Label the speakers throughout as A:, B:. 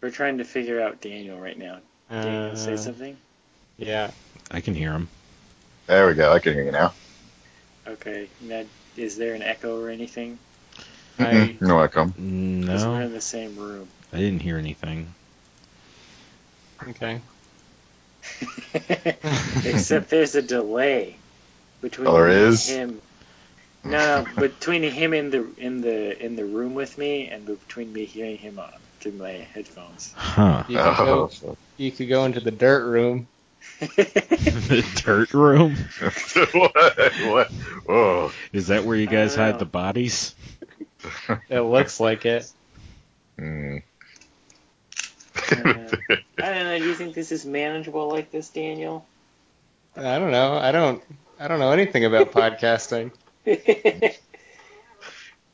A: We're trying to figure out Daniel right now. Daniel, say
B: Uh,
A: something.
B: Yeah.
C: I can hear him.
D: There we go. I can hear you now.
A: Okay. Now, is there an echo or anything?
B: I.
D: You're welcome.
A: Because we're
C: No,
A: in the same room.
C: I didn't hear anything.
B: okay.
A: Except there's a delay between
D: Oh, there
A: me and
D: is?
A: him. No, no, between him in the in the in the room with me and between me hearing him on through my headphones.
C: Huh.
B: You could go.
D: Oh.
B: You could go into the dirt room.
C: the dirt room?
D: what? what? Oh.
C: Is that where you guys hide
A: know.
C: the bodies?
B: It looks like it.
D: Mm.
A: Uh, I don't know. Do you think this is manageable like this, Daniel?
B: I don't know. I don't. I don't know anything about podcasting.
D: Mm.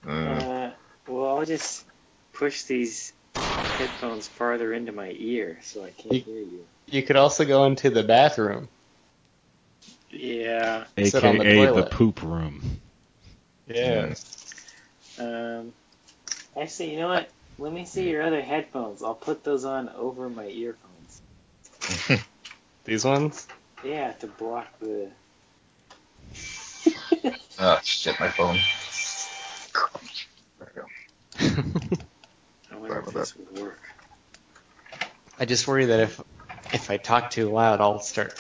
A: uh, well, I'll just push these headphones farther into my ear so I can't
B: You-
A: hear you.
B: You could also go into the bathroom.
A: Yeah.
B: Sit on the
C: AKA the, poop room.
B: Yeah.
A: Um. Actually, you know what? Let me see your other headphones. I'll put those on over my earphones.
B: These ones.
A: Yeah, to block the.
D: Oh, shit, my phone. There we go.
A: I wonder if
D: Sorry about
A: this would work.
B: I just worry that if if I talk too loud, I'll start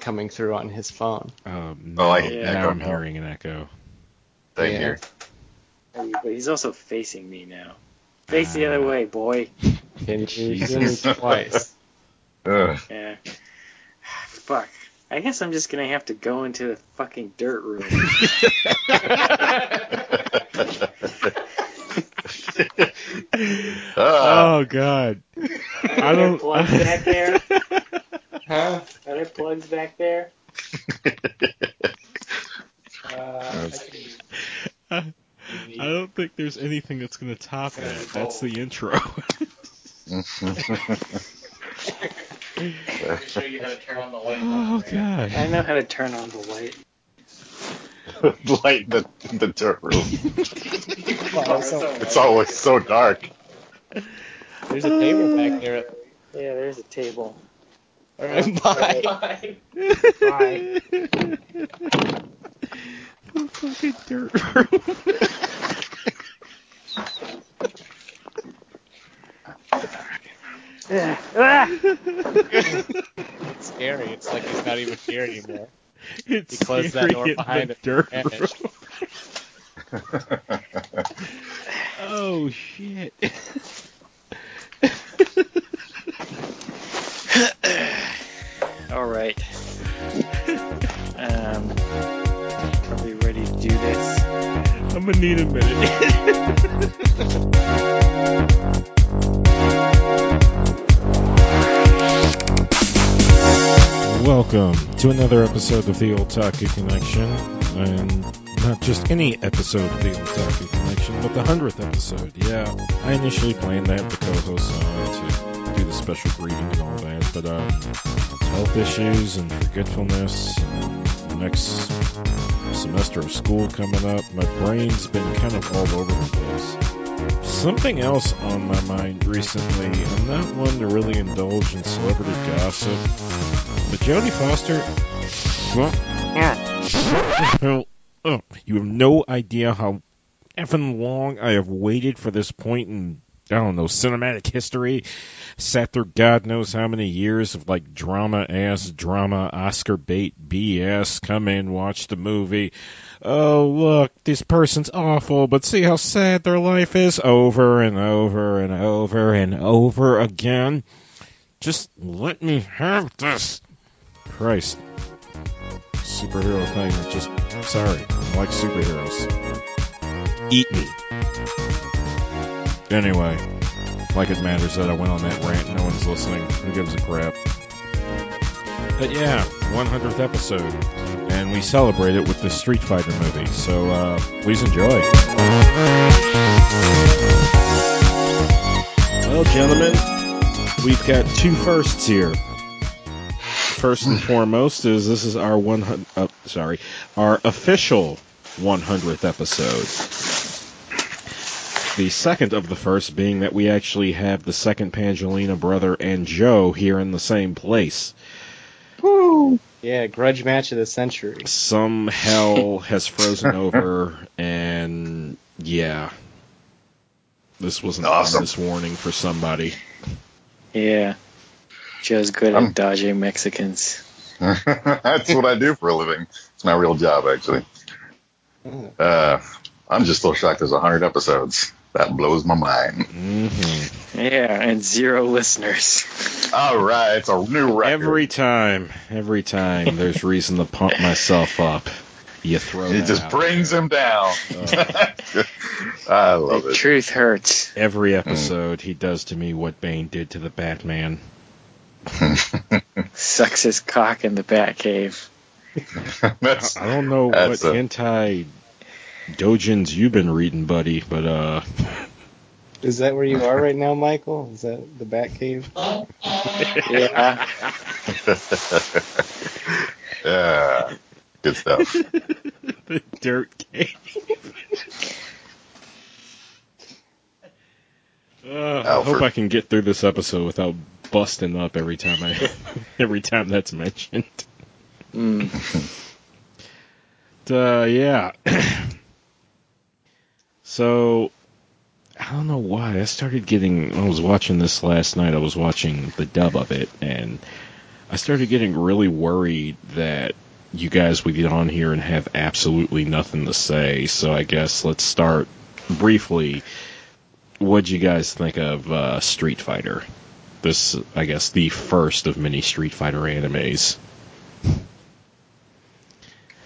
B: coming through on his phone.
C: Um,
D: Oh, I
C: now-
A: hear
C: now
D: echo
C: I'm
D: now.
C: hearing an echo.
D: Thank
B: Yeah.
D: you.
A: But he's also facing me now. Face the other way, boy.
B: Can you hear me
C: Jesus.
B: twice?
D: Ugh.
A: Yeah. Fuck. I guess I'm just gonna have to go into the fucking dirt room.
D: Ah,
C: oh God! I
A: Are there
C: don't.
A: plugs back there?
B: Huh?
A: Are there plugs back there?
B: Uh,
C: I don't think there's anything that's gonna top that. That's the intro.
B: show you how to turn on the light.
C: oh God!
A: I know how to turn on the light.
D: Light the, the dirt room. It's always so dark.
B: There's a table back uh, there.
A: Yeah, there's a table.
B: All right, bye.
A: Bye.
C: the fucking dirt room.
B: It's scary. It's like he's not even here anymore.
C: It's
B: He closed that door
C: in
B: behind
C: the
B: him.
C: dirt
B: Vanished.
C: room. Oh shit!
A: All right. Um, are we ready to do this?
C: I'm gonna need a minute. Welcome to another episode of the Otaku Connection, and not just any episode of the Otaku Connection, but the hundredth episode. Yeah, I initially planned that have the co-hosts on to do the special greeting and all that, but um, health issues and forgetfulness, and next semester of school coming up, my brain's been kind of all over the place. Something else on my mind recently, I'm not one to really indulge in celebrity gossip, but Jodie Foster. Well, oh, you have no idea how effing long I have waited for this point in, I don't know, cinematic history. Sat through God knows how many years of like drama ass drama, Oscar bait BS. Come in, watch the movie. Oh, look, this person's awful, but see how sad their life is over and over and over and over again. Just let me have this. Christ. Superhero thing. Just, sorry. I like superheroes. Eat me. Anyway, like it matters that I went on that rant. No one's listening. Who gives a crap? But yeah, 100th episode. And we celebrate it with the Street Fighter movie. So uh, please enjoy. Well, gentlemen, we've got two firsts here. First and foremost is this is our 100 uh, sorry, our official 100th episode. The second of the first being that we actually have the second Pangelina brother and Joe here in the same place. Woo!
B: Yeah, grudge match of the century.
C: Some hell has frozen over, and yeah. This was an
D: Awesome.
C: ominous warning for somebody.
A: Yeah. Joe's good
D: Um,
A: at dodging Mexicans.
D: That's what I do for a living. It's my real job, actually. Uh, I'm just still shocked there's 100 episodes. That blows my mind.
C: hmm
A: Yeah, and zero listeners.
D: All right, it's a new record.
C: Every time, every time, there's reason to pump myself up. You throw
D: it
C: that
D: just
C: out
D: brings
C: there.
D: him down.
C: Oh.
D: I love
A: The
D: it.
A: truth hurts.
C: Every episode, he does to me what Bane did to the Batman.
A: Sucks his cock in the Batcave.
D: That's
C: I don't know what
D: a-
C: anti dojins you've been reading, buddy, but uh,
B: Is that where you are right now, Michael? Is that the Batcave?
A: Yeah.
D: yeah, good stuff.
C: the dirt cave. Uh, I hope I can get through this episode without busting up every time I every time that's mentioned.
A: Mm.
C: Uh, yeah. so I don't know why I started getting. I was watching this last night. I was watching the dub of it, and I started getting really worried that you guys would get on here and have absolutely nothing to say. So I guess let's start briefly. What'd you guys think of uh, Street Fighter? This, I guess, the first of many Street Fighter animes.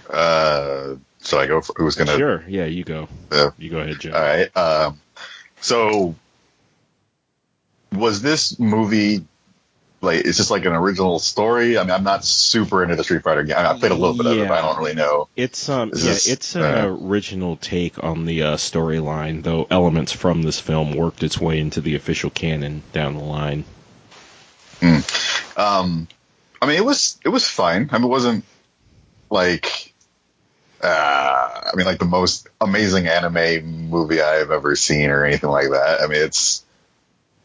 D: Uh, so I go. For, who's gonna?
C: Sure, yeah, you go.
D: Yeah.
C: You go ahead, Joe.
D: All right. Um, so was this movie like? It's just like an original story. I mean, I'm not super into the Street Fighter game. I played a little bit of it, but I don't really know.
C: It's um
D: Is
C: yeah,
D: this-
C: it's an
D: uh,
C: original take on the uh, storyline, though elements from this film worked its way into the official canon down the line.
D: Um, I mean, it was it was fine. I mean, it wasn't like. Uh, I mean, like the most amazing anime movie I've ever seen, or anything like that. I mean, it's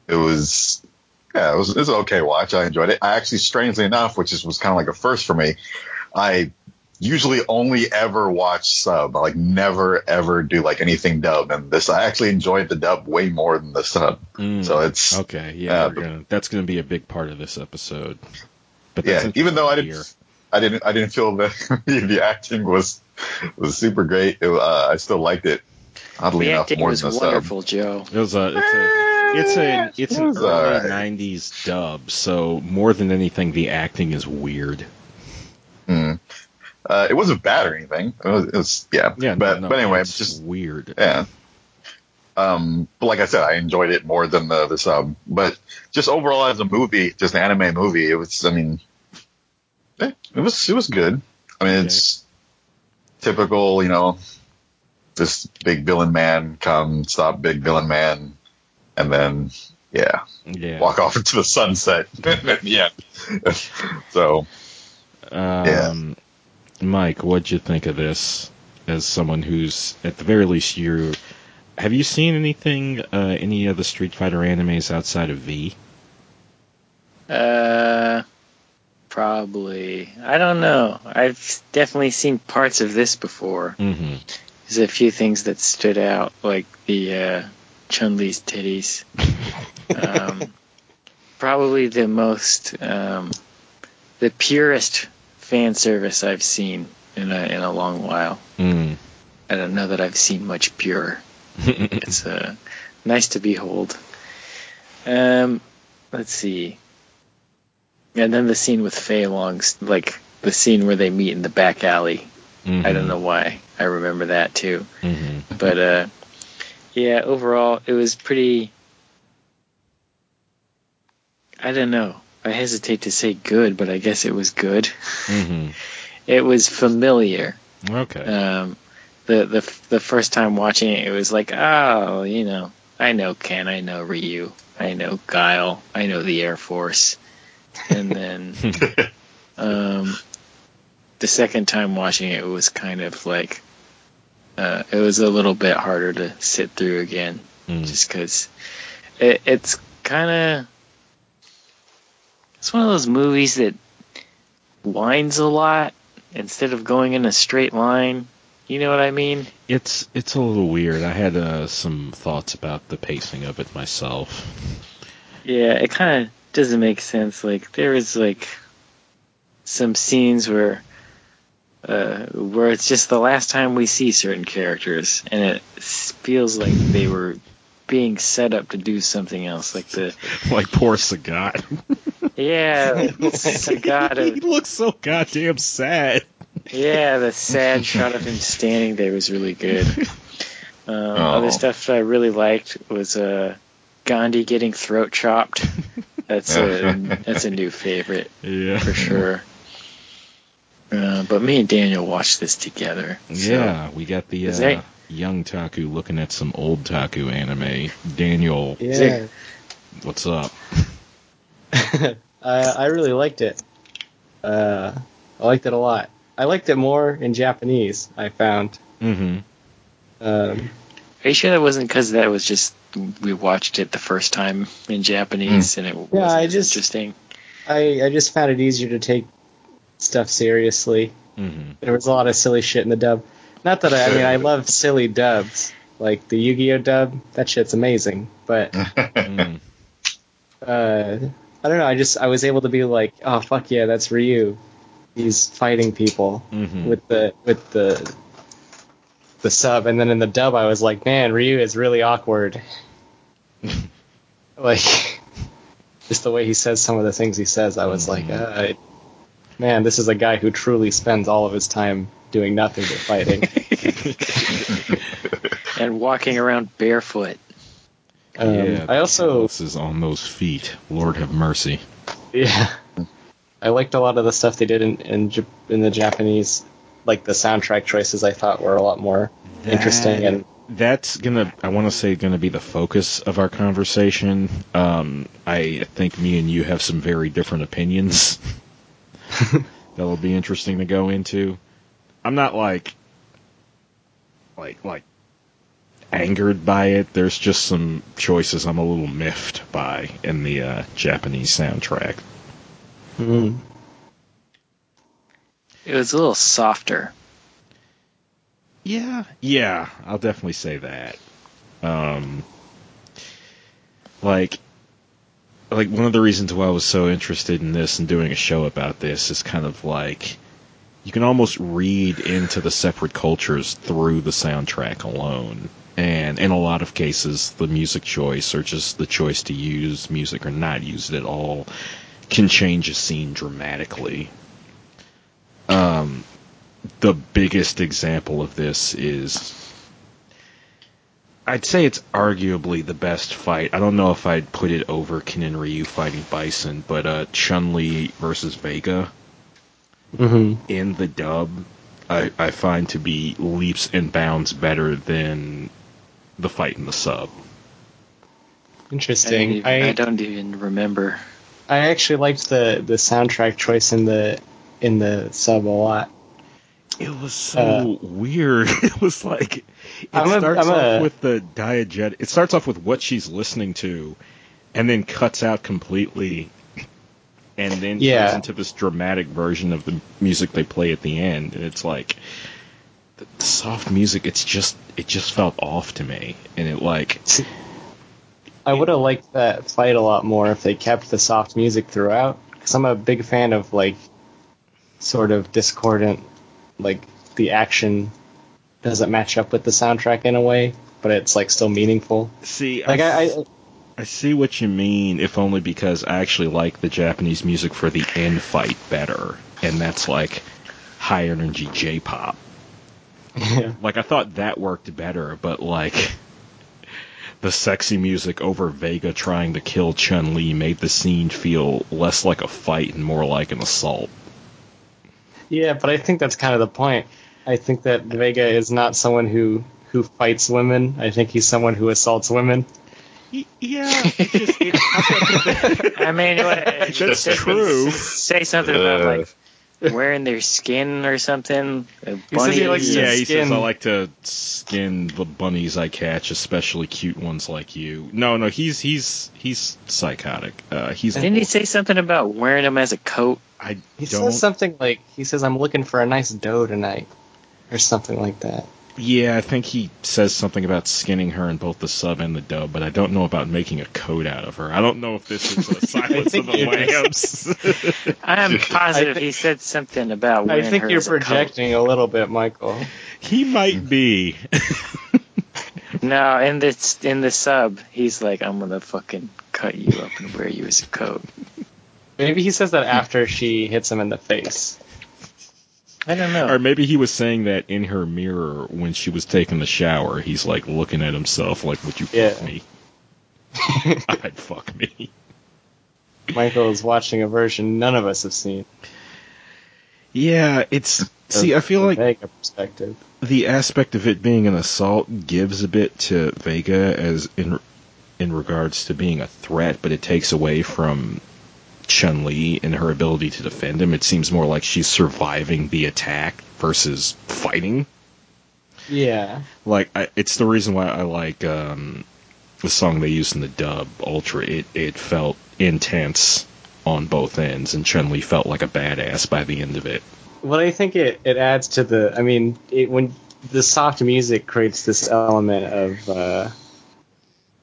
D: it was yeah, it was it was okay watch. I enjoyed it. I actually, strangely enough, which is was kind of like a first for me, I usually only ever watch sub. I like never ever do like anything dub, and this I actually enjoyed the dub way more than the sub.
C: Mm.
D: So it's
C: okay, yeah,
D: Yeah,
C: gonna, that's going to be a big part of this episode. But
D: yeah, even though I didn't, I didn't, I didn't feel that the acting was was super great. It, uh, I still liked it. Oddly
A: The
D: enough,
A: acting
D: more
A: was
D: than the
A: wonderful, Joe.
C: it was a it's a it's a it's an early
D: alright.
C: '90s dub, so more than anything, the acting is weird.
D: Uh, it wasn't bad or anything. It was, it was yeah.
C: Yeah,
D: but
C: no, no,
D: but anyway,
C: it's
D: just
C: weird.
D: yeah. Um, but like I said, I enjoyed it more than the the sub. But just overall as a movie, just an anime movie, it was. I mean, eh, it was it was good. I mean,
C: Okay.
D: it's typical, you know, this big villain man come stop big villain man, and then yeah,
C: Yeah.
D: walk off into the sunset. yeah. so
C: Um, Mike, what'd you think of this? As someone who's, at the very least, you have you seen anything, uh, any of the Street Fighter animes outside of V?
A: Uh, probably. I don't know. I've definitely seen parts of this before.
C: Mm-hmm.
A: There's a few things that stood out, like the uh, Chun Li's titties. um, probably the most, um, the purest fan service I've seen in a in a long while.
C: Mm.
A: I don't know that I've seen much pure. it's uh, nice to behold. Um, let's see. And then the scene with Fei Long's, like the scene where they meet in the back alley.
C: Mm-hmm.
A: I don't know why. I remember that too.
C: Mm-hmm.
A: But uh, yeah, overall it was pretty. I don't know. I hesitate to say good, but I guess it was good.
C: Mm-hmm.
A: It was familiar.
C: Okay.
A: Um, the the the first time watching it, it was like, oh, you know, I know Ken, I know Ryu, I know Guile, I know the Air Force, and then um, the second time watching it, it was kind of like uh, it was a little bit harder to sit through again.
C: Mm.
A: just because it, it's kind of it's one of those movies that winds a lot instead of going in a straight line. You know what I mean?
C: It's it's a little weird. I had uh, some thoughts about the pacing of it myself.
A: Yeah, it kind of doesn't make sense. Like there is like some scenes where uh, where it's just the last time we see certain characters, and it feels like they were being set up to do something else. Like the
C: like poor Sagat.
A: yeah, Sagat
C: he looks so goddamn sad.
A: yeah, the sad shot of him standing there was really good. Um, Other stuff that I really liked was uh, Gandhi getting throat chopped. That's a that's a new favorite.
C: Yeah,
A: for sure. Uh, but me and Daniel watched this together. so-
C: Yeah, we got the uh, young Taku looking at some old Taku anime. Daniel,
B: Yeah.
C: what's up?
B: I I really liked it. Uh, I liked it a lot. I liked it more in Japanese. I found.
C: Mm-hmm.
B: Um,
A: Are you sure that wasn't because that was just we watched it the first time in Japanese and it wasn't
B: Yeah, I
A: as
B: just-
A: interesting?
B: I I just found it easier to take stuff seriously.
C: Mm-hmm.
B: There was a lot of silly shit in the dub. Not that I, I mean I love silly dubs like the Yu-Gi-Oh dub. That shit's amazing. But
C: Mm.
B: uh, I don't know. I just I was able to be like, oh fuck yeah, that's Ryu. He's fighting people
C: Mhm.
B: with the with the the sub, and then in the dub, I was like, man, Ryu is really awkward. like, just the way he says some of the things he says, I was like, uh, man, this is a guy who truly spends all of his time doing nothing but fighting.
A: And walking around barefoot.
B: Um,
C: yeah,
B: I also
C: this is on those feet. Lord have mercy.
B: Yeah. I liked a lot of the stuff they did in in, in the Japanese, like the soundtrack choices. I thought were a lot more interesting and
C: that's gonna i want to say gonna be the focus of our conversation um, i think me and you have some very different opinions that'll be interesting to go into i'm not like like like angered by it there's just some choices i'm a little miffed by in the uh, japanese soundtrack
B: mm,
A: It was a little softer.
C: Yeah, yeah, I'll definitely say that. Um, like, like one of the reasons why I was so interested in this and doing a show about this is kind of like you can almost read into the separate cultures through the soundtrack alone. And in a lot of cases, the music choice or just the choice to use music or not use it at all can change a scene dramatically. Um, the biggest example of this is I'd say it's arguably the best fight. I don't know if I'd put it over Ken and Ryu fighting Bison, but uh, Chun Li versus Vega
B: hmm
C: in the dub, I, I find to be leaps and bounds better than the fight in the sub.
A: I,
B: interesting.
A: even,
B: I,
A: I don't even remember.
B: I actually liked the the soundtrack choice in the in the sub a lot.
C: It was so
B: Uh,
C: weird. It was like it
B: I'm
C: starts
B: I'm
C: off
B: a-
C: with the diegetic. It starts off with what she's listening to, and then cuts out completely, and then
B: Yeah.
C: turns into this dramatic version of the music they play at the end. And it's like the, the soft music. It's just it just felt off to me, and it like
B: I would have liked that fight a lot more if they kept the soft music throughout. Because I'm a big fan of like sort of discordant, like the action doesn't match up with the soundtrack in a way, but it's like still meaningful.
C: see
B: Like I, I
C: I see what you mean, if only because I actually like the Japanese music for the end fight better, and that's like high energy J-pop. Like I thought that worked better, but like the sexy music over Vega trying to kill Chun Li made the scene feel less like a fight and more like an assault.
B: Yeah, but I think that's kind of the point. I think that Vega is not someone who who fights women. I think he's someone who assaults women.
C: Yeah, it just, it,
A: I mean, what-
C: That's
A: just
C: true.
A: Say something about like wearing their skin or something. A
B: He says he likes
C: yeah, he says I like to skin the bunnies I catch, especially cute ones like you. No, no, he's he's he's psychotic. Uh, he's
A: Didn't he say something about wearing them as a coat?
C: I
B: He
C: don't.
B: says something like he says I'm looking for a nice doe tonight, or something like that.
C: Yeah, I think he says something about skinning her in both the sub and the dub, but I don't know about making a coat out of her. I don't know if this is a Silence of
B: think
C: the Lambs.
A: I'm positive
B: thi-
A: he said something about
B: I think
A: her
B: you're
A: as a coat.
B: projecting a little bit, Michael.
C: he might be.
A: No, in the in the sub, he's like, "I'm gonna fucking cut you up and wear you as a coat."
B: Maybe he says that after she hits him in the face.
A: I don't know.
C: or maybe he was saying that in her mirror when she was taking the shower. He's like looking at himself like, "Would you fuck
B: Yeah.
C: me? I'd fuck me."
B: Michael is watching a version none of us have seen.
C: Yeah, it's see. I feel
B: The
C: like
B: Vega perspective.
C: the aspect of it being an assault gives a bit to Vega as in in regards to being a threat, but it takes away from Chun Li and her ability to defend him. It seems more like she's surviving the attack versus fighting.
B: Yeah.
C: Like I, it's the reason why I like um, the song they used in the dub Ultra. It it felt intense on both ends, and Chun Li felt like a badass by the end of it.
B: Well, I think it, it adds to the. I mean, it, when the soft music creates this element of uh,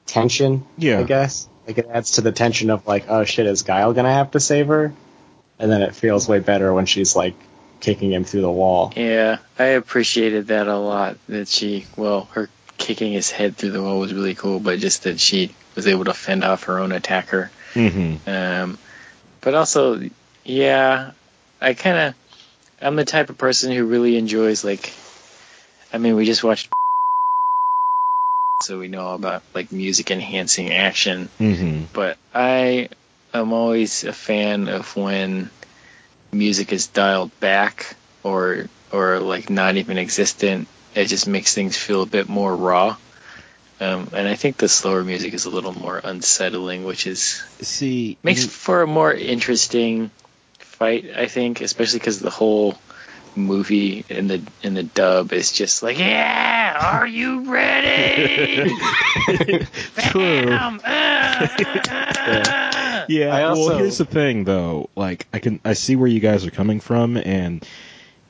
B: tension,
C: Yeah.
B: I guess. Like it adds to the tension of like, oh shit, is Guile gonna have to save her? And then it feels way better when she's like kicking him through the wall.
A: Yeah, I appreciated that a lot. That she, well, her kicking his head through the wall was really cool, but just that she was able to fend off her own attacker.
C: Mm-hmm.
A: Um, but also, yeah, I kind of, I'm the type of person who really enjoys like, I mean, we just watched, so we know about like music enhancing action.
C: Mm-hmm.
A: but I am always a fan of when music is dialed back or or like not even existent. It just makes things feel a bit more raw. Um, and I think the slower music is a little more unsettling, which is
C: See,
A: makes for a more interesting fight. I think, especially because the whole movie in the in the dub is just like, yeah, are you ready?
C: True.
A: Bam! Ah, ah,
C: Yeah.
B: I also-
C: well, here's the thing, though. Like, I can I see where you guys are coming from, and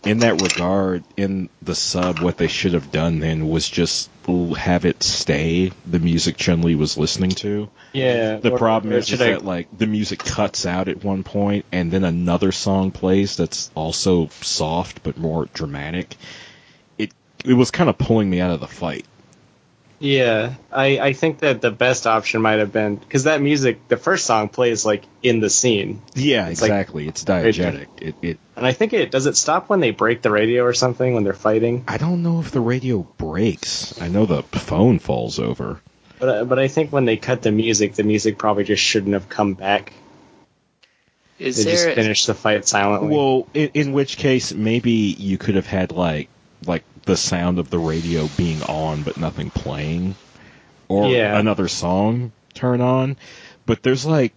C: in that regard, in the sub, what they should have done then was just have it stay the music Chun Li was listening to.
B: Yeah.
C: The
B: or-
C: problem
B: or
C: is, is
B: I-
C: that like the music cuts out at one point, and then another song plays that's also soft but more dramatic. It it was kind of pulling me out of the fight.
B: Yeah, I, I think that the best option might have been because that music, the first song plays like in the scene,
C: Yeah,
B: It's like-
C: exactly. it's diegetic. It, it
B: and I think it does it stop when they break the radio or something when they're fighting.
C: I don't know if the radio breaks. I know the phone falls over.
B: But uh, but I think when they cut the music, the music probably just shouldn't have come back.
A: Is
B: They just
A: there?
B: finished the fight silently.
C: Well, in, in which case maybe you could have had like like the sound of the radio being on but nothing playing, or
B: Yeah.
C: another song turn on. But there's like,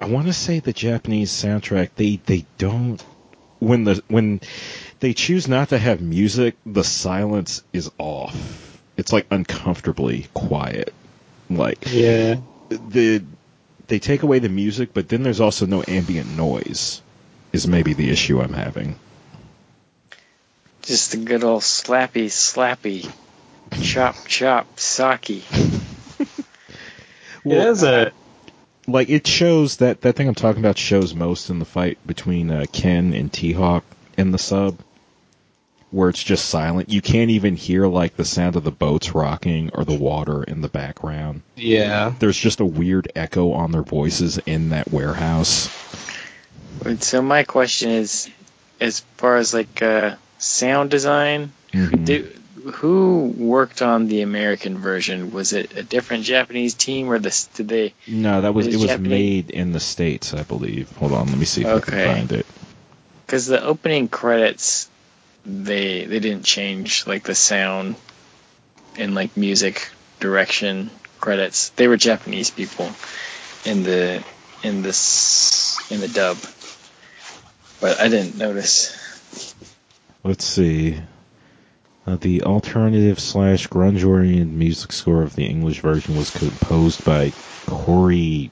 C: I want to say the Japanese soundtrack they they don't when the when they choose not to have music, the silence is off. It's like uncomfortably quiet. Like
B: yeah,
C: the they take away the music, but then there's also no ambient noise. Is maybe the issue I'm having.
A: Just the good old slappy, slappy, chop, chop, saki.
B: it is a
C: like it shows that that thing I'm talking about shows most in the fight between uh, Ken and T Hawk in the sub, where it's just silent. You can't even hear like the sound of the boats rocking or the water in the background.
B: yeah.
C: There's just a weird echo on their voices in that warehouse.
A: So my question is, as far as like uh, sound design,
C: Mhm.
A: do, who worked on the American version? Was it a different Japanese team, or this? Did they?
C: No, that was it was
A: Japanese-
C: made in the states, I believe. Hold on, let me see if I can find it.
A: Because the opening credits, they they didn't change like the sound and like music direction credits. They were Japanese people in the in this in the dub. but I didn't notice.
C: Let's see. Uh, the alternative slash grunge oriented music score of the English version was composed by Cory.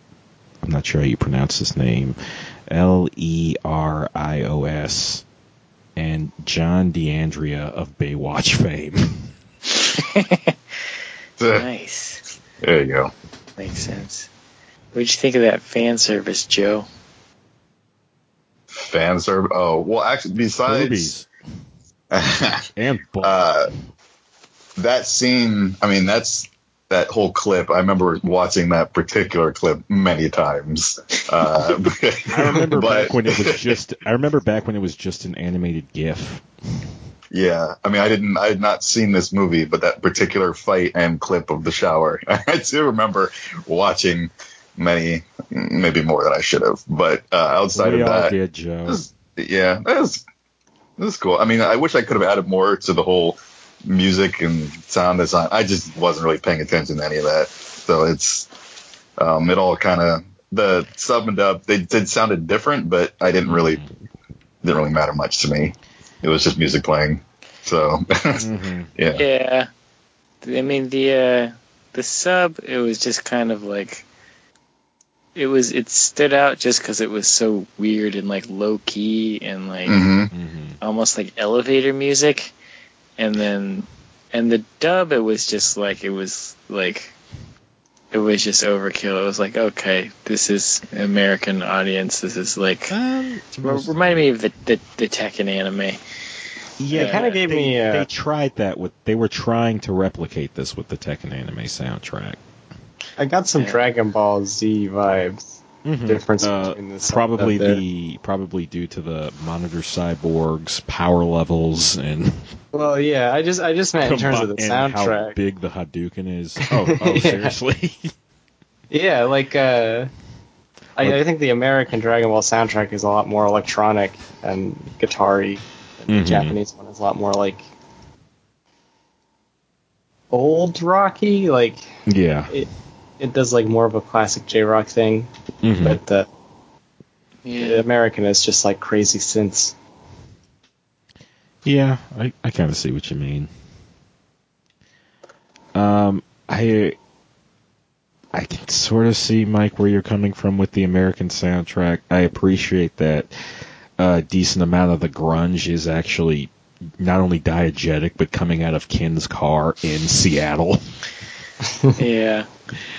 C: I'm not sure how you pronounce his name. L E R I O S. And John D'Andrea of Baywatch fame.
A: nice.
D: There you go.
A: Makes sense. What'd you think of that fan service, Joe?
D: Fan service. Oh well, actually, besides
C: Kirby's. and
D: uh, that scene, I mean, that's that whole clip. I remember watching that particular clip many times. Uh,
C: I remember
D: but-
C: back when it was just. I remember back when it was just an animated GIF.
D: Yeah, I mean, I didn't, I had not seen this movie, but that particular fight and clip of the shower, I do remember watching many, maybe more than I should have. But uh, outside
C: we
D: of that,
C: did, Joe.
D: yeah, that was, that is cool. I mean, I wish I could have added more to the whole music and sound design. I just wasn't really paying attention to any of that. So it's, um, it all kind of the sub and dub. They did sounded different, but I didn't really didn't really matter much to me. It was just music playing. So
C: Mhm.
D: yeah.
A: Yeah. I mean the uh the sub it was just kind of like it was it stood out just because it was so weird and like low key and like
D: hmm
C: Mhm.
A: almost like elevator music and then and the dub it was just like it was like it was just overkill it was like okay this is American audience this is like
C: Um,
A: r- reminded me of the the, the Tekken anime
C: yeah,
A: kinda
B: gave
C: they,
B: me, uh,
C: They tried that with. They were trying to replicate this with the Tekken anime soundtrack.
B: I got some
A: Yeah.
B: Dragon Ball Z vibes. Difference
C: Uh,
B: between the
C: probably the probably due to the monitor cyborgs power levels and
B: Well, yeah, I just I just meant in terms of the
C: and how
B: soundtrack.
C: big the Hadouken is. Oh, oh
B: Yeah.
C: seriously?
B: Yeah, like uh, I, I think the American Dragon Ball soundtrack is a lot more electronic and guitar-y. and
C: Mhm.
B: The Japanese one is a lot more like old rocky. Like
C: yeah.
B: it, it does like more of a classic J rock thing,
C: Mhm.
B: but the, the American is just like crazy synths.
C: Yeah, I, I kind of see what you mean. Um, I I can sort of see Mike where you're coming from with the American soundtrack. I appreciate that a decent amount of the grunge is actually not only diegetic but coming out of Ken's car in Seattle.
A: yeah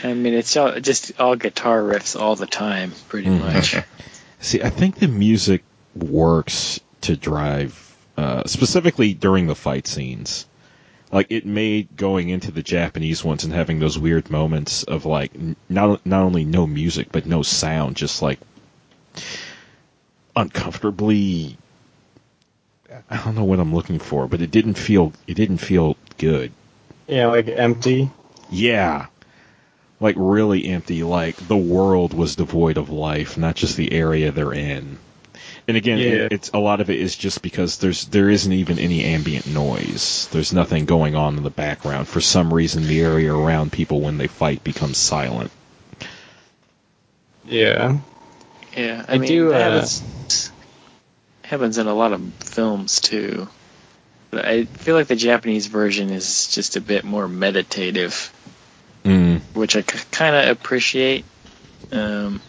A: I mean it's all just all guitar riffs all the time pretty
C: Mhm.
A: much
C: See, I think the music works to drive, uh, specifically during the fight scenes. Like it made going into the Japanese ones and having those weird moments of like not not only no music but no sound, just like uncomfortably. I don't know what I'm looking for, but it didn't feel it didn't feel good.
B: Yeah, like empty.
C: Yeah. Like really empty, like the world was devoid of life, not just the area they're in. And again,
B: Yeah.
C: it, it's a lot of it is just because there's there isn't even any ambient noise. There's nothing going on in the background. For some reason, the area around people when they fight becomes silent.
B: Yeah.
A: yeah I,
B: I
A: mean
B: do, uh,
A: happens, happens in a lot of films too but I feel like the Japanese version is just a bit more meditative
C: Mm.
A: which I kind of appreciate. Um,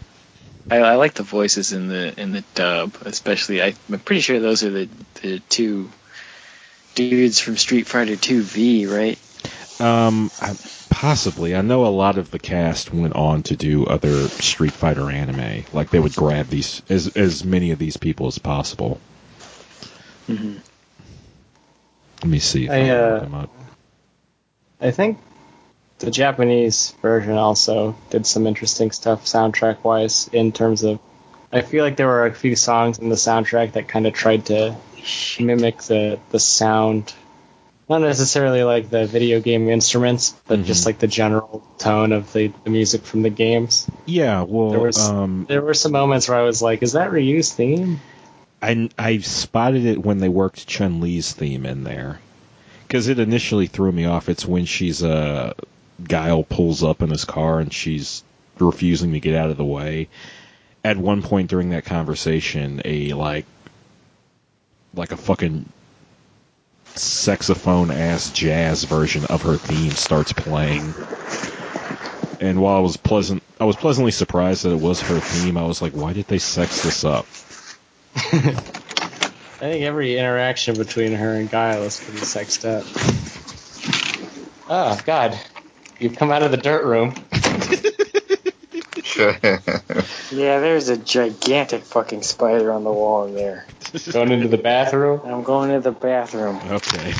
A: I, I like the voices in the in the dub, especially. I, I'm pretty sure those are the the two dudes from Street Fighter 2 V, right?
C: Um, I, possibly. I know a lot of the cast went on to do other Street Fighter anime. Like they would grab these as as many of these people as possible.
A: Mm-hmm.
C: Let me see if I,
B: uh. I think the Japanese version also did some interesting stuff soundtrack wise in terms of I feel like there were a few songs in the soundtrack that kind of tried to mimic the the sound not necessarily like the video game instruments but
C: Mhm.
B: just like the general tone of the, the music from the games
C: Yeah, well,
B: there was-
C: um,
B: there were some moments where I was like is that Ryu's theme
C: I I spotted it when they worked Chun Li's theme in there because it initially threw me off. It's when she's uh Guile pulls up in his car and she's refusing to get out of the way. At one point during that conversation, a like like a fucking saxophone ass jazz version of her theme starts playing. And while I was pleasant, I was pleasantly surprised that it was her theme. I was like, why did they sex this up?
B: I think every interaction between her and Guile is pretty sexed up. Oh God, you've come out of the dirt room.
A: Yeah, there's a gigantic fucking spider on the wall in there.
B: Going into the bathroom.
A: I'm going to the bathroom.
C: Okay.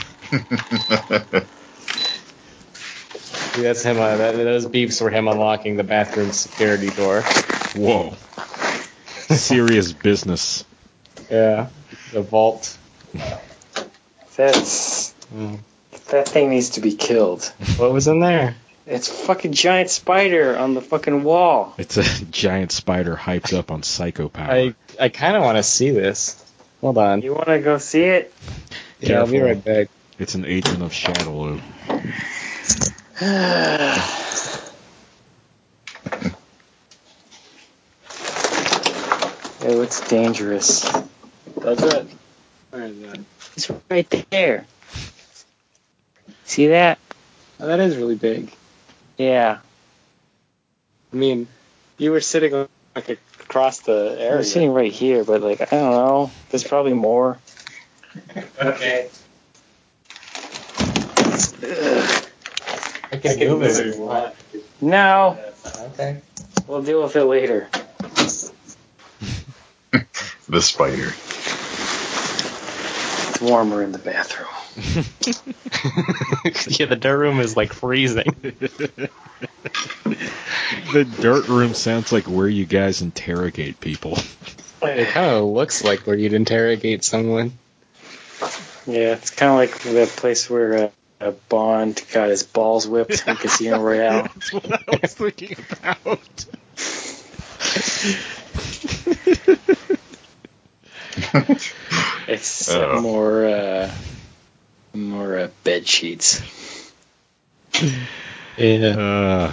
B: See, that's him. Uh, that, those beeps were him unlocking the bathroom security door.
C: Whoa. Serious business.
B: Yeah, the vault.
A: That's
B: Mm.
A: that thing needs to be killed.
B: What was in there?
A: It's a fucking giant spider on the fucking wall.
C: It's a giant spider hyped up on psycho power.
B: I I kind of want to see this. Hold on.
A: You want to go see it?
B: Yeah, I'll be right back.
C: It's an agent of Shadowloo.
A: It looks dangerous.
B: Does it? Where is it?
A: It's right there. See that?
B: Oh, that is really big.
A: Yeah.
B: I mean, you were sitting like across the
A: I'm
B: area.
A: sitting right here, but like I don't know. There's probably more.
B: Okay. I can move it if you want.
A: No,
B: Okay.
A: we'll deal with it later.
D: the spider.
A: It's warmer in the bathroom.
B: yeah, the dirt room is like freezing.
C: The dirt room sounds like where you guys interrogate people.
B: It kind of looks like where you'd interrogate someone.
A: Yeah, it's kind of like the place where uh, uh, Bond got his balls whipped in Casino Royale.
C: That's what I was thinking about.
A: It's
D: Oh.
A: more uh, more uh, bed sheets.
B: Yeah.
C: Uh,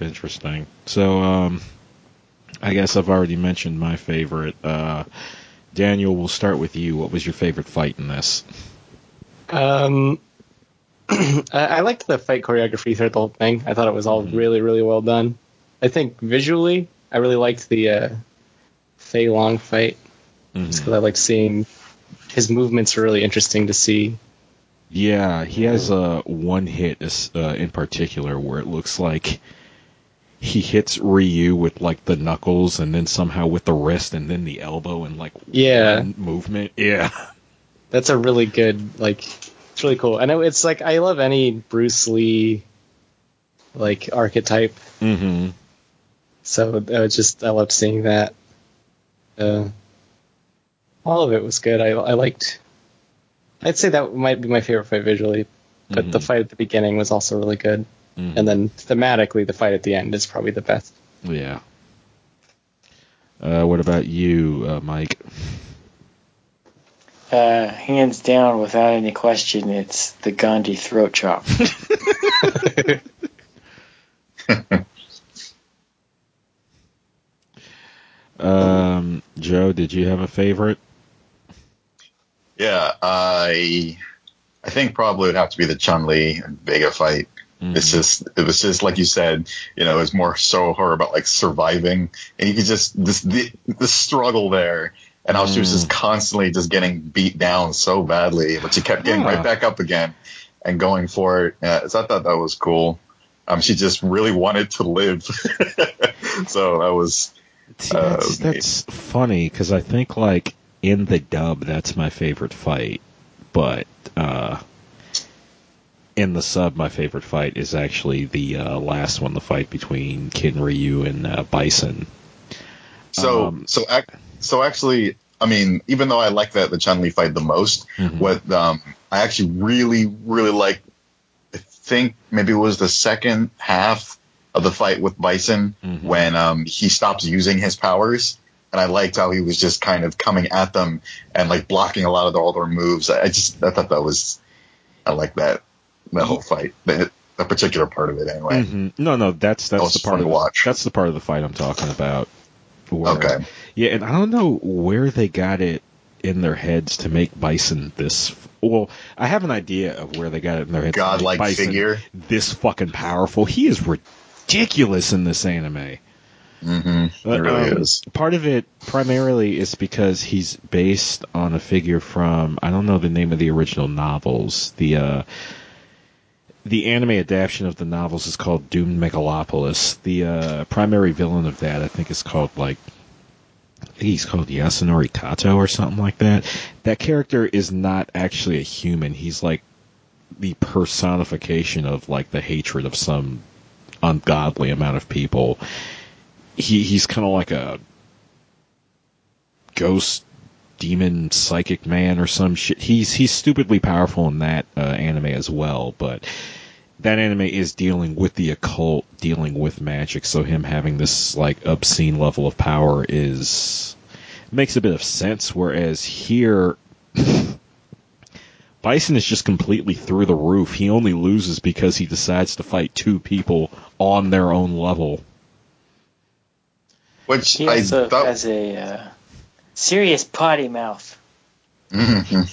C: interesting. So, um, I guess I've already mentioned my favorite. Uh, Daniel, we'll start with you. What was your favorite fight in this?
B: Um, I, I liked the fight choreography throughout the whole thing. I thought it was all really, really well done. I think visually, I really liked the uh, Fei Long fight just because I like seeing his movements. Are really interesting to see.
C: Yeah, he has a one hit uh, in particular where it looks like he hits Ryu with like the knuckles and then somehow with the wrist and then the elbow and like
B: Yeah.
C: one movement. Yeah.
B: That's a really good like. It's really cool. I know it's like I love any Bruce Lee like archetype.
C: Mm-hmm.
B: So I was just I loved seeing that. Uh, all of it was good. I I liked. I'd say that might be my favorite fight visually, but the
C: Mhm.
B: fight at the beginning was also really good,
C: Mhm.
B: and then thematically, the fight at the end is probably the best.
C: Yeah. Uh, what about you, uh, Mike?
A: Uh, hands down, without any question, it's the Gandhi throat chop.
C: Um, Joe, did you have a favorite?
D: Yeah, I I think probably would have to be the Chun Li and Vega fight. It's just it was just like you said, you know, it was more so her about like surviving, and you could just this the the struggle there, and how she was just constantly just getting beat down so badly, but she kept getting
C: Yeah.
D: right back up again and going for it. Yeah, so I thought that was cool. Um, she just really wanted to live, so that was
C: See,
D: Uh,
C: that's, that's funny because I think like in the dub, that's my favorite fight, but uh, in the sub, my favorite fight is actually the uh, last one, the fight between Kin Ryu and uh, Bison.
D: So
C: Um,
D: so ac- so actually, I mean, even though I like that the Chun Li fight the most,
C: Mhm.
D: what um, I actually really really like, I think maybe it was the second half of the fight with Bison
C: Mhm.
D: when um, he stops using his powers. And I liked how he was just kind of coming at them and like blocking a lot of their, all their moves. I just I thought that was I like that that whole fight that, that particular part of it anyway.
C: Mhm. No, no, that's that's
D: was
C: the part of
D: to
C: the,
D: watch.
C: that's the part of the fight I'm talking about. where-
D: Okay.
C: Yeah, and I don't know where they got it in their heads to make Bison this? Well, I have an idea of where they got it in their heads. to make
D: Godlike
C: Bison
D: figure.
C: This fucking powerful. He is ridiculous in this anime.
D: Mm-hmm. It really
C: um,
D: is.
C: Part of it primarily is because he's based on a figure from I don't know the name of the original novels. The uh, the anime adaptation of the novels is called Doomed Megalopolis. The uh, primary villain of that I think is called like I think he's called Yasunori Kato or something like that. That character is not actually a human. He's like the personification of like the hatred of some ungodly amount of people. He he's kind of like a ghost demon psychic man or some shit. He's he's stupidly powerful in that uh, anime as well, but that anime is dealing with the occult, dealing with magic, so him having this like obscene level of power is makes a bit of sense whereas here Bison is just completely through the roof. He only loses because he decides to fight two people on their own level.
D: Which
A: He
D: I
A: also
D: thought.
A: has a uh, serious potty mouth.
D: Mhm.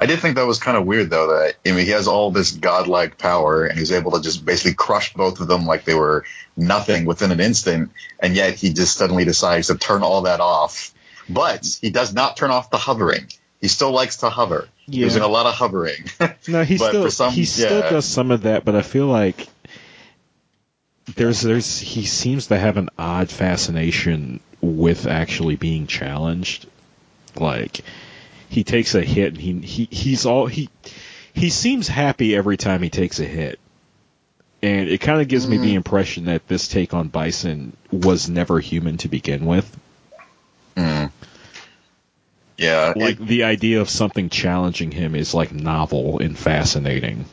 D: I did think that was kind of weird, though. That I mean, he has all this godlike power, and he's able to just basically crush both of them like they were nothing within an instant, and yet he just suddenly decides to turn all that off. But he does not turn off the hovering. He still likes to hover,
C: Yeah.
D: using a lot of hovering.
C: No, he
D: But
C: still
D: some-
C: he still
D: yeah.
C: does some of that, but I feel like there's there's he seems to have an odd fascination with actually being challenged. Like he takes a hit and he he he's all he he seems happy every time he takes a hit. And it kind of gives me the impression that this take on Bison was never human to begin with.
D: Mm. Yeah,
C: Like
D: it-
C: the idea of something challenging him is like novel and fascinating.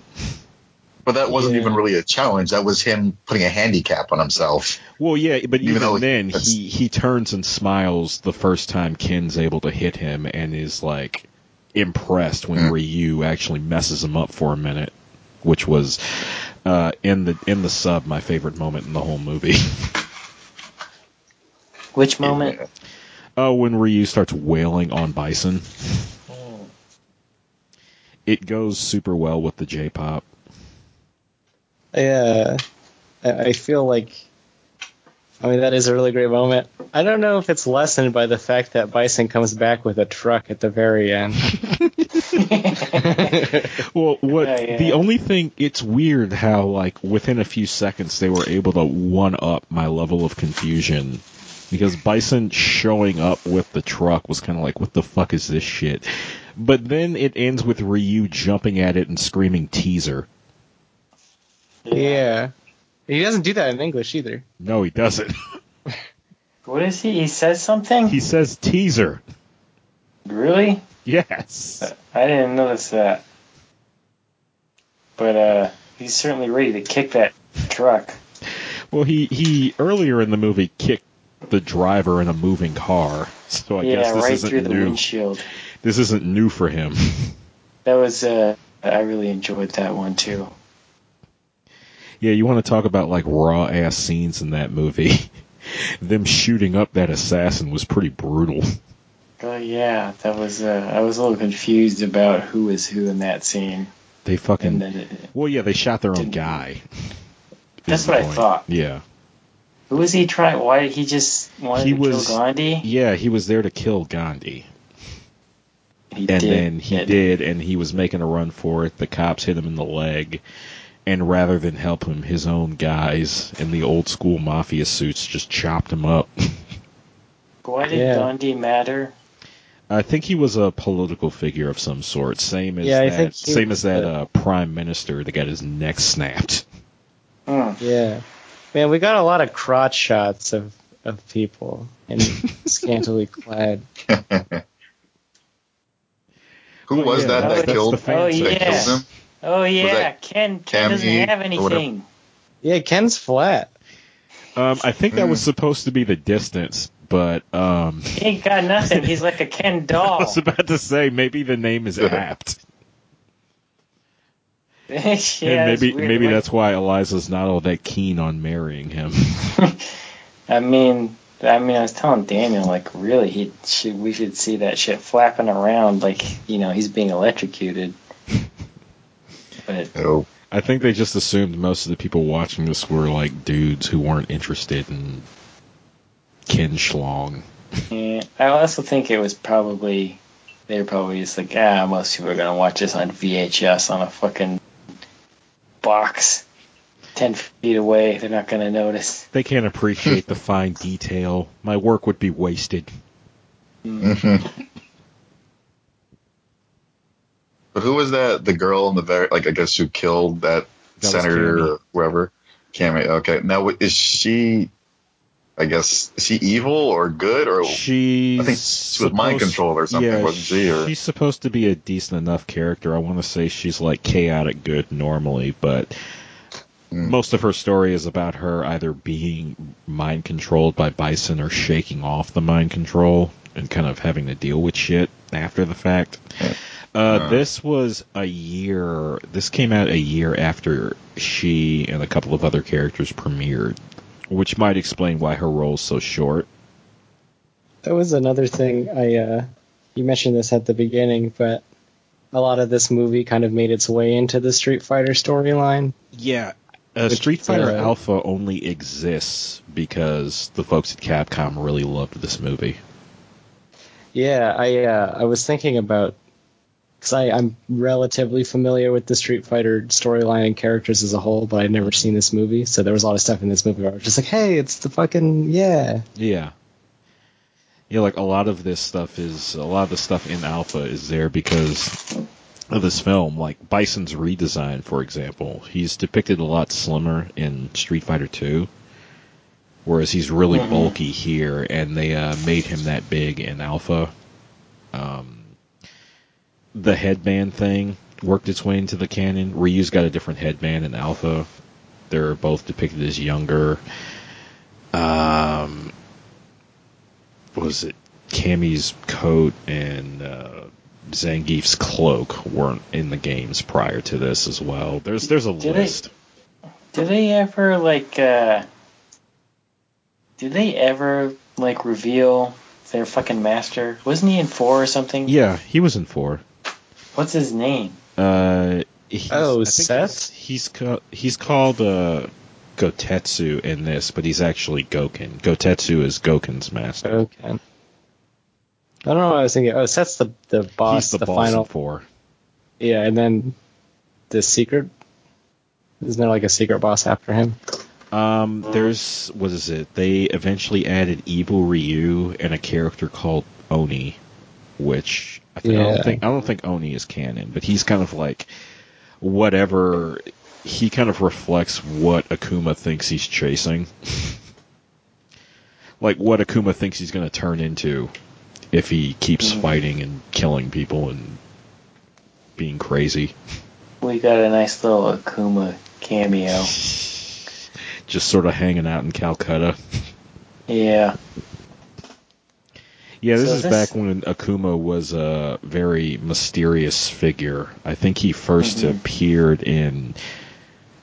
D: But that wasn't
B: Yeah.
D: even really a challenge. That was him putting a handicap on himself.
C: Well, yeah, but
D: Even
C: even,
D: though
C: then,
D: that's-
C: he he turns and smiles the first time Ken's able to hit him, and is like impressed when
D: Mm.
C: Ryu actually messes him up for a minute, which was uh, in the in the sub my favorite moment in the whole movie.
A: Which moment?
C: Oh, when Ryu starts wailing on Bison, it goes super well with the J-pop.
B: Yeah, I, I feel like. I mean, that is a really great moment. I don't know if it's lessened by the fact that Bison comes back with a truck at the very end.
C: Well, what
A: Yeah, yeah.
C: the only thing it's weird how like within a few seconds they were able to one up my level of confusion because Bison showing up with the truck was kind of like what the fuck is this shit? But then it ends with Ryu jumping at it and screaming teaser.
B: Yeah. He doesn't do that in English either.
C: No, he doesn't.
A: What is he? He says something?
C: he says teaser.
A: really?
C: Yes.
A: I didn't notice that. But uh, he's certainly ready to kick that truck.
C: Well, he he earlier in the movie kicked the driver in a moving car. So I
A: yeah,
C: guess this
A: right
C: isn't
A: through the
C: new.
A: windshield.
C: This isn't new for him.
A: That was uh, I really enjoyed that one too.
C: Yeah, you want to talk about like raw ass scenes in that movie? Them shooting up that assassin was pretty brutal.
A: Oh yeah, that was. Uh, I was a little confused about who was who in that scene,
C: They fucking
A: it,
C: well, yeah, they shot their own guy.
A: That's what I thought.
C: Yeah,
A: who was he trying? Why did he just wanted
C: He
A: to
C: was-
A: kill Gandhi?
C: yeah, he was there to kill Gandhi,
A: He
C: and
A: did.
C: then he did, and he was making a run for it. The cops hit him in the leg, and rather than help him, his own guys in the old school mafia suits just chopped him up.
A: Why did
B: Yeah.
A: Gandhi matter?
C: I think he was a political figure of some sort, same as
B: Yeah,
C: that, same as that uh, prime minister that got his neck snapped.
A: Hmm.
B: Yeah. Man, we got a lot of crotch shots of, of people and scantily clad.
D: Who
C: Oh,
D: was
C: yeah,
D: that
A: that's-
D: that killed
C: the fan
A: Oh,
C: section.
D: that
A: yeah.
D: killed him?
A: Oh yeah, Ken. Ken doesn't have anything.
B: Yeah, Ken's flat.
C: Um, I think that was
D: Mm.
C: supposed to be the distance, but um,
A: He ain't got nothing. He's like a Ken doll.
C: I was about to say maybe the name is apt,
A: yeah,
C: and maybe
A: weird.
C: maybe
A: Like,
C: that's why Eliza's not all that keen on marrying him.
A: I mean, I mean, I was telling Daniel, like, really, he should, we should see that shit flapping around, like, you know, he's being electrocuted. But
D: Oh,
C: I think they just assumed most of the people watching this were like dudes who weren't interested in Ken Schlong.
A: yeah, I also think it was probably they were probably just like, ah, most people are gonna watch this on VHS on a fucking box, ten feet away. They're not gonna notice.
C: They can't appreciate the fine detail. My work would be wasted.
D: but who was that? The girl in the very like I guess who killed that,
C: That
D: senator or whoever. Cammy. Okay. Now is she? I guess is she evil or good or
C: She's
D: I think she was mind controlled or something,
C: yeah,
D: wasn't she, or-
C: She's supposed to be a decent enough character. I want to say she's like chaotic good normally, but
D: Mm.
C: most of her story is about her either being mind controlled by Bison or shaking off the mind control and kind of having to deal with shit after the fact. Uh,
D: Uh.
C: this was a year. This came out a year after she and a couple of other characters premiered, which might explain why her role's so short.
B: That was another thing. I uh, you mentioned this at the beginning, but a lot of this movie kind of made its way into the Street Fighter storyline.
C: Yeah. Uh, Street Fighter
B: uh,
C: Alpha only exists because the folks at Capcom really loved this movie.
B: Yeah, I uh, I was thinking about because I'm relatively familiar with the Street Fighter storyline and characters as a whole, but I'd never seen this movie, so there was a lot of stuff in this movie where I was just like, hey, it's the fucking yeah.
C: Yeah. Yeah, like a lot of this stuff is a lot of the stuff in Alpha is there because of this film. Like Bison's redesign, for example, he's depicted a lot slimmer in Street Fighter Two, whereas he's really
A: Mhm.
C: bulky here, and they uh, made him that big in Alpha. Um, the headband thing worked its way into the canon. Ryu's got a different headband in Alpha. They're both depicted as younger. Um, was it Cammy's coat and uh, Zangief's cloak weren't in the games prior to this as well. There's there's a
A: Did they-
C: list.
A: Did they ever like? uh Did they ever like reveal their fucking master? Wasn't he in four or something?
C: Yeah, he was in four.
A: What's his name?
C: Uh, he's,
B: Oh,
C: I
B: Seth?
C: He's he's, ca- he's called uh, Gotetsu in this, but he's actually Goken. Gotetsu is Goken's master.
B: Okay. I don't know what I was thinking. Oh, Seth's the the boss,
C: he's the, boss
B: final.
C: four.
B: Yeah, and then the secret. Isn't there like a secret boss after him?
C: Um, there's what is it? They eventually added Evil Ryu and a character called Oni, which I, think, I don't think I don't think Oni is canon, but he's kind of like whatever. He kind of reflects what Akuma thinks he's chasing, like what Akuma thinks he's going to turn into if he keeps
A: Mhm.
C: fighting and killing people and being crazy.
A: We got a nice little Akuma cameo.
C: Just sort of hanging out in Calcutta.
A: Yeah.
C: Yeah, this
A: So
C: is
A: this-
C: back when Akuma was a very mysterious figure. I think he 1st
A: Mhm.
C: appeared in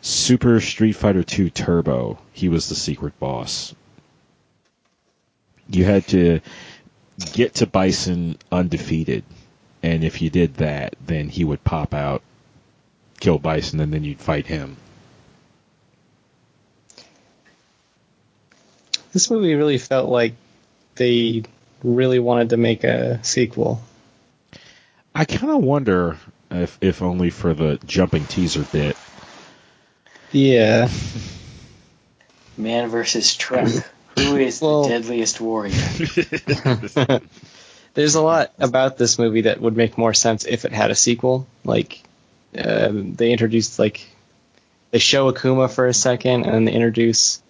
C: Super Street Fighter II Turbo. He was the secret boss. You had to get to Bison undefeated, and if you did that, then he would pop out, kill Bison, and then you'd fight him.
B: This movie really felt like they really wanted to make a sequel.
C: I kind of wonder if, if only for the jumping teaser bit.
B: Yeah.
A: Man versus truck. Who is
B: Well-
A: the deadliest warrior?
B: There's a lot about this movie that would make more sense if it had a sequel. Like, um, they introduced like they show Akuma for a second, and then they introduce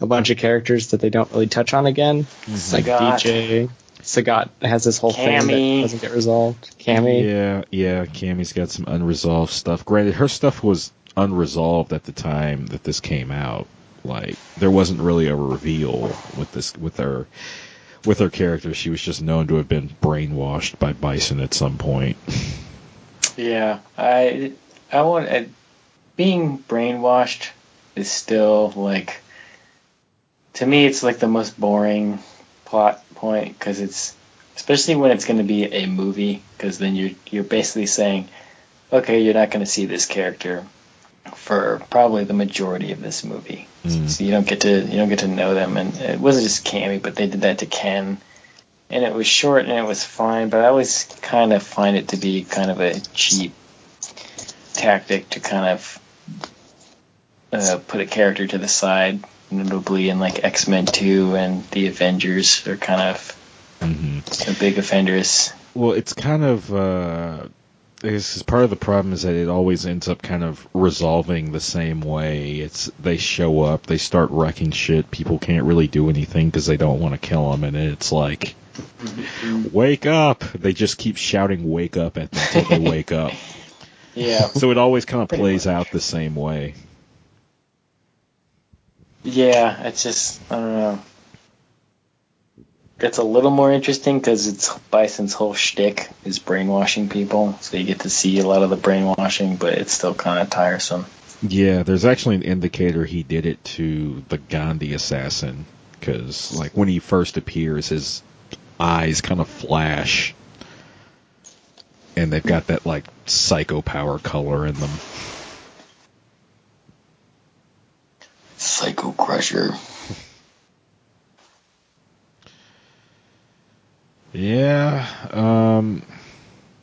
B: a bunch of characters that they don't really touch on again. Like
A: Sagat.
B: DJ, Sagat has this whole thing that doesn't get resolved. Cammy,
C: Yeah, yeah, Cammy's got some unresolved stuff. Granted, her stuff was unresolved at the time that this came out. Like, there wasn't really a reveal with this with her with her character. She was just known to have been brainwashed by Bison at some point.
A: Yeah, I I want I, being brainwashed is still like to me, it's like the most boring plot point because it's especially when it's going to be a movie because then you're you're basically saying, okay, you're not going to see this character for probably the majority of this movie,
C: Mm.
A: so you don't get to you don't get to know them. And it wasn't just Cammy, but they did that to Ken, and it was short and it was fine. But I always kind of find it to be kind of a cheap tactic to kind of uh, put a character to the side, notably in like X Men Two and the Avengers are kind of
C: hmm
A: big offenders.
C: Well, it's kind of uh, this is part of the problem is that it always ends up kind of resolving the same way. It's they show up, they start wrecking shit. People can't really do anything because they don't want to kill them, and it's like, wake up! They just keep shouting "wake up" at them until they wake up.
A: Yeah,
C: So it always kind of
A: Pretty
C: plays
A: much.
C: out the same way.
A: Yeah. It's just I don't know. It's a little more interesting because it's Bison's whole shtick is brainwashing people, so you get to see a lot of the brainwashing, but it's still kind of tiresome.
C: Yeah, there's actually an indicator he did it to the Gandhi assassin because, like, when he first appears, his eyes kind of flash, and they've got that like psycho power color in them.
A: Psycho Crusher.
C: Yeah, um,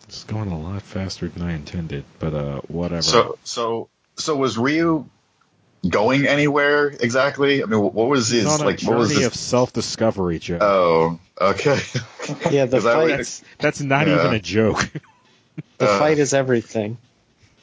C: it's going a lot faster than I intended, but uh, whatever.
D: So so so was Ryu going anywhere exactly? I mean, what was
C: He's
D: his
C: on a
D: like? What was
C: journey
D: his?
C: of self-discovery, Joe.
D: Oh, okay.
B: Yeah, the
D: 'Cause I would-
B: fight.
C: That's not
D: Yeah.
C: even a joke.
B: The
D: Uh,
B: fight is everything.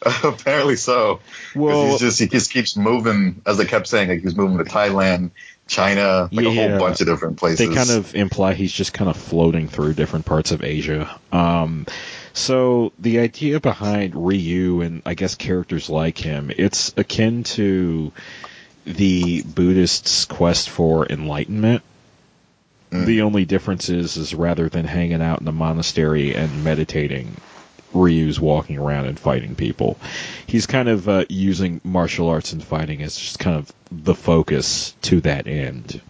D: Apparently so.
C: well,
D: he's just he just keeps moving, as they kept saying, like he's moving to Thailand, China, like a whole bunch of different places.
C: they kind of imply he's just kind of floating through different parts of Asia. Um, so the idea behind Ryu and I guess characters like him, it's akin to the Buddhists' quest for enlightenment.
D: Mm.
C: The only difference is, is rather than hanging out in a monastery and meditating, Ryu's walking around and fighting people. He's kind of uh, using martial arts and fighting as just kind of the focus to that end.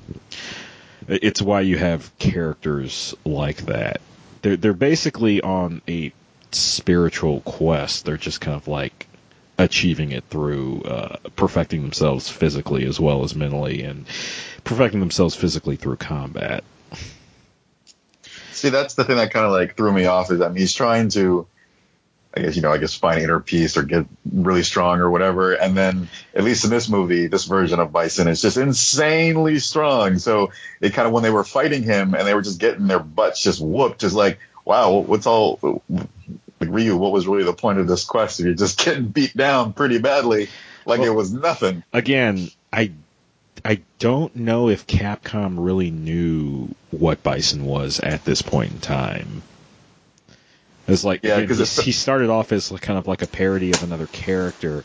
C: It's why you have characters like that. They're they're basically on a spiritual quest. They're just kind of like achieving it through uh, perfecting themselves physically as well as mentally, and perfecting themselves physically through combat.
D: See, that's the thing that kind of like threw me off is that he's trying to, I guess, you know, I guess find inner peace or get really strong or whatever. And then, at least in this movie, this version of Bison is just insanely strong. So it kind of, when they were fighting him and they were just getting their butts just whooped, just like, wow, what's all, like Ryu, what was really the point of this quest if you're just getting beat down pretty badly? Like
C: Well-
D: it was nothing.
C: Again, I I don't know if Capcom really knew what Bison was at this point in time. It's like
D: Yeah,
C: he, he started off as kind of like a parody of another character,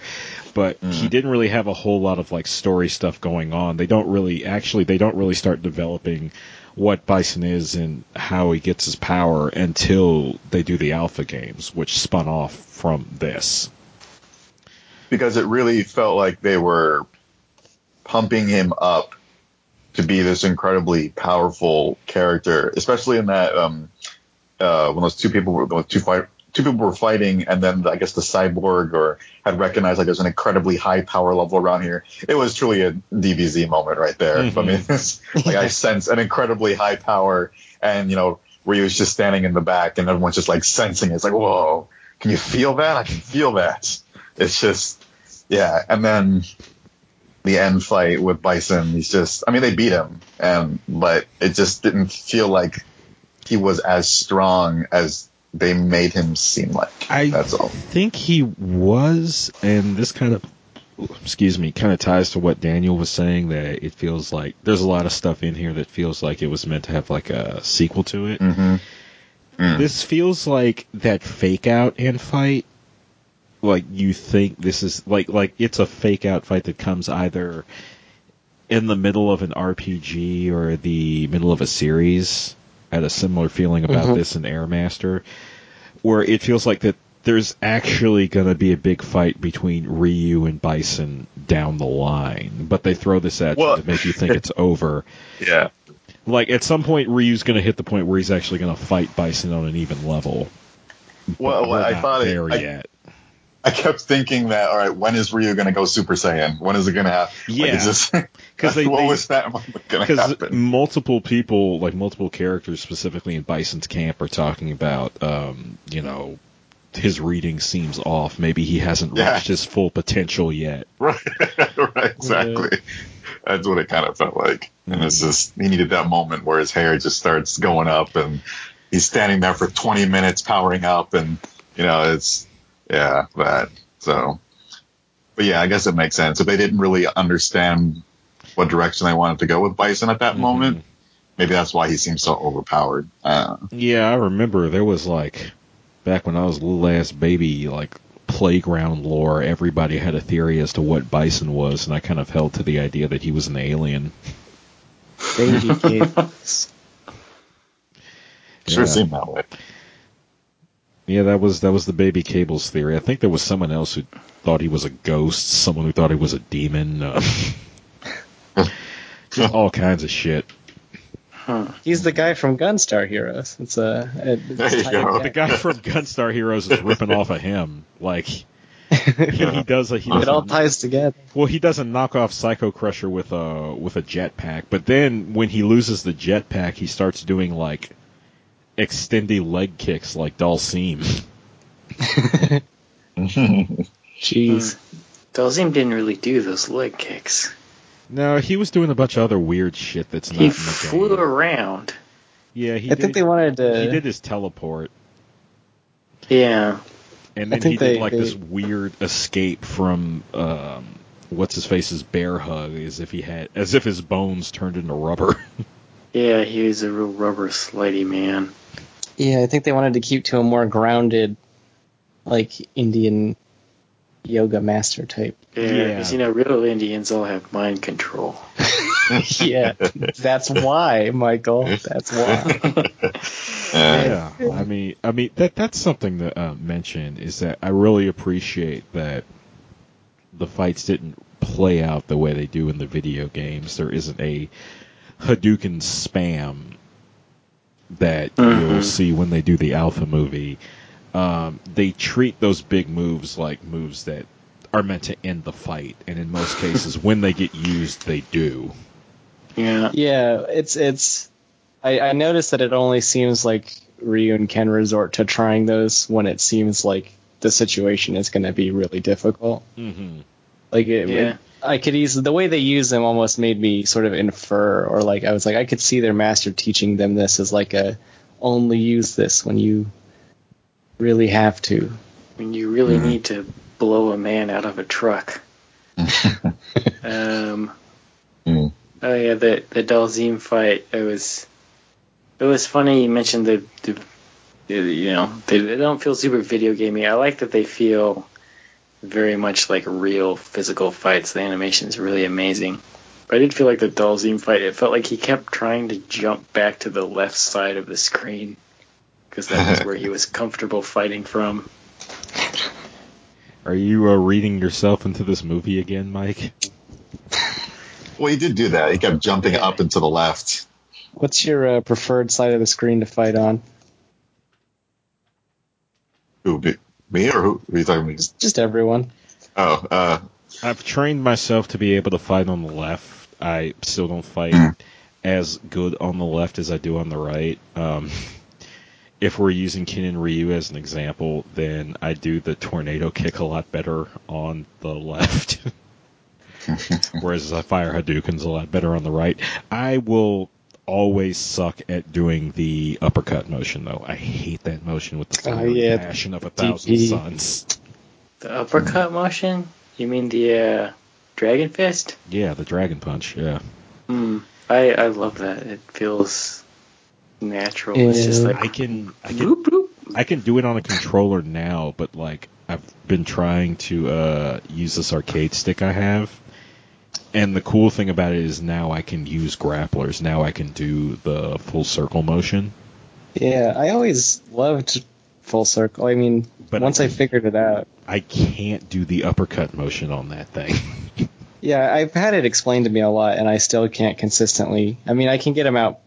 C: but he
D: Mhm.
C: didn't really have a whole lot of like story stuff going on. They don't really actually they don't really start developing what Bison is and how he gets his power until they do the Alpha games, which spun off from this.
D: because it really felt like they were pumping him up to be this incredibly powerful character, especially in that um, uh, when those two people were those two fight two people were fighting, and then I guess the cyborg or had recognized like there's an incredibly high power level around here. It was truly a DBZ moment right there.
C: Mhm.
D: I mean, it's, like I sense an incredibly high power, and you know was just standing in the back, and everyone's just like sensing it. It's like, whoa, can you feel that? I can feel that. It's just, yeah. And then the end fight with Bison, he's just, I mean, they beat him, and but it just didn't feel like he was as strong as they made him seem like.
C: I
D: That's all.
C: think he was, and this kind of, excuse me, kind of ties to what Daniel was saying that it feels like there's a lot of stuff in here that feels like it was meant to have like a sequel to it.
D: Mm-hmm. Mm.
C: This feels like that fake out and fight. Like you think this is like like it's a fake out fight that comes either in the middle of an RPG or the middle of a series. I had a similar feeling about
B: Mhm.
C: this in Airmaster, where it feels like that there's actually going to be a big fight between Ryu and Bison down the line, but they throw this at
D: Well-
C: you to make you think it's over.
D: Yeah.
C: Like at some point, Ryu's going to hit the point where he's actually going to fight Bison on an even level. But
D: Well, I
C: not
D: thought it-
C: there
D: I-
C: yet.
D: I kept thinking that, all right, when is Ryu going to go Super Saiyan? When is it going to happen?
C: Yeah.
D: Like, is this,
C: 'Cause they-
D: what
C: they-
D: was that going to
C: Because
D: happen?
C: multiple people, like multiple characters, specifically in Bison's camp, are talking about, um, you know, his reading seems off. Maybe he hasn't
D: Yeah.
C: reached his full potential yet.
D: Right, right, exactly. That's what it kind of felt like. And it's just, he needed that moment where his hair just starts going up and he's standing there for 20 minutes powering up and, you know, it's, yeah, that. So, but yeah, I guess it makes sense. If they didn't really understand what direction they wanted to go with Bison at that
C: Mhm.
D: moment, maybe that's why he seems so overpowered. Uh,
C: Yeah, I remember there was like back when I was a little ass baby, like playground lore. Everybody had a theory as to what Bison was, and I kind of held to the idea that he was an alien.
B: Baby cables.
D: sure
C: Yeah.
D: seemed that way.
C: Yeah, that was that was the baby cables theory. I think there was someone else who thought he was a ghost, someone who thought he was a demon. Uh, just all kinds of shit.
B: He's the guy from Gunstar Heroes. It's a. It's
D: There you
B: tight
D: go.
C: The guy from Gunstar Heroes is ripping off of him. Like he, he does a he does
B: It all
C: a-
B: ties together.
C: Well, he does a knockoff Psycho Crusher with a with a jetpack, but then when he loses the jetpack, he starts doing like extendy leg kicks like Dhalsim. Mm-hmm.
B: Jeez.
A: Hmm. Dhalsim didn't really do those leg kicks.
C: No, he was doing a bunch of other weird shit that's not
A: He
C: in the
A: flew
C: game.
A: around.
C: Yeah, he
B: I
C: did,
B: think they wanted to.
C: he did his teleport,
A: Yeah.
C: and then
B: think
C: he did like
B: they-
C: this weird escape from um, what's his face's bear hug, as if he had as if his bones turned into rubber.
A: Yeah, he was a real rubber slidey man.
B: Yeah, I think they wanted to keep to a more grounded, like Indian yoga master type.
A: Yeah,
C: Yeah.
A: because you know, real Indians all have mind control.
B: yeah, that's why, Michael. That's why.
C: Yeah, I mean, I mean that that's something to uh, mention is that I really appreciate that the fights didn't play out the way they do in the video games. There isn't a Hadouken spam that
A: Mhm.
C: you'll see when they do the Alpha movie. Um, they treat those big moves like moves that are meant to end the fight, and in most cases, when they get used, they do.
A: Yeah.
B: yeah, it's it's. I, I noticed that it only seems like Ryu and Ken resort to trying those when it seems like the situation is going to be really difficult.
C: Mm-hmm.
B: Like it,
A: Yeah.
B: it- I could easily the way they use them almost made me sort of infer, or like I was like I could see their master teaching them this as like a only use this when you really have to.
A: When you really
D: Mhm.
A: need to blow a man out of a truck. Um.
D: Mm.
A: Oh yeah, the the Dhalsim fight. It was it was funny. You mentioned the, the, the you know they, they don't feel super video gamey. I like that they feel very much like real physical fights. The animation is really amazing. But I did feel like the Dhalsim fight. It felt like he kept trying to jump back to the left side of the screen because that was where he was comfortable fighting from.
C: Are you uh, reading yourself into this movie again, Mike?
D: Well, he did do that. He kept jumping
B: Yeah.
D: up and to the left.
B: What's your uh, preferred side of the screen to fight on?
D: Who, me- me or who, who are you talking about?
B: Just everyone.
D: Oh, uh,
C: I've trained myself to be able to fight on the left. I still don't fight
D: Mm.
C: as good on the left as I do on the right. Um, if we're using Ken and Ryu as an example, then I do the tornado kick a lot better on the left. Whereas I fire Hadoukens a lot better on the right. I will always suck at doing the uppercut motion though. I hate that motion with the
B: Oh,
C: fiery
B: yeah,
C: passion of a thousand
B: DP.
C: suns.
A: The uppercut motion? You mean the uh, Dragon Fist?
C: Yeah, the dragon punch, yeah.
A: Hmm. I I love that. It feels natural. It's just like
C: I can I can
A: bloop, bloop.
C: I can do it on a controller now, but like I've been trying to uh, use this arcade stick I have, and the cool thing about it is now I can use grapplers. Now I can do the full circle motion.
B: Yeah, I always loved full circle. I mean,
C: But
B: once
C: I-
B: I figured it out,
C: I can't do the uppercut motion on that thing.
B: Yeah, I've had it explained to me a lot, and I still can't consistently. I mean, I can get them out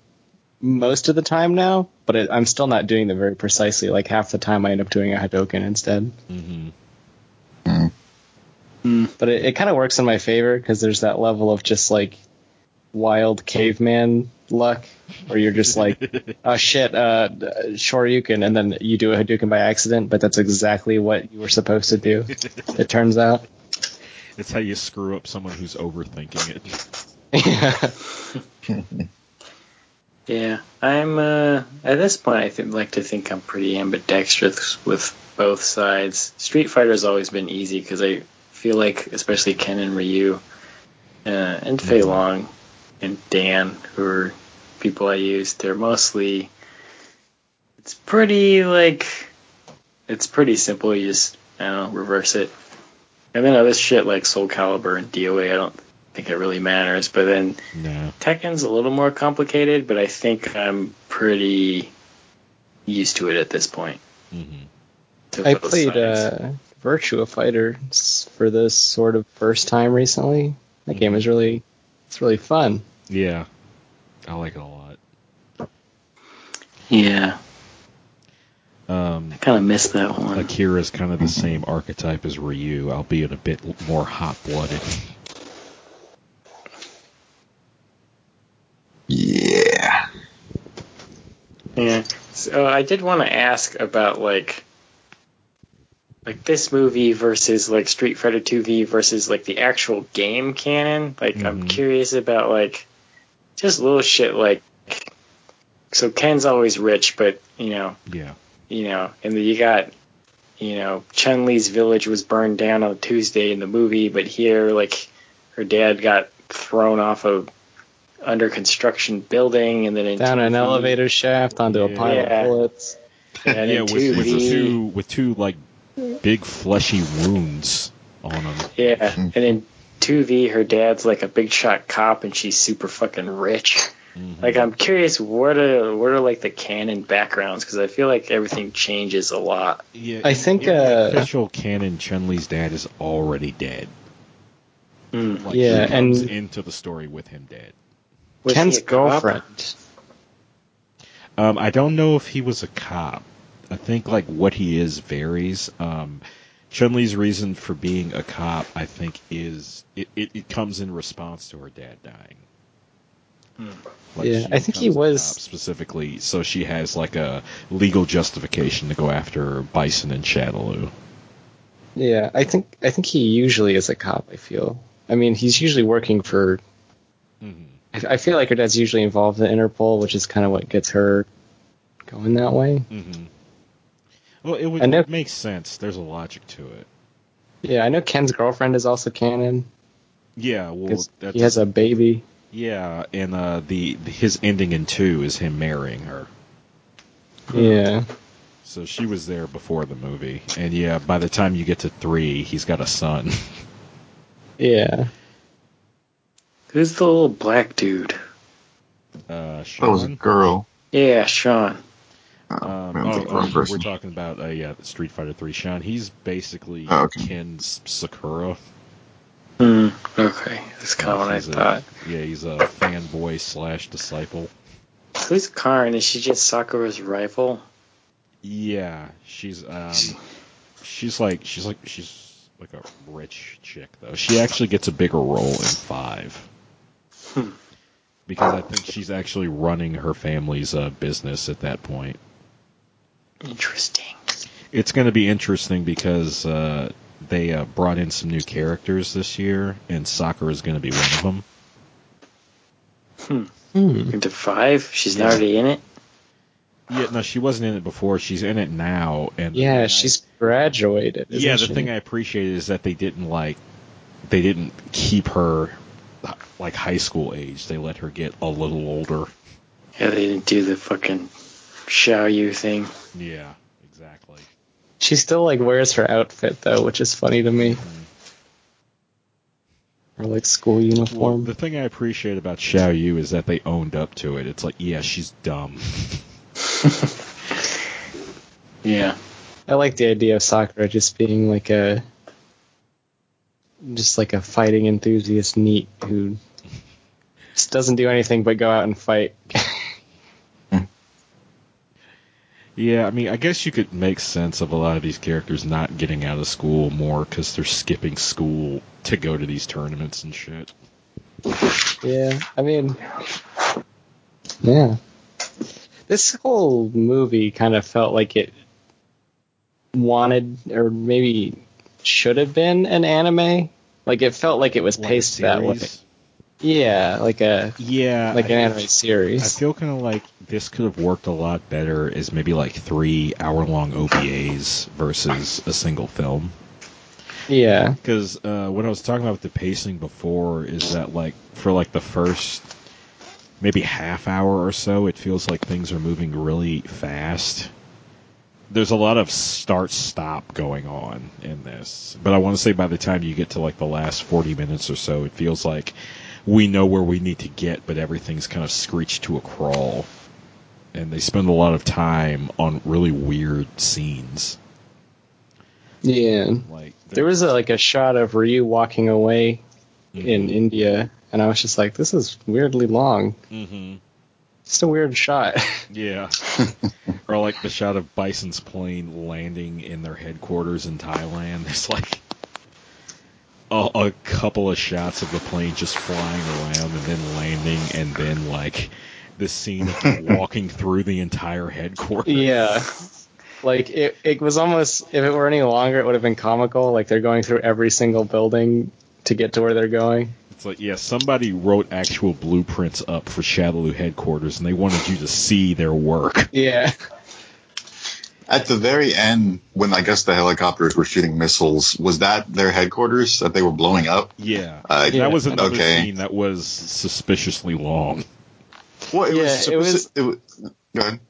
B: most of the time now, but it, I'm still not doing them very precisely. Like half the time, I end up doing a Hadouken instead.
C: Mm-hmm.
B: But it, it kind of works in my favor because there's that level of just like wild caveman luck where you're just like, oh shit, uh, Shoryuken, and then you do a Hadouken by accident, but that's exactly what you were supposed to do. It turns out.
C: It's how you screw up someone who's overthinking it.
B: yeah.
A: Yeah, I'm uh, at this point. I think, like to think I'm pretty ambidextrous with both sides. Street Fighter's always been easy because I feel like, especially Ken and Ryu, uh, and Fei Long and Dan, who are people I use, they're mostly. It's pretty like, it's pretty simple. You just I don't know, reverse it, and then other shit like Soul Calibur and DOA. I don't think it really matters, but then.
C: no.
A: Tekken's a little more complicated, but I think I'm pretty used to it at this point.
C: Mm-hmm.
B: I played uh, Virtua Fighter for this sort of first time recently. That game is really, it's really fun.
C: Yeah, I like it a lot.
A: yeah,
C: Um,
A: I kind of missed that one.
C: Akira's kind of the same archetype as Ryu, albeit a bit more hot-blooded.
D: Yeah.
A: Yeah. So I did want to ask about like like this movie versus like Street Fighter 2V versus like the actual game canon. Like I'm
C: Mhm.
A: curious about like just little shit like so Ken's always rich, but you know,
C: Yeah.
A: you know, and then you got you know, Chun Li's village was burned down on Tuesday in the movie, but here like her dad got thrown off a under construction building and then in
B: Down an
A: 2V
B: elevator shaft onto a pile
A: Yeah.
B: of bullets.
A: and
C: yeah, with, with
A: 2V
C: with two like big fleshy wounds on them.
A: Yeah, and in 2V, her dad's like a big shot cop, and she's super fucking rich.
C: Mhm.
A: Like, I'm curious, what are what are like the canon backgrounds? Because I feel like everything changes a lot.
C: yeah,
B: I think,
C: in the
B: uh,
C: official canon, Chun Li's dad is already dead.
A: Hmm.
C: Like,
B: Yeah,
C: she comes
B: and-
C: into the story with him dead.
A: Was
B: Ken's
A: he a cop?
B: girlfriend.
C: Um, I don't know if he was a cop. I think like what he is varies. Um, Chun Li's reason for being a cop, I think, is it, it, it comes in response to her dad dying. Like,
B: Yeah, I think he was-
C: specifically, so she has like a legal justification to go after Bison and Shadaloo.
B: Yeah, I think I think he usually is a cop. I feel. I mean, he's usually working for.
C: Mm-hmm.
B: I I feel like her dad's usually involved in Interpol, which is kind of what gets her going that way.
C: Mm-hmm. Well, it would
B: know-
C: it makes sense. There's a logic to it.
B: Yeah, I know Ken's girlfriend is also canon
C: Yeah, well, that's,
B: he has a baby.
C: yeah, and uh, the his ending in two is him marrying her.
B: Yeah,
C: So she was there before the movie, and yeah, by the time you get to three, he's got a son.
B: yeah.
A: Who's the little black dude?
C: Uh,
D: That was a girl.
A: Yeah, Sean.
D: Oh,
C: Um,
D: man,
C: oh,
D: I'm the wrong
C: oh, we're talking about uh, yeah, Street Fighter Three. Sean, he's basically
D: Oh, okay.
A: Hmm.
C: Ken's Sakura.
A: Okay, that's kind of what I thought.
C: Yeah, he's a fanboy slash disciple.
A: Who's Karin? Is she just Sakura's rival?
C: Yeah, she's um, she's like she's like she's like a rich chick though. She actually gets a bigger role in five.
A: Hmm.
C: Because I think she's actually running her family's uh, business at that point.
A: Interesting.
C: It's going to be interesting because uh, they uh, brought in some new characters this year, and Sakura is going to be one of them.
A: Hmm.
B: Hmm.
A: Into five? She's
C: Yeah.
A: not already in it?
C: Yeah, no, she wasn't in it before. She's in it now, and the thing
B: Yeah,
C: I-
B: she's graduated. isn't
C: yeah. The
B: she?
C: thing I appreciate is that they didn't like they didn't keep her like high school age. They let her get a little older.
A: Yeah, they didn't do the fucking Xiao Yu thing.
C: Yeah, exactly.
B: She still like wears her outfit though, which is funny to me. Hmm. Or like school
C: Well,
B: uniform.
C: the thing I appreciate about Xiao Yu is that they owned up to it. It's like, yeah, she's dumb.
A: Yeah.
B: I like the idea of Sakura just being like a just like a fighting enthusiast neat who just doesn't do anything but go out and fight.
C: Yeah, I mean, I guess you could make sense of a lot of these characters not getting out of school more because they're skipping school to go to these tournaments and shit.
B: yeah, I mean, yeah. This whole movie kind of felt like it wanted, or maybe should have been an anime. Like it felt like it was
C: Like
B: paced that way. Yeah, like a
C: Yeah,
B: like
C: I-
B: an anime series.
C: I feel kind of like this could have worked a lot better as maybe like three hour long OVAs versus a single film.
B: Yeah,
C: Because uh, what I was talking about with the pacing before is that like for like the first maybe half hour or so, it feels like things are moving really fast. There's a lot of start stop going on in this, but I want to say by the time you get to like the last 40 minutes or so, it feels like we know where we need to get, but everything's kind of screeched to a crawl. And they spend a lot of time on really weird scenes.
B: yeah.
C: Like
B: There was a, like a shot of Ryu walking away in
C: Mhm.
B: India, and I was just like, "This is weirdly long.
C: Mhm.
B: Just a weird shot."
C: Yeah. or like the shot of Bison's plane landing in their headquarters in Thailand. There's like a, a couple of shots of the plane just flying around and then landing, and then like the scene of walking through the entire headquarters.
B: yeah, like it. It was almost if it were any longer, it would have been comical. Like they're going through every single building to get to where they're going.
C: It's like, yeah, somebody wrote actual blueprints up for Shadaloo headquarters, and they wanted you to see their work.
B: Yeah,
D: At the very end, when I guess the helicopters were shooting missiles, was that their headquarters that they were blowing up?
C: Yeah.
D: Uh,
B: Yeah.
C: That was another
D: Okay.
C: scene that was suspiciously long.
D: Well, it
B: Yeah,
D: was.
B: it was-
D: It was go ahead.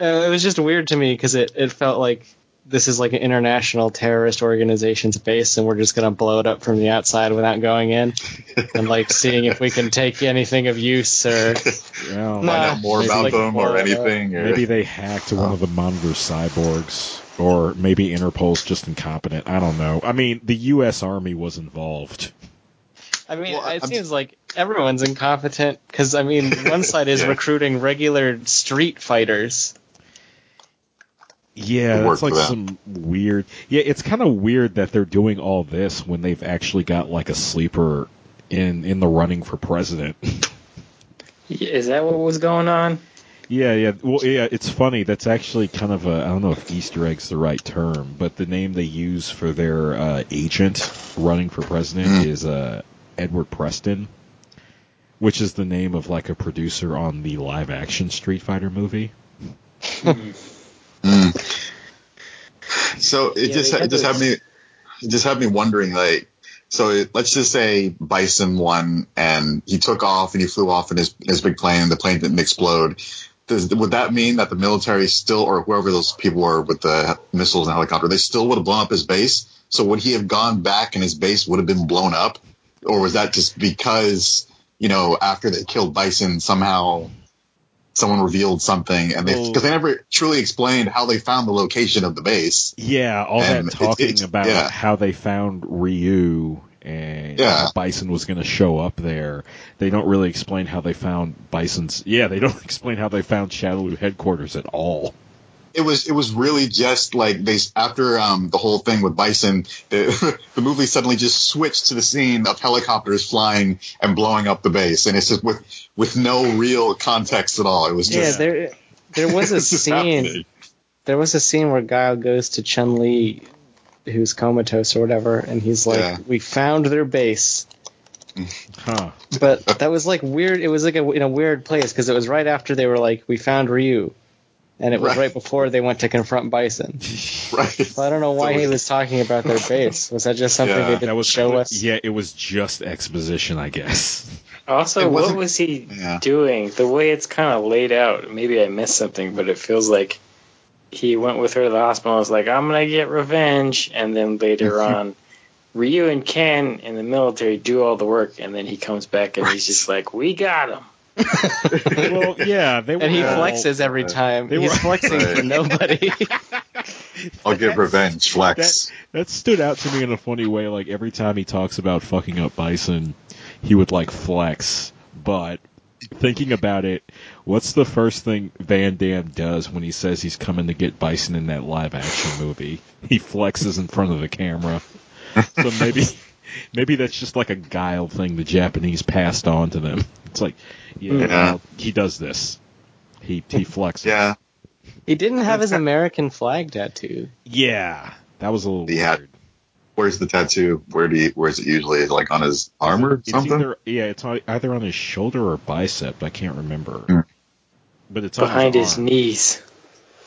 B: uh, it was just weird to me because it it felt like this is like an international terrorist organization's base, and we're just gonna blow it up from the outside without going in, and like seeing if we can take anything of use or
C: Yeah,
D: Find
B: Nah,
D: out more
B: maybe
D: about
B: like
D: them or
B: blow
D: anything. Or,
C: Maybe they hacked uh-huh. one of the monitor cyborgs, or maybe Interpol's just incompetent. I don't know. I mean, the U.S. Army was involved.
B: I mean,
D: Well,
B: it
D: I'm-
B: seems like everyone's incompetent because I mean, one side is
D: Yeah.
B: recruiting regular street fighters.
C: Yeah,
D: It worked
C: that's like some weird. Yeah, it's kind of weird that they're doing all this when they've actually got like a sleeper in in the running for president.
A: Is that what was going on?
C: Yeah, yeah. Well, yeah. It's funny. That's actually kind of a. I don't know if Easter egg's the right term, but the name they use for their uh, agent running for president
D: Mm.
C: is uh, Edward Pressman, which is the name of like a producer on the live-action Street Fighter movie.
D: Mm. So it
A: Yeah,
D: just it
A: had
D: just had me it just had me wondering like so it, let's just say Bison won and he took off and he flew off in his his big plane and the plane didn't explode. Does, would that mean that the military still or whoever those people were with the missiles and helicopter they still would have blown up his base? So would he have gone back and his base would have been blown up, or was that just because you know after they killed Bison somehow someone revealed something and they
C: Well-
D: because they never truly explained how they found the location of the base.
C: Yeah, all
D: And
C: that
D: it-
C: talking about
D: yeah.
C: how they found Ryu and
D: Yeah.
C: Bison was going to show up there. They don't really explain how they found Bison's. Yeah, they don't explain how they found Shadaloo headquarters at all.
D: it was it was really just like they after um, the whole thing with Bison, the, the movie suddenly just switched to the scene of helicopters flying and blowing up the base, and it's just with with no real context at all. It was
B: Yeah,
D: just
B: there there was a scene.
D: happening.
B: There was a scene where Guile goes to Chun Li, who's comatose or whatever, and he's like,
D: Yeah.
B: "We found their base."
C: Huh.
B: But that was like weird. It was like a, in a weird place because it was right after they were like, "We found Ryu," and it was
D: Right.
B: right before they went to confront Bison.
D: right.
B: So I don't know why
D: So-
B: he was talking about their base. Was that just something
D: Yeah.
B: they didn't
C: That was
B: show us?
C: Yeah, it was just exposition, I guess.
A: Also, what
D: wasn't-
A: he
D: Yeah.
A: doing? The way it's kind of laid out, maybe I missed something, but it feels like he went with her to the hospital and was like, I'm going to get revenge. And then later on, Ryu and Ken in the military do all the work, and then he comes back and he's just like, We got him.
C: well, yeah, they were
B: And he
C: all-
B: flexes every time.
C: They
B: He's
C: were-
B: flexing
D: Right.
B: for nobody.
D: I'll get revenge, flex.
C: That stood out to me in a funny way. Like every time he talks about fucking up Bison, he would like flex. But thinking about it, what's the first thing Van Damme does when he says he's coming to get Bison in that live action movie? He flexes in front of the camera. So maybe maybe that's just like a guile thing the Japanese passed on to them. It's like, yeah,
D: Yeah.
C: well, he does this. He he flexes.
D: Yeah,
B: He didn't have his American flag tattoo.
C: Yeah. That was a little
D: He had-
C: weird.
D: Where's the tattoo? Where do you, where's it usually? Is it like on his arm or
C: It's
D: something?
C: either yeah, it's on- either on his shoulder or bicep. I can't remember.
D: Hmm.
C: But it's on
A: Behind his
C: arm.
A: knees.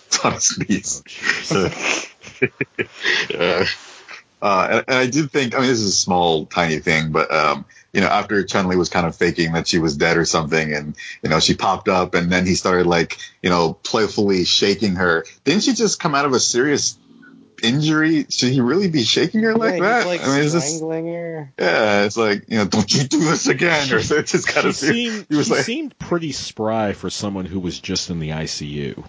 D: It's on his knees.
C: Oh,
D: yeah. Uh, and, and I did think, I mean, this is a small, tiny thing, but, um, you know, after Chun Li was kind of faking that she was dead or something, and, you know, she popped up, and then he started, like, you know, playfully shaking her. Didn't she just come out of a serious injury? Should he really be shaking her like
B: yeah,
D: that?
B: Like
D: I mean, it's just,
B: strangling her.
D: yeah, it's like, you know, don't you do this again, or so it just kind
C: he
D: of
C: seemed
D: he was
C: he
D: like,
C: seemed pretty spry for someone who was just in the ICU.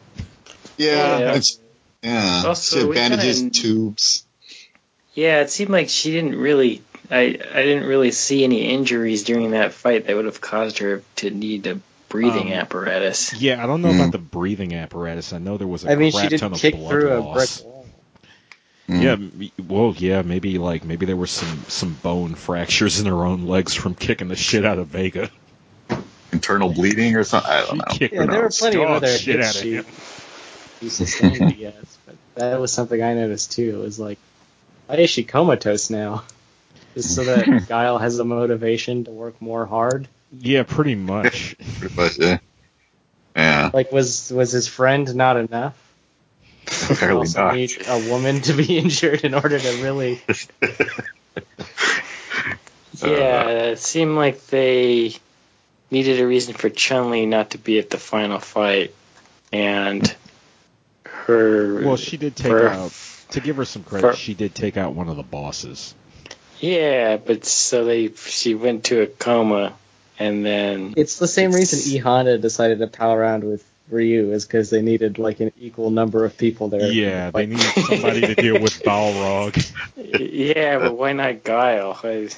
D: yeah,
A: Yeah.
D: it's- yeah.
A: Also,
D: she had
A: we kinda-
D: bandages, tubes.
A: Yeah, it seemed like she didn't really. I I didn't really see any injuries during that fight that would have caused her to need a breathing
C: Um,
A: apparatus.
C: Yeah, I don't know
D: Hmm.
C: about the breathing apparatus. I know there was a
B: I mean,
C: crap
B: she did
C: ton of
B: kick
C: blood
B: through a
C: loss.
B: brick wall.
D: Mm.
C: Yeah, well, yeah, maybe like maybe there were some some bone fractures in her own legs from kicking the shit out of Vega.
D: Internal bleeding or something. I don't know.
C: kicked
B: Yeah, there were plenty of
C: dog
B: other
C: shit
B: hits
C: out of
B: she,
C: him.
B: she sustained, I guess. But that was something I noticed too. It was like, why is she comatose now? Just so that Guile has the motivation to work more hard.
C: Yeah, pretty much.
D: Pretty much, yeah. Yeah,
B: Like, was was his friend not enough? You
D: apparently
B: also
D: not.
B: need a woman to be injured in order to really.
A: Uh, yeah, it seemed like they needed a reason for Chun Li not to be at the final fight, and her.
C: well, she did take
A: for-
C: out. To give her some credit,
A: for-
C: she did take out one of the bosses.
A: Yeah, but so they she went to a coma, and then
B: It's the same
A: It's-
B: reason E Honda decided to pal around with Ryu is because they needed like an equal number of people there.
C: Yeah, they
B: Like,
C: need somebody to deal with Balrog.
A: yeah, but why not Guile? I-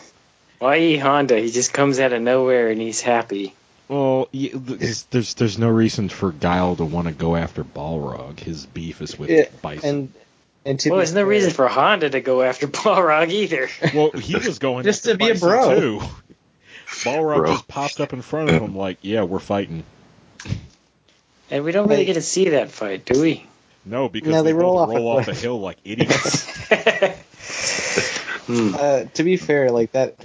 A: Why E Honda? He just comes out of nowhere and he's happy.
C: Well, there's, there's there's no reason for Guile to want to go after Balrog. His beef is with
B: Yeah,
C: Bison.
B: and and to
A: Well,
B: be
A: there's no reason for Honda to go after Balrog either.
C: well, he was going
B: Just
C: after
B: to be a
C: Bison,
B: bro.
C: Too. Balrog
D: Bro.
C: just popped up in front of him like, "Yeah, we're fighting."
A: And we don't really get to see that fight, do we?
C: No, because
B: No,
C: they,
B: they roll
C: both
B: off a
C: roll off the hill like idiots.
A: Hmm.
B: Uh, to be fair, like that,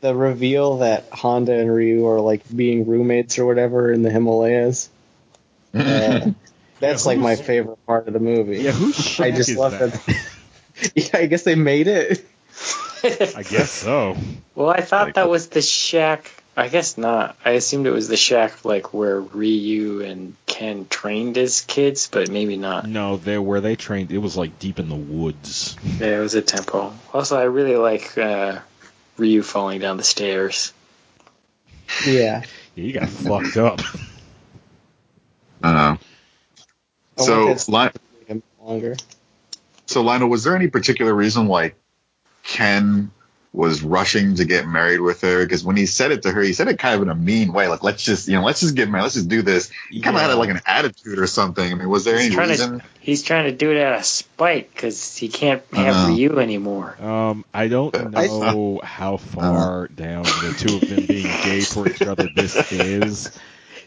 B: the reveal that Honda and Ryu are like being roommates or whatever in the Himalayas. Uh, that's like my favorite part of the movie.
C: yeah, whose
B: I just love
C: that?
B: that. yeah, I guess they made it.
C: I guess so.
A: well, I thought
D: Like-
A: that was the shack. I guess not. I assumed it was the shack like where Ryu and Ken trained as kids, but maybe not.
C: No, they where they trained. It was like deep in the woods.
A: Yeah, it was a temple. Also, I really like uh, Ryu falling down the stairs.
B: Yeah.
C: Yeah, you got fucked up.
D: Uh, so,
B: want that
D: Li-
B: to make him longer.
D: so Lionel, was there any particular reason why Ken was rushing to get married with her? Because when he said it to her, he said it kind of in a mean way, like let's just, you know, let's just get married, let's just do this. He kind of had like an attitude or something. I mean, was there
A: He's
D: any
A: trying to-
D: reason?
A: He's trying to do it out of spite because he can't have
D: Uh-huh.
A: Anymore.
C: Um, I don't
B: I-
C: know how far down the two of them being gay for each other this is.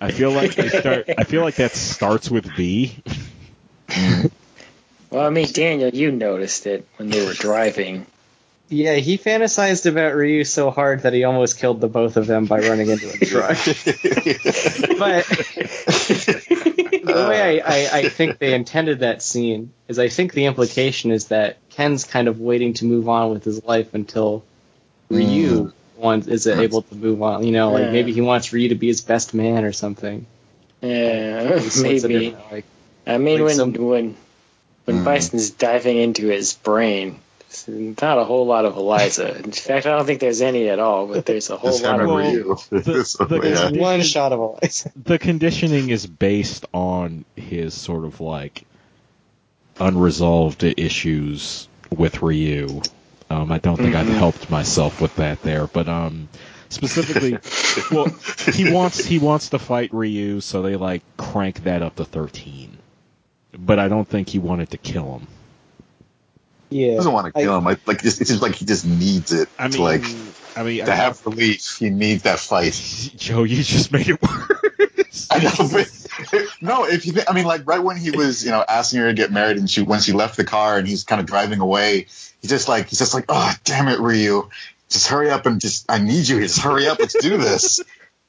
C: I feel like they start. I feel like that starts with V.
A: Well, I mean, Daniel, you noticed it when they were driving.
B: Yeah, he fantasized about Ryu so hard that he almost killed the both of them by running into a truck. but the way I, I, I think they intended that scene is I think the implication is that Ken's kind of waiting to move on with his life until Ryu wants is able to move on. You know, like
A: Yeah.
B: maybe he wants Ryu to be his best man or something.
A: Yeah,
B: He splits it
A: maybe.
B: like,
A: I mean,
B: Like
A: when
B: some-
A: when when
D: Hmm.
A: Bison's diving into his brain, there's not a whole lot of Eliza. In fact, I don't think there's any at all. But there's a whole
D: Just
A: lot of
D: and
C: Well,
D: Ryu.
C: the-
D: So,
C: the-
D: yeah.
C: the-
B: one shot of Eliza.
C: The conditioning is based on his sort of like unresolved issues with Ryu. Um, I don't think I've
A: Mhm.
C: helped myself with that there, but um, specifically, well, he wants he wants to fight Ryu, so they like crank that up to thirteen. But I don't think he wanted to kill him.
B: Yeah.
D: He doesn't want to
B: I-
D: kill him. Like, like just, it seems like he just needs it
C: I
D: to
C: mean,
D: like
C: I mean,
D: to
C: I-
D: have relief. He needs that fight.
C: Joe, you just made it worse.
D: I know, but no. If you, think, I mean, like right when he was, you know, asking her to get married, and she when she left the car, and he's kind of driving away, he's just like, he's just like, oh, damn it, Ryu, just hurry up and just, I need you. Just hurry up, let's do this.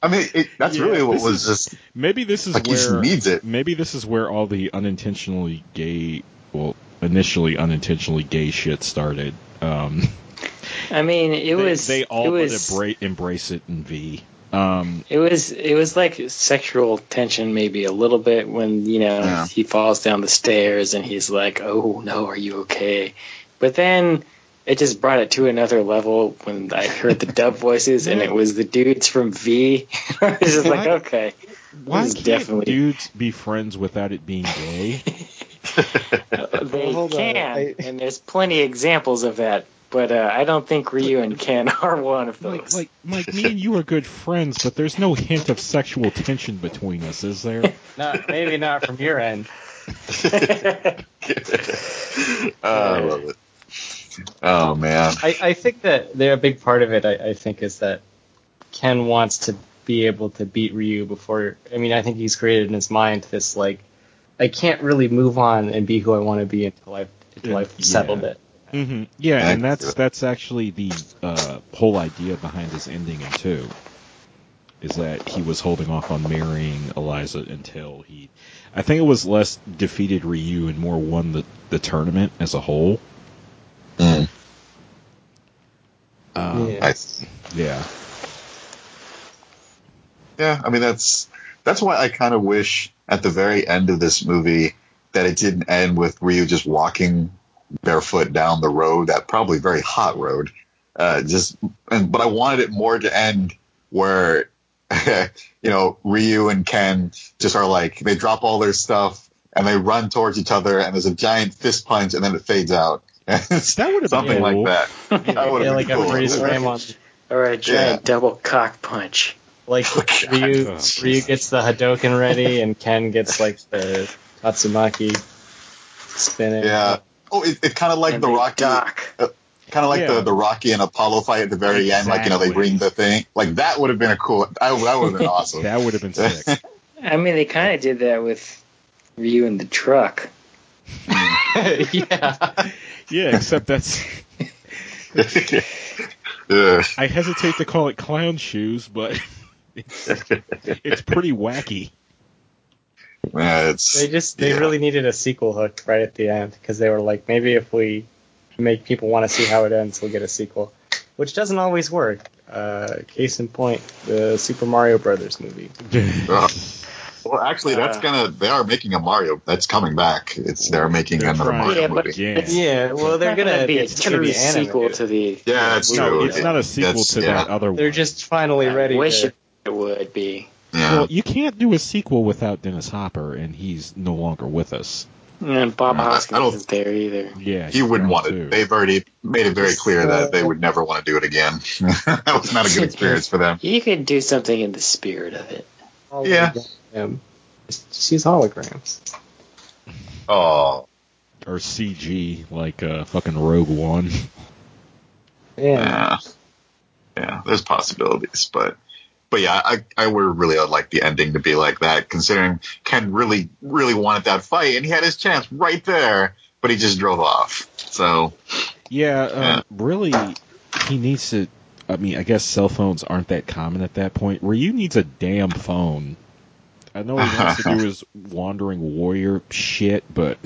D: I mean, it, that's
C: Yeah,
D: really what was
C: is-
D: just
C: Maybe this is
D: like he just
C: where
D: needs it.
C: maybe this is where all the unintentionally gay, well, initially unintentionally gay shit started. Um,
A: I mean, it
C: they,
A: was
C: they all
A: it
C: would
A: was
C: embra- embrace it in V. Um,
A: it was it was like sexual tension maybe a little bit when you know
D: Yeah.
A: he falls down the stairs and he's like, "Oh no, are you okay?" But then it just brought it to another level when I heard the dub voices and it was the dudes from V. I was just like,
C: Why-
A: okay,
C: why can't
A: definitely-
C: dudes be friends without it being gay?
A: they
B: hold on,
A: can,
B: I-
A: and there's plenty examples of that. But uh, I don't think Ryu and Ken are one of
C: like,
A: those.
C: like, Mike, me and you are good friends, but there's no hint of sexual tension between us, is there?
B: Not, maybe not from your end.
D: Oh, I love it. Oh man.
B: I, I think that they're a big part of it. I, I think is that Ken wants to be able to beat Ryu before. I mean, I think he's created in his mind this like, I can't really move on and be who I want to be until I've until I've
C: Yeah.
B: settled it.
C: hmm Yeah, and that's that's actually the uh, whole idea behind his ending in two. Is that he was holding off on marrying Eliza until he, I think it was less defeated Ryu and more won the the tournament as a whole.
D: Mm.
C: Um,
B: Yeah.
D: Nice.
C: yeah.
D: Yeah, I mean that's that's why I kind of wish at the very end of this movie that it didn't end with Ryu just walking barefoot down the road, that probably very hot road. Uh, just, and, but I wanted it more to end where, you know, Ryu and Ken just are like they drop all their stuff and they run towards each other, and there's a giant fist punch, and then it fades out.
C: That would have
D: something
C: been
D: like
C: cool.
D: that. That would
B: Yeah,
D: have
B: like
D: been
B: a freeze frame on,
A: or a giant
D: Yeah.
A: double cock punch.
B: Like Ryu.
C: Oh,
B: Ryu gets the Hadouken ready, and Ken gets like the Tatsumaki spinning.
D: Yeah. Oh, it, it kind of like
A: and
D: the Rocky.
A: dock.
D: Uh, kind of like
C: Yeah.
D: the, the Rocky and Apollo fight at the very end, like you know they bring the thing, like that would have been a cool. I, that would have been awesome.
C: That would have been sick.
A: I mean, they kind of did that with Ryu and the truck.
B: yeah.
C: yeah, except that's I hesitate to call it clown shoes, but it's, it's pretty wacky.
D: Yeah, it's
B: They just they
D: yeah.
B: really needed a sequel hook right at the end because they were like maybe if we make people want to see how it ends, we'll get a sequel, which doesn't always work. Uh, case in point, the Super Mario Brothers movie.
D: Ugh. Well, actually, that's
A: Uh.
D: gonna. They are making a Mario. That's coming back. It's they're making
C: They're
D: another
C: trying.
D: Mario
A: Yeah,
D: movie.
C: Yeah.
B: Yeah, well they're
A: It's not
B: gonna
A: be a
B: it's gonna
A: true
B: be
A: sequel to the.
D: Yeah, that's
C: no,
D: true.
C: it's not a sequel
D: That's-
C: to
D: yeah.
C: that other one.
B: They're just finally
A: I
B: ready.
A: wish
B: to,
A: it would be.
D: Yeah.
C: Well, you can't do a sequel without Dennis Hopper, and he's no longer with us.
A: And Bob
D: I- I
A: Hoskins
D: don't-
A: isn't there either.
C: Yeah,
D: he wouldn't want
C: too.
D: it. They've already made it very
B: Just,
D: clear that they would never want to do it again. that was not a good experience for them.
A: You could do something in the spirit of it.
D: Yeah.
B: him. Just, just use holograms.
D: Oh,
C: or CG like uh, fucking Rogue One.
B: Yeah.
D: yeah, yeah. There's possibilities, but but yeah, I I would really like the ending to be like that, considering Ken really really wanted that fight and he had his chance right there, but he just drove off. So
C: Yeah,
D: Yeah.
C: um, really, he needs to. I mean, I guess cell phones aren't that common at that point. Ryu needs a damn phone. I know he wants to do his wandering warrior shit, but.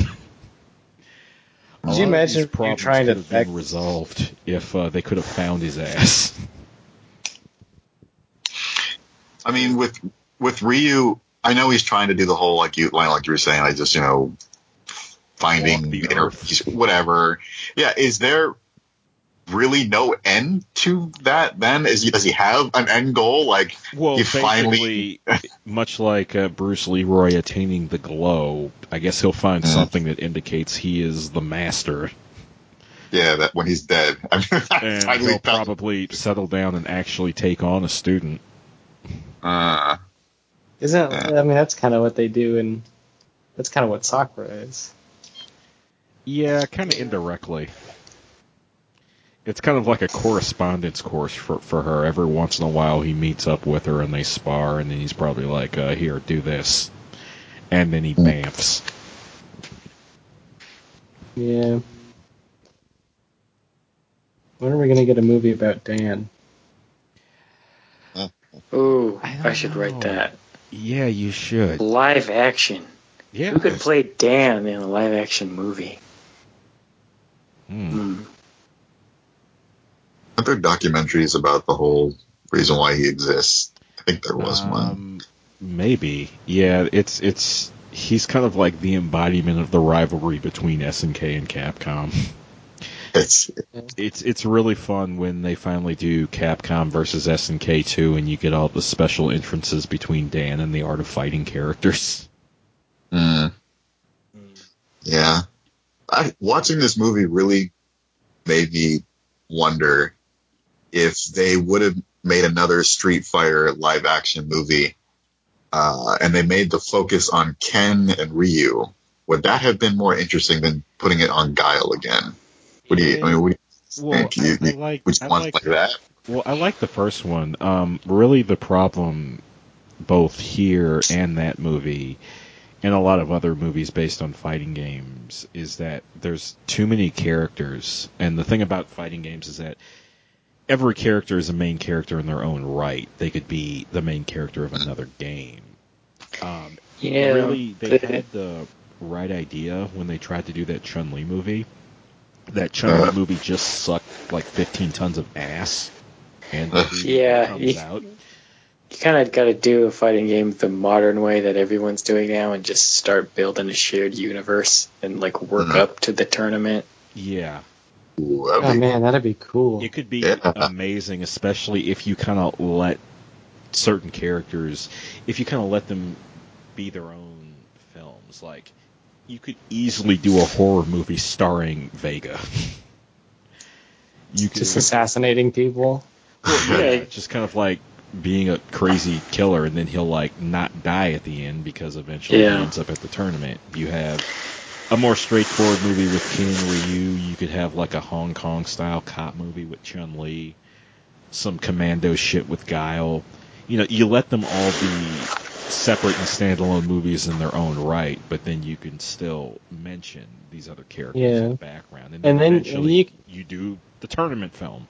C: a
B: Could you imagine
C: these
B: you trying to
C: could have been resolved if uh, they could have found his ass?
D: I mean, with with Ryu, I know he's trying to do the whole like you like you were saying, like just you know finding
C: the
D: whatever. Yeah, is there really no end to that? Then is he, does he have an end goal? Like
C: Well,
D: he finally
C: much like uh, Bruce Leroy attaining the glow, I guess he'll find
D: Mhm.
C: something that indicates he is the master,
D: yeah, that when he's dead, I mean,
C: and he'll probably settle down and actually take on a student.
D: Uh,
B: Isn't
D: Yeah.
B: I mean that's kind of what they do, and that's kind of what Sakura is.
C: Yeah, kind of indirectly. It's kind of like a correspondence course for for her. Every once in a while, he meets up with her and they spar, and then he's probably like, uh, "Here, do this," and then he bamfs.
B: Yeah. When are we gonna get a movie about Dan?
A: Ooh,
C: I
A: I, should
C: know.
A: write that.
C: Yeah, you should.
A: Live action.
C: Yeah.
A: Who could play Dan in a live action movie?
C: Hmm.
A: Hmm.
D: aren't there documentaries about the whole reason why he exists? I think there was one.
C: Um, maybe. Yeah, it's it's he's kind of like the embodiment of the rivalry between SNK and Capcom.
D: It's
C: It's it's really fun when they finally do Capcom versus SNK 2 and you get all the special entrances between Dan and the Art of Fighting characters.
D: mm, yeah. I watching this movie really made me wonder if they would have made another Street Fighter live action movie, uh, and they made the focus on Ken and Ryu. Would that have been more interesting than putting it on Guile again? What do you? I mean, what do you
C: Well,
D: think? You,
C: I, I like
D: would you
C: I
D: want
C: like
D: like that?
C: Well, I like the first one. Um, really, the problem, both here and that movie, and a lot of other movies based on fighting games, is that there's too many characters. And the thing about fighting games is that every character is a main character in their own right. They could be the main character of another game. Um,
A: Yeah.
C: really, they had the right idea when they tried to do that Chun Li movie. That Chun Li
D: Uh.
C: movie just sucked like 15 tons of ass, and
D: Uh.
A: Yeah,
C: comes
A: you- You kind of got to do a fighting game the modern way that everyone's doing now, and just start building a shared universe and like work
D: Mhm.
A: up to the tournament.
C: Yeah,
D: Ooh,
B: Oh
D: be-
B: man, that'd be cool.
C: it could be
D: Yeah.
C: amazing, especially if you kind of let certain characters, if you kind of let them be their own films. Like, you could easily do a horror movie starring Vega. You could
B: Just assassinating people.
C: yeah,
A: Yeah.
C: just kind of like being a crazy killer, and then he'll like not die at the end because eventually
A: Yeah.
C: he ends up at the tournament. You have a more straightforward movie with Ken Ryu. You could have like a Hong Kong style cop movie with Chun Li, some commando shit with Guile. You know, you let them all be separate and standalone movies in their own right, but then you can still mention these other characters in the background, and then,
B: And then
C: eventually
B: you-
C: you do the tournament film.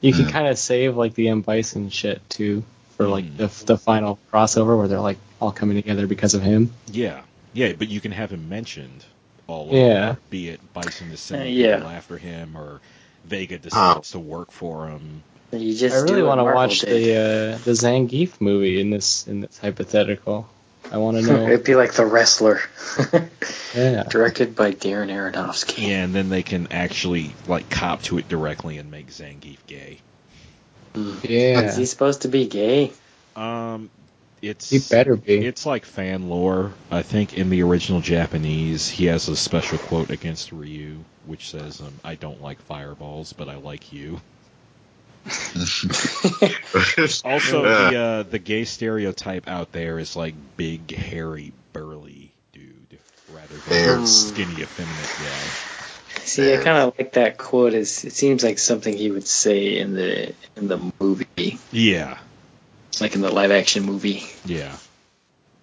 B: You can kind of save like the M Bison shit too for like
C: Mm.
B: the the final crossover where they're like all coming together because of him.
C: Yeah, yeah, but you can have him mentioned all
B: Yeah.
C: over, be it Bison is sending
A: Uh, yeah.
C: people after him or Vega decides to work for him.
A: You just
B: I really
A: want to
B: watch the uh, the Zangief movie in this in this hypothetical. I want to know.
A: It'd be like the wrestler,
B: yeah.
A: directed by Darren Aronofsky.
C: Yeah, and then they can actually like cop to it directly and make Zangief gay.
B: Yeah.
A: Is he supposed to be gay?
C: Um, it's
B: He better be.
C: It's like fan lore. I think in the original Japanese, he has a special quote against Ryu, which says, um, "I don't like fireballs, but I like you." Also, the uh, the gay stereotype out there is like big, hairy, burly dude, rather than
D: There's-
C: skinny, effeminate guy.
A: See, I kind of like that quote. As it seems like something he would say in the in the movie,
C: Yeah, it's
A: like in the live action movie.
C: yeah,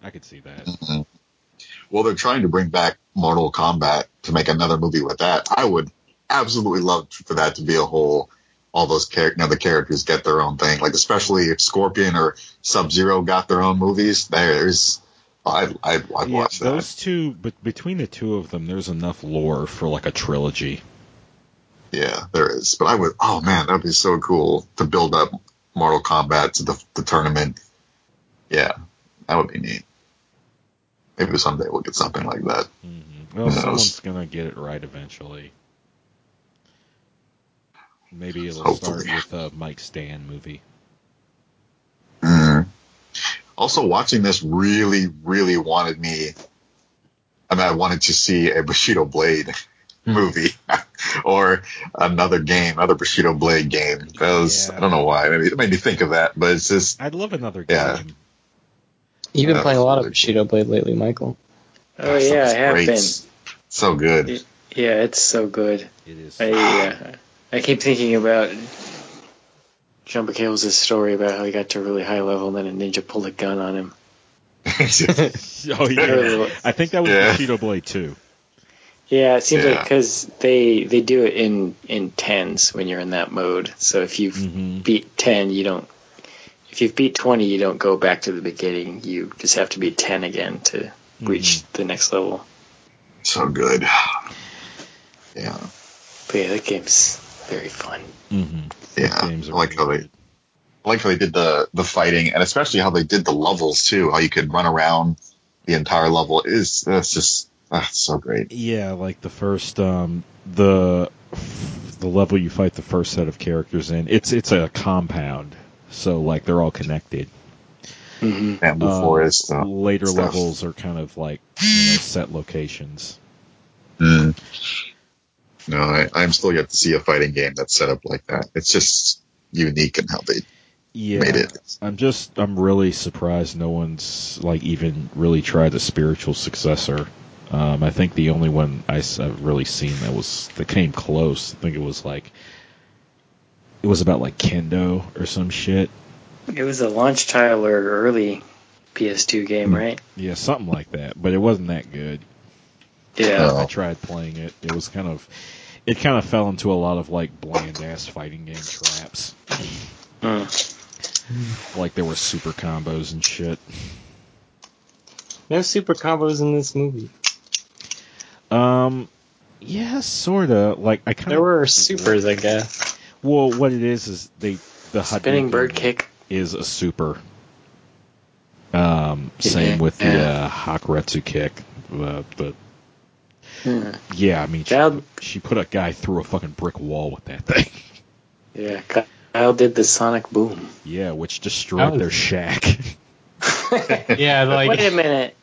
C: I could see that.
D: Mhm. Well, they're trying to bring back Mortal Kombat to make another movie with that. I would absolutely love for that to be a whole. All those char- you know, the characters get their own thing. Like especially if Scorpion or Sub Zero got their own movies. There's, I'd I'd, I'd
C: Yeah,
D: watch that.
C: those two, but between the two of them, there's enough lore for like a trilogy.
D: Yeah, there is. But I would. Oh man, that'd be so cool to build up Mortal Kombat to the, the tournament. Yeah, that would be neat. Maybe someday we'll get something like that.
C: hmm Well, someone's gonna get it right eventually. Maybe it'll
D: Hopefully.
C: start with a Mike Stan movie.
D: Mm. Also, watching this really, really wanted me. I mean, I wanted to see a Bushido Blade movie or another game, another Bushido Blade game. That was,
C: Yeah.
D: I don't know why. Maybe it made me think of that, but it's just,
C: I'd love another game.
D: Yeah.
C: game.
B: You've been
D: Yeah,
B: playing a lot of. Bushido Blade lately, Michael.
A: Oh
D: that
A: yeah, I have
D: great.
A: been.
D: so good.
A: Yeah. Yeah, it's so good.
C: It is.
A: I uh, I keep thinking about John McHale's story about how he got to a really high level and then a ninja pulled a gun on him.
C: oh yeah, I think that was
D: Yeah.
C: Bushido Blade too.
A: Yeah, it seems like because they they do it in in tens when you're in that mode. So if you've
C: Mm-hmm.
A: beat ten, you don't. If you've beat twenty, you don't go back to the beginning. You just have to beat ten again to reach the next level.
D: so good. Yeah.
A: But yeah, that game's very fun.
C: Mm-hmm.
D: Yeah.
C: Games
D: I
C: are
D: like how they,
C: good.
D: I like how they did the, the fighting and especially how they did the levels too, how you could run around the entire level is, that's just, it's so great.
C: Yeah, like the first um the the level you fight the first set of characters in. It's it's a compound. So like they're all connected.
A: hmm
D: Bamboo
C: Uh,
D: Forest. Uh,
C: later
D: stuff.
C: levels are kind of like you know, set locations.
D: Mm. No, I, I'm still yet to see a fighting game that's set up like that. It's just unique in how they
C: Yeah.
D: made it.
C: I'm just I'm really surprised no one's like even really tried the spiritual successor. Um, I think the only one I, have really seen that was that came close. I think it was like it was about like kendo or some shit.
A: It was a launch title or early PS2 game, right?
C: Yeah, something like that. But it wasn't that good.
A: Yeah.
D: Oh.
C: I tried playing it. It was kind of it kind of fell into a lot of like bland ass fighting game traps.
A: Hmm.
C: Like there were super combos and shit.
B: No super combos in this movie.
C: Um, yeah, sorta. Like I kind of There
B: were supers, I guess.
C: Well, what it is is they the
A: Spinning
C: Hadouken
A: bird kick.
C: is a super. Um, same with the
A: Yeah.
C: uh, Hakuretsu kick, uh, but
A: Hmm.
C: yeah, I mean, she,
A: Kyle,
C: she put a guy through a fucking brick wall with that thing.
A: yeah, Guile did the sonic boom.
C: yeah, which destroyed
B: was-
C: their shack.
B: Yeah, like
A: Wait a minute.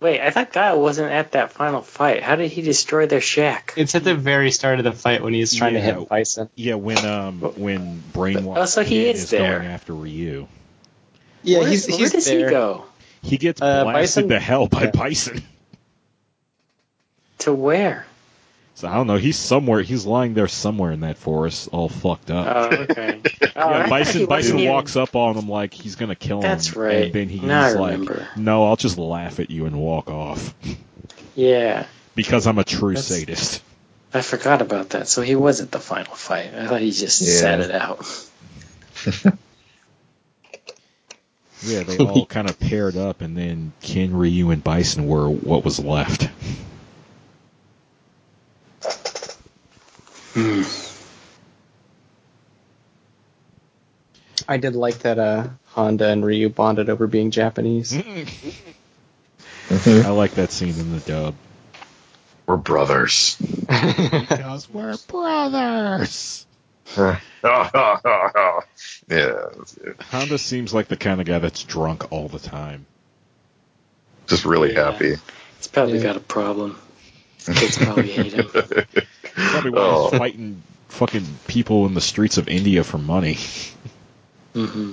A: Wait, I thought Guile wasn't at that final fight. How did he destroy their shack?
B: it's at the very start of the fight when he's trying to hit Bison.
C: yeah, when um when Brainwash
A: Oh, so he is
C: is
A: there.
C: going after Ryu,
B: Yeah,
A: where,
B: he's
A: where
B: he's
A: does
B: there.
A: he go?
C: he gets
B: Uh,
C: blasted
B: Bison-
C: to hell by
B: yeah.
C: Bison.
A: To where?
C: So I don't know. He's somewhere. He's lying there somewhere in that forest, all fucked up.
A: Oh, okay. Oh,
C: Yeah,
A: thought
C: Bison Bison
A: even-
C: walks up on him like he's gonna kill him.
A: That's right.
C: And then he's
A: Now
C: like, "No, I'll just laugh at you and walk off
A: Yeah,
C: because I'm a true
A: That's-
C: sadist."
A: I forgot about that. So he was at the final fight. I thought he just
D: Yeah.
A: sat it out.
C: Yeah, they all kind of paired up, and then Ken, Ryu, and Bison were what was left. Hmm.
B: I did like that uh, Honda and Ryu bonded over being Japanese. Hmm. Mm-hmm.
C: I like that scene in the dub.
D: We're brothers.
C: Because we're brothers.
D: yeah.
C: Honda seems like the kind of guy that's drunk all the time.
D: Just really
A: Yeah.
D: happy.
A: He's probably
B: Yeah.
A: got a problem. Kids probably hate him.
C: Probably why
D: Oh.
C: he's fighting fucking people in the streets of India for money.
A: hmm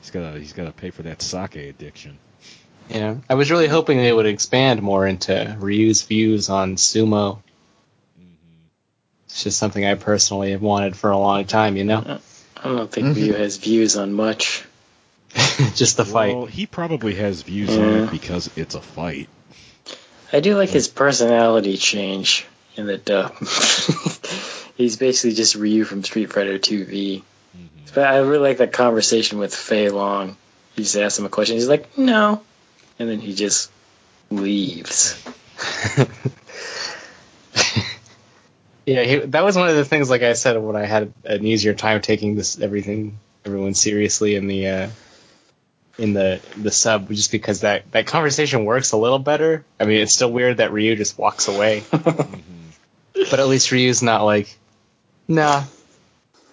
C: He's got to he's got to pay for that sake addiction.
B: Yeah, I was really hoping they would expand more into Ryu's views on sumo. It's just something I personally have wanted for a long time, you know?
A: I don't think Ryu has views on much.
B: just the fight.
C: Well, he probably has views on it because it's a fight.
A: I do like his personality change in the dub. He's basically just Ryu from Street Fighter 2V. But I really like that conversation with Fei Long. He just asks him a question. He's like, no. And then he just leaves.
B: Yeah, he, that was one of the things. Like I said, when I had an easier time taking this everything, everyone seriously in the uh, in the the sub, just because that that conversation works a little better. I mean, it's still weird that Ryu just walks away, mm-hmm. but at least Ryu's not like Nah.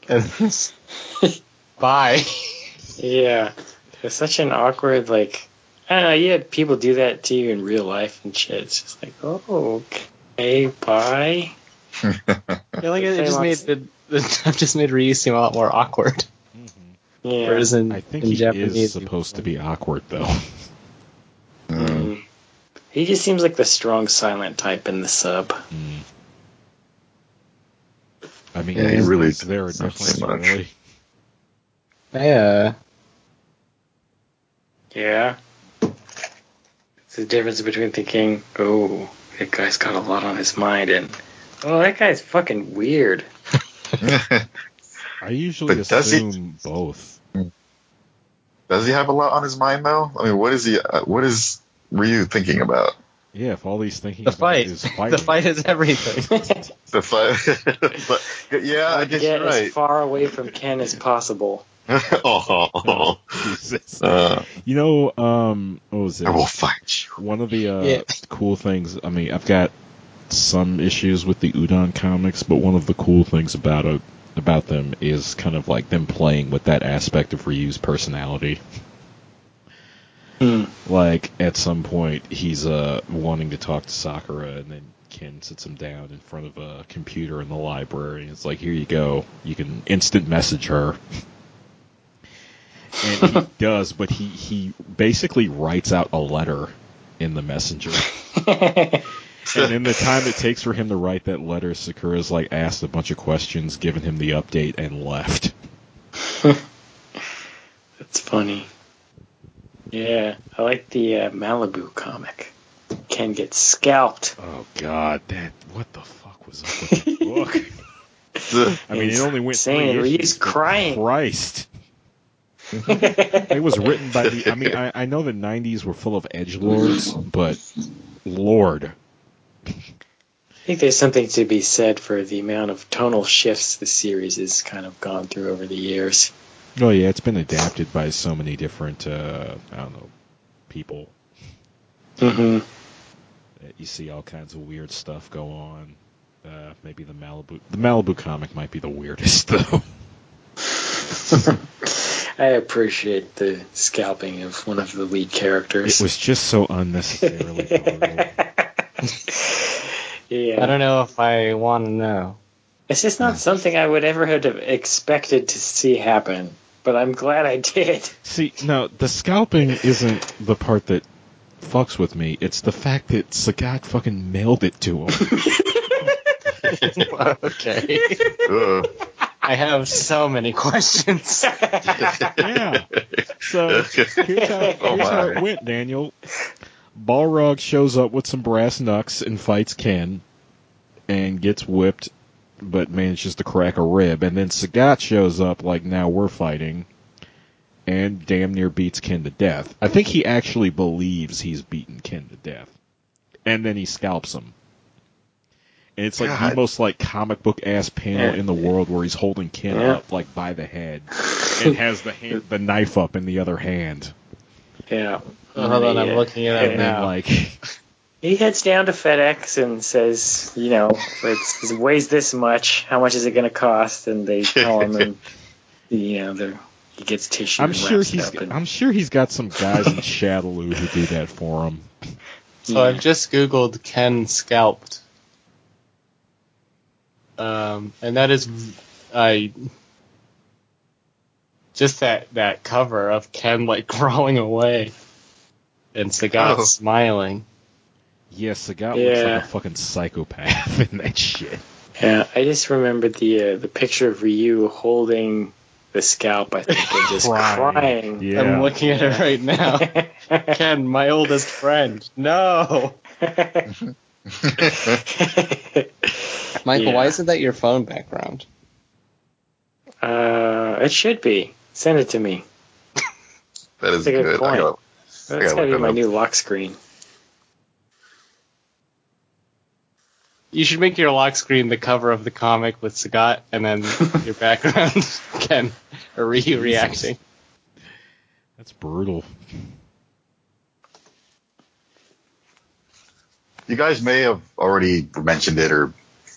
B: Bye.
A: Yeah. It's such an awkward, like, I don't know, you had people do that to you in real life and shit. It's just like, oh, okay, bye.
B: I feel like it just made the, the just made Ryu seem a lot more awkward.
A: Yeah.
B: Whereas in,
C: I think
B: in
C: he
B: Japanese,
C: is supposed to be awkward though.
D: Mm.
A: He just seems like the strong silent type in the sub.
C: Mm. I mean,
D: Yeah, he really
C: voice there are
D: does not say
C: definitely
D: much.
C: really.
B: Yeah.
A: Yeah. It's the difference between thinking, oh, that guy's got a lot on his mind, and, oh, that guy's fucking weird.
C: I usually
D: But does he-
C: assume both.
D: Does he have a lot on his mind though? I mean, what is he? Uh, what is Ryu thinking about?
C: Yeah, if all he's thinking
B: The
C: about
B: fight.
C: is
B: The fight is everything.
D: The fight. but yeah, I guess
A: Get
D: you're
A: as far away from Ken as possible.
D: oh,
C: Jesus.
D: uh,
C: You know, um, what was it?
D: I will fight you.
C: One of the uh,
B: Yeah.
C: cool things. I mean, I've got some issues with the Udon comics, but one of the cool things about it about them is kind of like them playing with that aspect of Ryu's personality.
A: Hmm.
C: Like at some point, he's uh wanting to talk to Sakura, and then Ken sits him down in front of a computer in the library. and It's like, here you go, you can instant message her. And he does, but he he basically writes out a letter in the messenger. And in the time it takes for him to write that letter, Sakura's like asked a bunch of questions, given him the update, and left.
A: That's funny. Yeah, I like the uh, Malibu comic. Ken gets scalped.
C: Oh God, that what the fuck was up with that book? I mean, it only went
A: Insane,
C: three issues, but
A: crying.
C: Christ, it was written by the. I mean, I, I know the '90s were full of edge lords, but Lord,
A: think there's something to be said for the amount of tonal shifts the series has kind of gone through over the years.
C: oh yeah, it's been adapted by so many different. Uh, I don't know, people.
A: hmm
C: You see all kinds of weird stuff go on. Uh, maybe the Malibu, the Malibu comic might be the weirdest though.
A: I appreciate the scalping of one of the lead characters.
C: It was just so unnecessarily brutal.
A: Yeah.
B: I don't know if I want to know.
A: It's just not something I would ever have expected to see happen, but I'm glad I did.
C: See, no, the scalping isn't the part that fucks with me. It's the fact that Sagat fucking mailed it to him.
B: okay.
D: Ugh.
B: I have so many questions.
C: yeah. So here's how,
D: Oh,
C: here's how it went, Daniel. Balrog shows up with some brass knucks and fights Ken and gets whipped, but manages to crack a rib. And then Sagat shows up like, now we're fighting, and damn near beats Ken to death. I think he actually believes he's beaten Ken to death. And then he scalps him. And it's like the most like comic book ass panel in the world where he's holding Ken
A: Yeah.
C: up like by the head and has the hand, the knife up in the other hand.
A: Yeah.
B: Oh, hold on, I'm looking it up
C: And
B: now.
C: like
A: He heads down to FedEx and says, you know, it's, it weighs this much. How much is it going to cost? And they tell him, and you know, they're, he gets tissue.
C: I'm sure he's
A: up and-
C: I'm sure he's got some guys in Shadaloo who do that for him.
B: So I've just googled Ken scalped, um, and that is, I just that that cover of Ken like crawling away, and Sagat
D: Oh.
B: smiling.
C: Yes, the guy looks like a fucking psychopath in that shit.
A: Yeah, I just remembered the uh, the picture of Ryu holding the scalp. I think and just
C: Crying.
A: crying.
C: Yeah.
B: I'm looking at it right now. Ken, my oldest friend. No, Michael, why isn't that your phone background?
A: uh, it should be. Send it to me.
D: That is
A: That's a good
D: good. I
A: point.
D: Gotta-
A: That's
D: gotta
A: gotta be my
D: up.
A: new lock screen.
B: You should make your lock screen the cover of the comic with Sagat, and then your background, Ken, or Ryu reacting.
C: That's brutal.
D: You guys may have already mentioned it or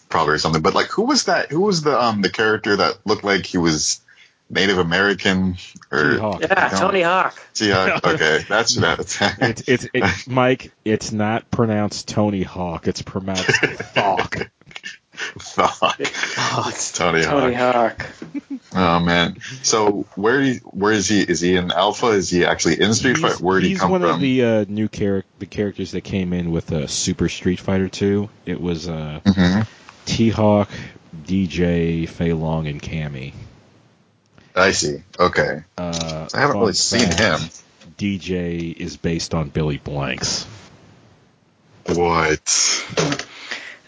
D: probably or something. But like, who was that? Who was the um the character that looked like he was Native American or
C: She-Hawk.
A: Yeah, Tony Hawk.
D: Seahawk? Okay, that's that.
C: It's it's it, Mike. It's not pronounced Tony Hawk. It's pronounced Thawk.
D: Fuck.
B: Oh, it's
D: Tony, Hawk.
A: Tony
D: Hawk.
A: Hawk.
D: Oh man. So where he, where is he? Is he in Alpha? Is he actually in Street
C: He's,
D: Fighter? Where did he come from?
C: he's
D: come
C: one
D: from?
C: of the uh, new char- the characters that came in with uh, Super Street Fighter 2. It was uh,
D: hmm
C: T Hawk, DJ, Fei Long, and Cammy.
D: I see. Okay.
C: Uh,
D: I haven't
C: fun
D: really seen him.
C: DJ is based on Billy Blanks.
D: What?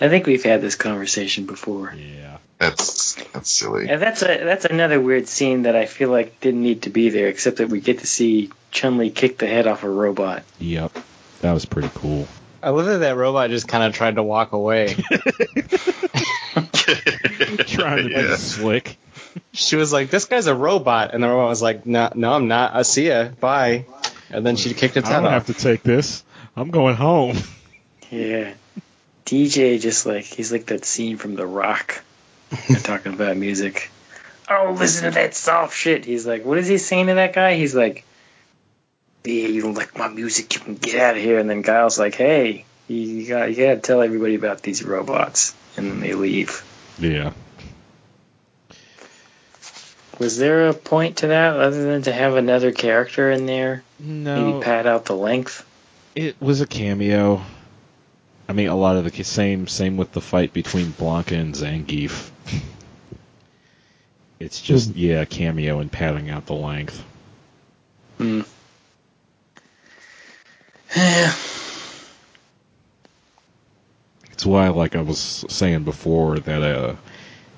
A: I think we've had this conversation before.
C: Yeah.
D: That's that's silly.
A: And that's a that's another weird scene that I feel like didn't need to be there, except that we get to see Chun Li kick the head off a robot.
C: Yep. That was pretty cool.
B: I love that that robot just kind of tried to walk away.
C: Trying to be
D: Yeah.
C: slick.
B: She was like, "This guy's a robot," and the robot was like, "No, no, I'm not. I see ya. Bye." And then she kicked its
C: I
B: head
C: don't
B: off.
C: have to take this. I'm going home.
A: Yeah. DJ just like he's like that scene from The Rock. They're talking about music. Oh, listen to that soft shit. He's like, what is he saying to that guy? He's like, Yeah, you don't like my music, you can get out of here. And then Guile's like, Hey, you, you got you gotta tell everybody about these robots. And then they leave.
C: Yeah.
A: Was there a point to that other than to have another character in there?
C: No.
A: Maybe pad out the length?
C: It was a cameo. I mean, a lot of the same same with the fight between Blanca and Zangief. It's just yeah, cameo and padding out the length.
A: Hmm. Yeah.
C: It's why, like I was saying before, that uh,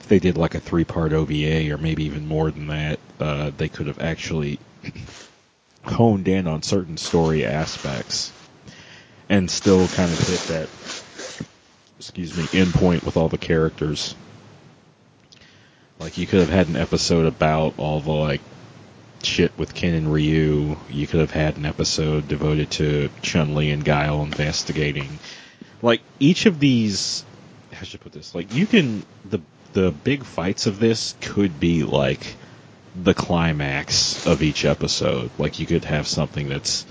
C: if they did like a three part OVA or maybe even more than that, uh, they could have actually honed in on certain story aspects and still kind of hit that excuse me end point with all the characters. Like you could have had an episode about all the like shit with Ken and Ryu. You could have had an episode devoted to Chun Li and Guile investigating. Like each of these, how should I put this? Like you can the the big fights of this could be like the climax of each episode. Like you could have something that's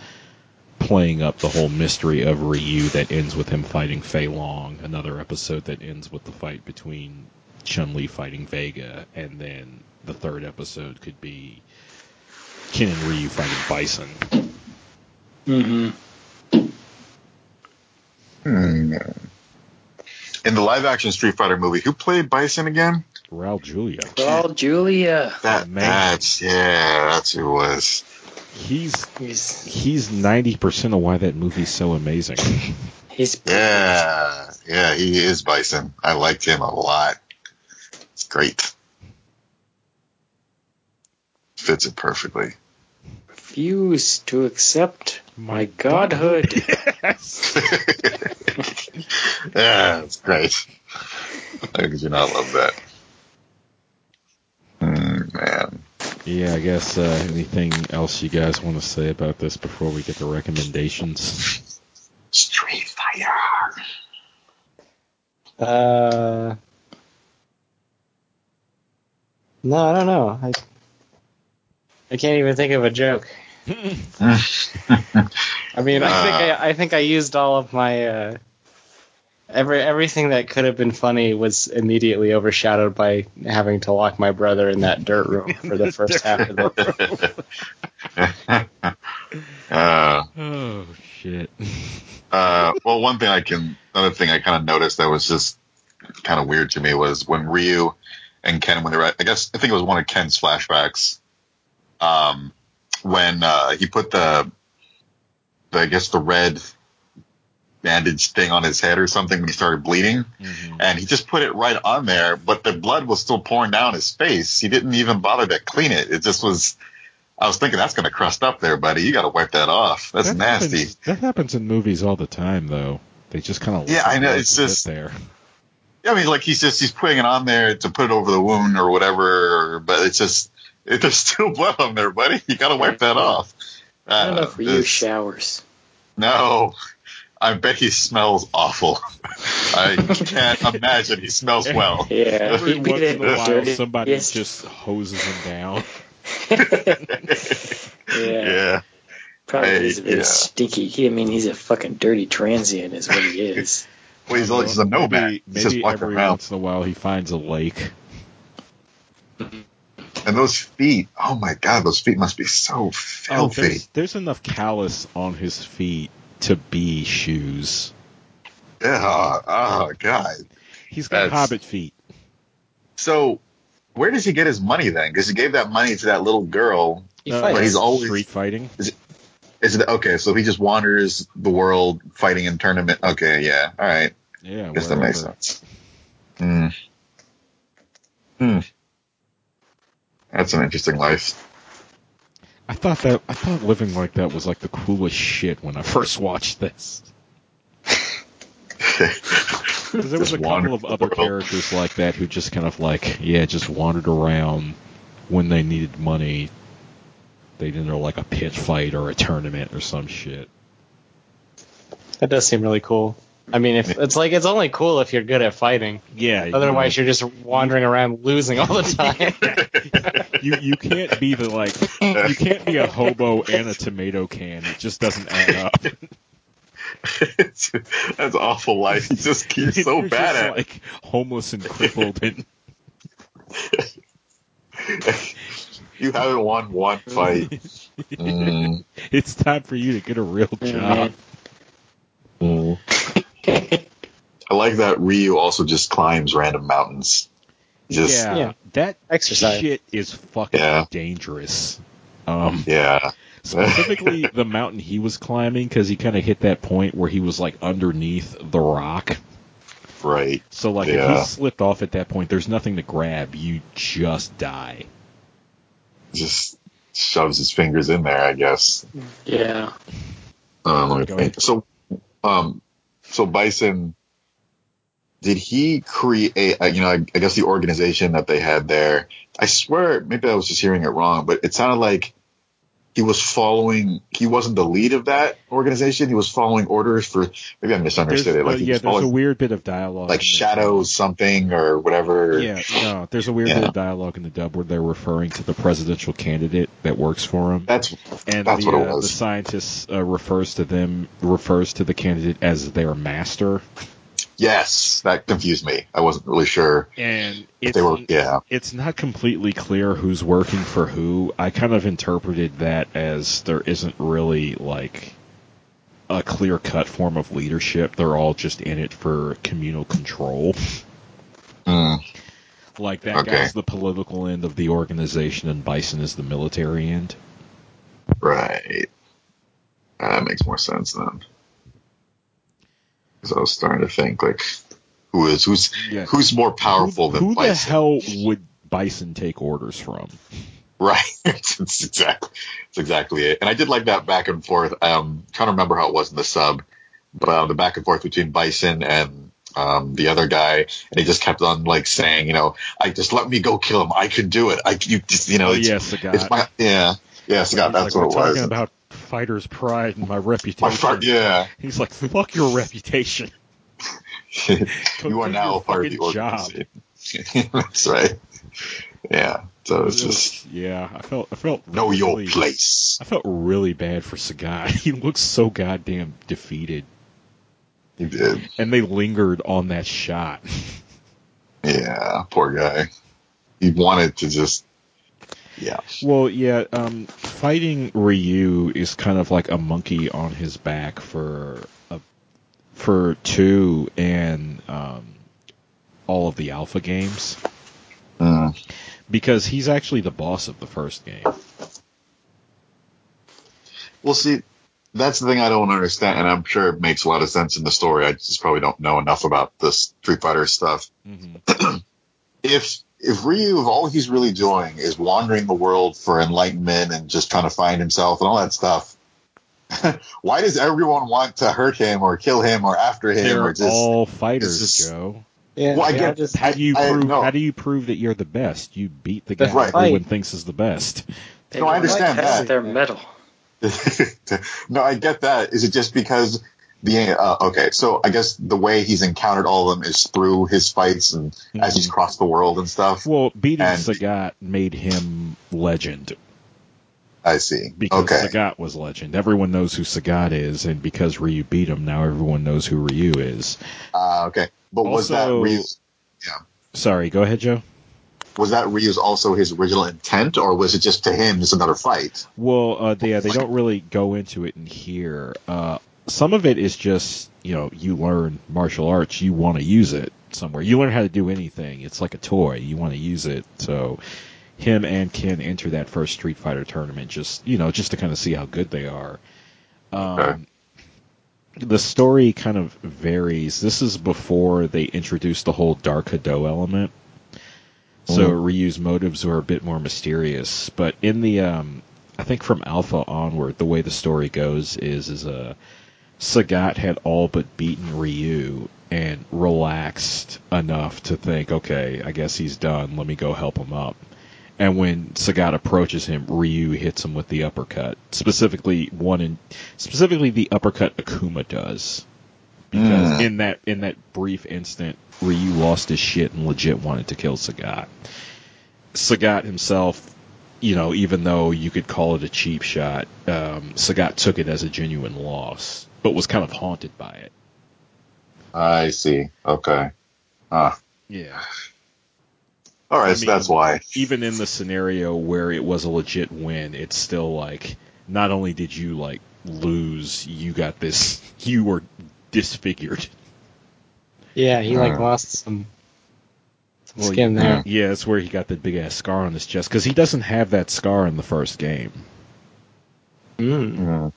C: playing up the whole mystery of Ryu that ends with him fighting Fei Long. Another episode that ends with the fight between Chun Li fighting Vega, and then the third episode could be Ken and Ryu fighting Bison.
A: Mm-hmm.
D: Hmm. In the live action Street Fighter movie, who played Bison again?
C: Raul Julia.
A: Oh, Julia.
D: That
C: Man.
D: that's yeah, that's who it was.
C: He's
A: He's
C: he's ninety percent of why that movie's so amazing.
A: he's
D: Yeah, yeah, he is Bison. I liked him a lot. It's great. Fits it perfectly.
A: refuse to accept my godhood.
D: yeah, it's great. How could you not love that? Mm, man.
C: yeah, I guess uh, anything else you guys want to say about this before we get the recommendations?
D: Street Fighter.
B: Uh, no, I don't know. I I can't even think of a joke. I mean, I think I, I think I used all of my uh, every everything that could have been funny was immediately overshadowed by having to lock my brother in that dirt room for the first half of it.
D: uh,
C: oh shit!
D: uh, well, one thing I can, another thing I kind of noticed that was just kind of weird to me was when Ryu and Ken, when they were, I guess, I think it was one of Ken's flashbacks, um, when uh, he put the, the, I guess, the red bandage thing on his head or something when he started bleeding,
C: Mhm.
D: and he just put it right on there, but the blood was still pouring down his face. He didn't even bother to clean it. It just was. I was thinking that's going to crust up there, buddy. You got to wipe that off. That's
C: That
D: nasty.
C: Happens, that happens in movies all the time, though. They just kind of
D: Yeah, I know, it's just-
C: there.
D: Yeah, I mean, like he's just he's putting it on there to put it over the wound or whatever, but it's just it, there's still blood on there, buddy. You got to wipe that off.
A: I don't know
D: Uh,
A: if Ryu
D: it's-
A: showers.
D: no, I bet he smells awful. I can't imagine he smells well.
A: Yeah.
C: Every once in a while,
A: dirtiest-
C: somebody just hoses him down.
A: Yeah.
D: Yeah.
A: Probably
D: Hey,
A: is a bit
D: yeah.
A: stinky. He, I mean, he's a fucking dirty transient, is what he is.
D: Well, he's, he's a nomad.
C: Maybe, maybe every
D: around.
C: once in a while he finds a lake.
D: And those feet, oh my god, those feet must be so
C: Oh,
D: filthy.
C: there's, there's enough callus on his feet to be shoes.
D: yeah. Oh god.
C: He's got
D: That's-
C: hobbit feet.
D: So, where does he get his money then? Because he gave that money to that little girl.
B: He
C: Uh,
B: fights.
D: But he's always-
C: street fighting.
D: Is it okay? So he just wanders the world fighting in tournament. Okay, yeah, all right.
C: Yeah,
D: Guess that makes sense. Hmm. Hmm. That's an interesting life.
C: I thought that I thought living like that was like the coolest shit when I first watched this. Because there was
D: Just
C: a
D: wander
C: couple of other characters like that who just kind of like, yeah, just wandered around when they needed money. They didn't know like a pit fight or a tournament or some shit.
B: That does seem really cool. I mean, if it's like it's only cool if you're good at fighting.
C: Yeah.
B: Otherwise, you're just wandering around losing all the time.
C: you you can't be the like you can't be a hobo and a tomato can. It just doesn't add up.
D: That's awful life. He's just he's so
C: You're
D: bad
C: just,
D: at
C: like homeless and crippled and.
D: You haven't won one fight. Mm,
C: it's time for you to get a real job.
D: mm. I like that Ryu also just climbs random mountains. Just
C: yeah,
B: Yeah.
C: that
B: Exercise.
C: shit is fucking
D: Yeah.
C: dangerous. Um,
D: yeah.
C: specifically the mountain he was climbing because he kind of hit that point where he was like underneath the rock.
D: Right.
C: So like if he slipped off at that point, there's nothing to grab. You just die.
D: Just shoves his fingers in there, I guess.
A: Yeah.
D: Um, let me think. So, um, so Bison, did he create? uh, You know, I, I guess the organization that they had there. I swear, maybe I was just hearing it wrong, but it sounded like he was following. He wasn't the lead of that organization. He was following orders for. Maybe I
C: There's,
D: misunderstood it.
C: uh,
D: Like he
C: yeah, there's a weird bit of dialogue.
D: like
C: the-
D: something or whatever.
C: Yeah, no, there's a weird
D: Yeah.
C: bit of dialogue in the dub where they're referring to the presidential candidate that works for him,
D: That's
C: and
D: that's
C: the,
D: what it
C: uh,
D: was.
C: the scientist uh, refers to them refers to the candidate as their master,
D: yes, that confused me. I wasn't really sure
C: and it's
D: they were. Yeah.
C: it's not completely clear who's working for who. I kind of interpreted that as there isn't really like a clear cut form of leadership. They're all just in it for communal control.
D: Mm,
C: Like that
D: Okay.
C: guy's the political end of the organization, and Bison is the military end.
D: right. That makes more sense then. Because I was starting to think like, who is who's
C: Yeah.
D: who's more powerful
C: who,
D: than
C: who the hell would Bison take orders from?
D: Right. it's exactly it's exactly it. And I did like that back and forth. Um, trying to remember how it was in the sub, but uh, the back and forth between Bison and um, the other guy, and he just kept on like saying, you know, I just let me go kill him. I can do it. I you just you know,
C: Oh,
D: it's,
C: yes, the guy.
D: it's my yeah, yeah, Sagat,
C: He's
D: that's
C: like,
D: what it was.
C: talking about fighter's pride and my reputation.
D: my fart, yeah.
C: He's like, fuck your reputation.
D: you are now a part of the organization. That's right. Yeah. So it's
C: It was-
D: just
C: yeah, I felt I felt
D: know your place.
C: I felt really bad for Sagat. He looks so goddamn defeated,
D: You did.
C: and they lingered on that shot.
D: Yeah. Poor guy. He wanted to just. Yeah.
C: Well, yeah, um, fighting Ryu is kind of like a monkey on his back for a, for two and um, all of the alpha games
D: Mm.
C: because he's actually the boss of the first game.
D: Well, see, that's the thing I don't understand, and I'm sure it makes a lot of sense in the story. I just probably don't know enough about this Street Fighter stuff.
C: hmm
D: If if Ryu, if all he's really doing is wandering the world for enlightenment and just trying to find himself and all that stuff, why does everyone want to hurt him or kill him or after him
C: They're
D: or just?
C: all fighters,
D: just-
C: Joe.
B: Yeah,
D: Well, I
B: they
D: get-
B: just
C: How do you
D: I-
C: prove?
D: no.
C: How do you prove that you're the best? You beat the guy
B: That's
D: right.
C: everyone thinks is the best.
A: They
D: No, I
A: don't
D: understand
A: test
D: that.
A: Their mettle.
D: no, I get that. Is it just because uh, okay, so I guess the way he's encountered all of them is through his fights and as he's
C: Mhm.
D: crossed the world and stuff.
C: Well, beating
D: And-
C: Sagat made him legend
D: I see.
C: because
D: okay,
C: Sagat was legend. Everyone knows who Sagat is, and because Ryu beat him, now everyone knows who Ryu is.
D: uh, okay. But was that
C: Also-
D: Ryu's,
C: Sorry, go ahead, Joe.
D: was that Ryu's also his original intent, or was it just to him just another fight?
C: Well, uh, they, yeah, they don't really go into it in here. Uh, some of it is just, you know, you learn martial arts, you want to use it somewhere. You learn how to do anything. It's like a toy. You want to use it. So him and Ken enter that first Street Fighter tournament just, you know, just to kind of see how good they are. Um,
D: Okay.
C: The story kind of varies. This is before they introduced the whole Dark Hado element. So
D: Mhm.
C: Ryu's motives were a bit more mysterious, but in the um, I think from Alpha onward, the way the story goes is is uh, Sagat had all but beaten Ryu and relaxed enough to think, okay, I guess he's done. Let me go help him up. And when Sagat approaches him, Ryu hits him with the uppercut. Specifically, one in specifically the uppercut Akuma does. Because
D: Mm.
C: in that in that brief instant, Ryu lost his shit and legit wanted to kill Sagat. Sagat himself, you know, even though you could call it a cheap shot, um, Sagat took it as a genuine loss, but was kind of haunted by it.
D: I see. Okay. Ah.
C: Yeah.
D: All right,
C: I
D: so that's why.
C: Even in the scenario where it was a legit win, it's still like not only did you like lose, you got this you were disfigured.
B: Yeah, he like
D: Uh.
B: lost some, some
C: Well,
B: skin there.
C: Yeah, that's where he got the big ass scar on his chest because he doesn't have that scar in the first game.
B: Mm.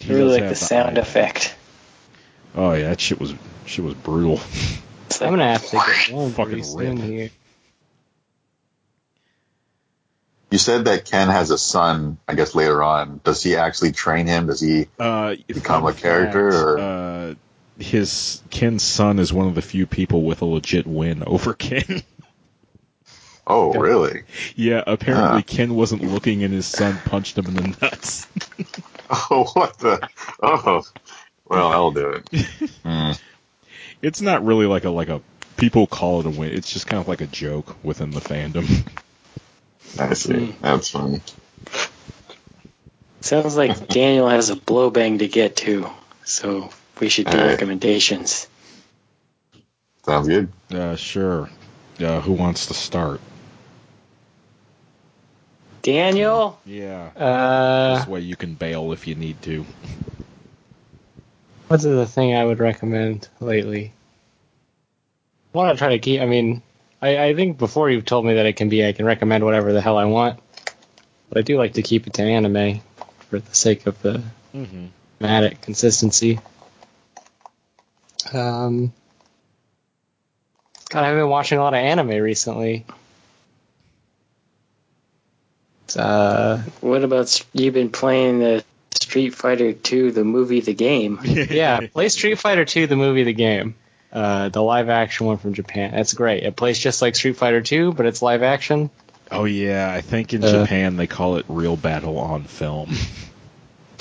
C: He
A: really like
C: have
A: the sound
C: eye-
A: effect.
C: Oh yeah, that shit was shit was brutal.
A: It's
B: I'm gonna have to get one
C: Fucking
B: pretty soon here.
D: You said that Ken has a son. I guess later on, does he actually train him? Does he?
C: Uh,
D: Become
C: fun
D: a character,
C: fact,
D: or-
C: uh, his Ken's son is one of the few people with a legit win over Ken.
D: Oh, really?
C: yeah, apparently
D: Huh.
C: Ken wasn't looking, and his son punched him in the nuts.
D: Oh, what the? Oh, well, I'll do it. Hmm.
C: it's not really like a like a people call it a win. It's just kind of like a joke within the fandom.
D: I see.
A: Hmm.
D: That's funny.
A: sounds like Daniel has a blow bang to get to, so we should do
D: Alright.
A: recommendations.
D: Sounds good.
C: Uh, sure. Uh, who wants to start?
A: Daniel,
C: Yeah.
B: Uh,
C: this way you can bail if you need to.
B: what's the thing I would recommend lately? I want to try to keep. I mean, I, I think before you've told me that it can be, I can recommend whatever the hell I want. But I do like to keep it to anime for the sake of the
C: Mm-hmm.
B: thematic consistency. Um, God, I've been watching a lot of anime recently. It's, uh,
A: what about you've been playing the Street Fighter 2, the movie, the game?
B: yeah, play Street Fighter 2, the movie, the game. Uh, the live action one from Japan. That's great. It plays just like Street Fighter 2, but it's live action.
C: Oh yeah, I think in
B: Uh,
C: Japan they call it real battle on film.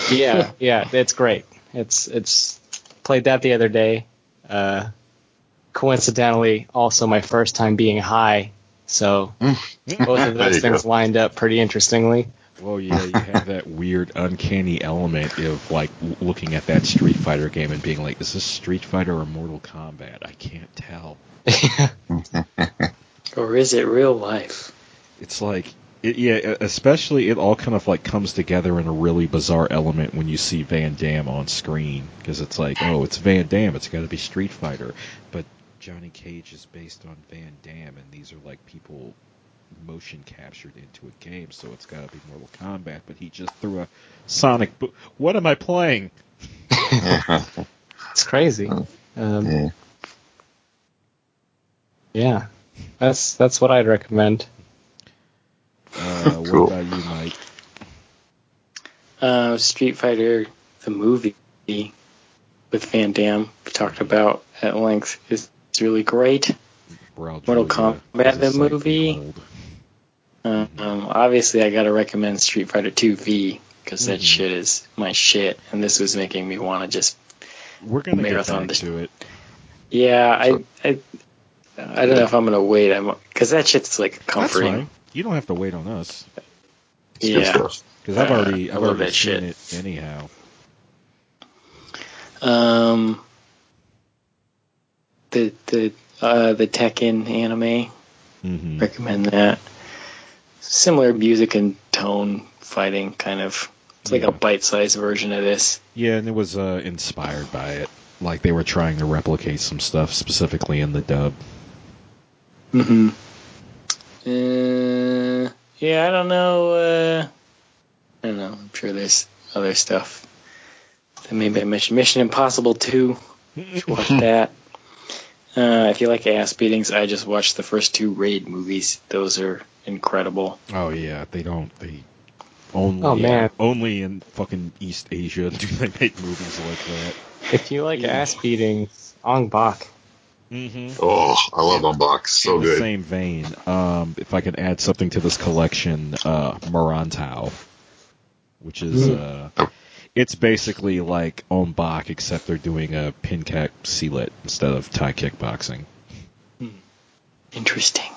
B: Yeah, yeah, it's great. It's it's played that the other day. Uh, coincidentally, also my first time being high, so both of those things
D: go.
B: lined up pretty interestingly.
C: well, yeah, you have that weird, uncanny element of like looking at that Street Fighter game and being like, "Is this Street Fighter or Mortal Kombat?" I can't tell.
A: Or is it real life?
C: It's like, it, yeah, especially it all kind of like comes together in a really bizarre element when you see Van Damme on screen because it's like, oh, it's Van Damme, it's got to be Street Fighter, but Johnny Cage is based on Van Damme, and these are like people motion captured into a game, so it's got to be Mortal Kombat. But he just threw a Sonic. Bo- what am I playing?
B: It's crazy. Um,
D: Yeah.
B: yeah, that's that's what I'd recommend.
C: Uh, what
D: Cool.
C: about you, Mike?
A: Uh, Street Fighter, the movie with Van Damme, we talked about at length, is is really great.
C: Bro,
A: Mortal
C: Julia
A: Kombat, the movie.
C: behold.
A: Um, obviously, I gotta recommend Street Fighter 2 V because that
C: Mhm.
A: shit is my shit, and this was making me want to just
C: We're gonna
A: Marathon
C: get back
A: this-
C: to it.
A: Yeah, I, I, I don't know if I'm gonna wait. I'm because that shit's like
C: That's
A: comforting.
C: fine. You don't have to wait on us
D: It's
A: Yeah.
C: because I've
A: Uh,
C: already
A: I
C: I've already seen
A: shit.
C: it anyhow.
A: Um, the the uh the Tekken anime.
C: hmm
A: Recommend that. Similar music and tone, fighting kind of. It's like
C: Yeah.
A: a bite-sized version of this.
C: Yeah, and it was uh, inspired by it. Like they were trying to replicate some stuff specifically in the dub.
A: Mm-hmm. Uh, yeah, I don't know. Uh, I don't know. I'm sure there's other stuff. That maybe I mentioned Mission Impossible 2. Should watch that. Uh, if you like ass beatings, I just watched the first two Raid movies. Those are incredible.
C: Oh yeah, they don't. They only
B: Oh, man.
C: only in fucking East Asia do they make movies like that.
B: If you like ass beatings, Ong Bak.
C: Mm-hmm.
D: Oh, I love Ong Bak. So
C: in the
D: good.
C: same vein, um, if I could add something to this collection, uh, Merantau, which is
B: Hmm.
C: uh, it's basically like Ong Bak, except they're doing a pin kick sealet instead of Thai kickboxing.
A: Interesting.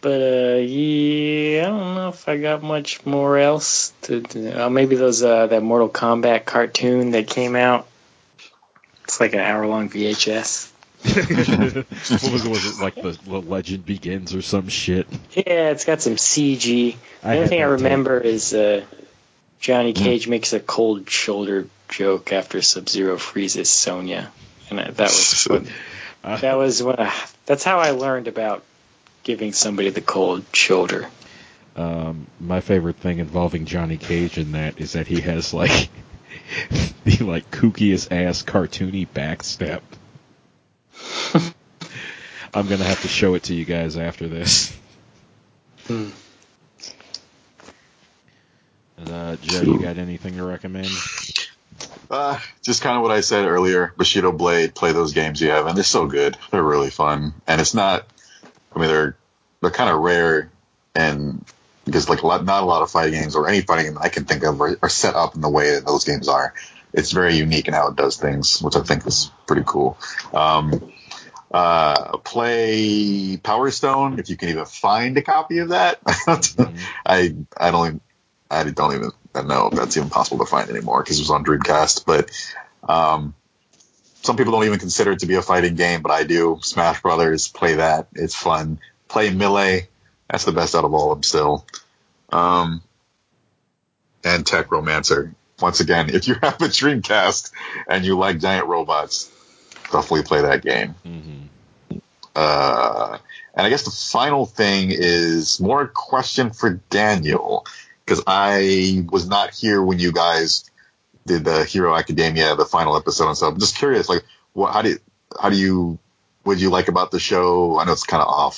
A: But uh, yeah, I don't know if I got much more else to. to uh, maybe those uh, that Mortal Kombat cartoon that came out. It's like an hour long VHS.
C: what was it? Was it like the, the Legend Begins or some shit?
A: Yeah, it's got some CG. The
C: I
A: only thing I
C: that tape.
A: remember is uh, Johnny Cage makes a cold shoulder joke after Sub Zero freezes Sonya, and that was
C: Uh,
A: that was what I, that's how I learned about giving somebody the cold shoulder.
C: Um, my favorite thing involving Johnny Cage in that is that he has like the like kookiest ass cartoony backstep. I'm gonna have to show it to you guys after this.
A: Hmm.
C: Uh, Joe, you got anything to recommend?
D: Uh, just kind of what I said earlier. Bushido Blade, play those games you have, and they're so good. They're really fun, and it's not. I mean, they're they're kind of rare, and because like a lot, not a lot of fighting games or any fighting game I can think of are, are set up in the way that those games are. It's very unique in how it does things, which I think is pretty cool. Um, uh, play Power Stone if you can even find a copy of that. I I don't even, I don't even know if that's even possible to find anymore because it was on Dreamcast. But um, some people don't even consider it to be a fighting game, but I do. Smash Brothers, play that. It's fun. Play Melee. That's the best out of all of them still. Um, and Tech Romancer. Once again, if you have a Dreamcast and you like giant robots, definitely play that game.
C: Mm-hmm.
D: Uh, and I guess the final thing is more a question for Daniel because I was not here when you guys did the Hero Academia, the final episode and stuff. I'm just curious, like, what, how do, how do you, what do you like about the show? I know it's kind of off.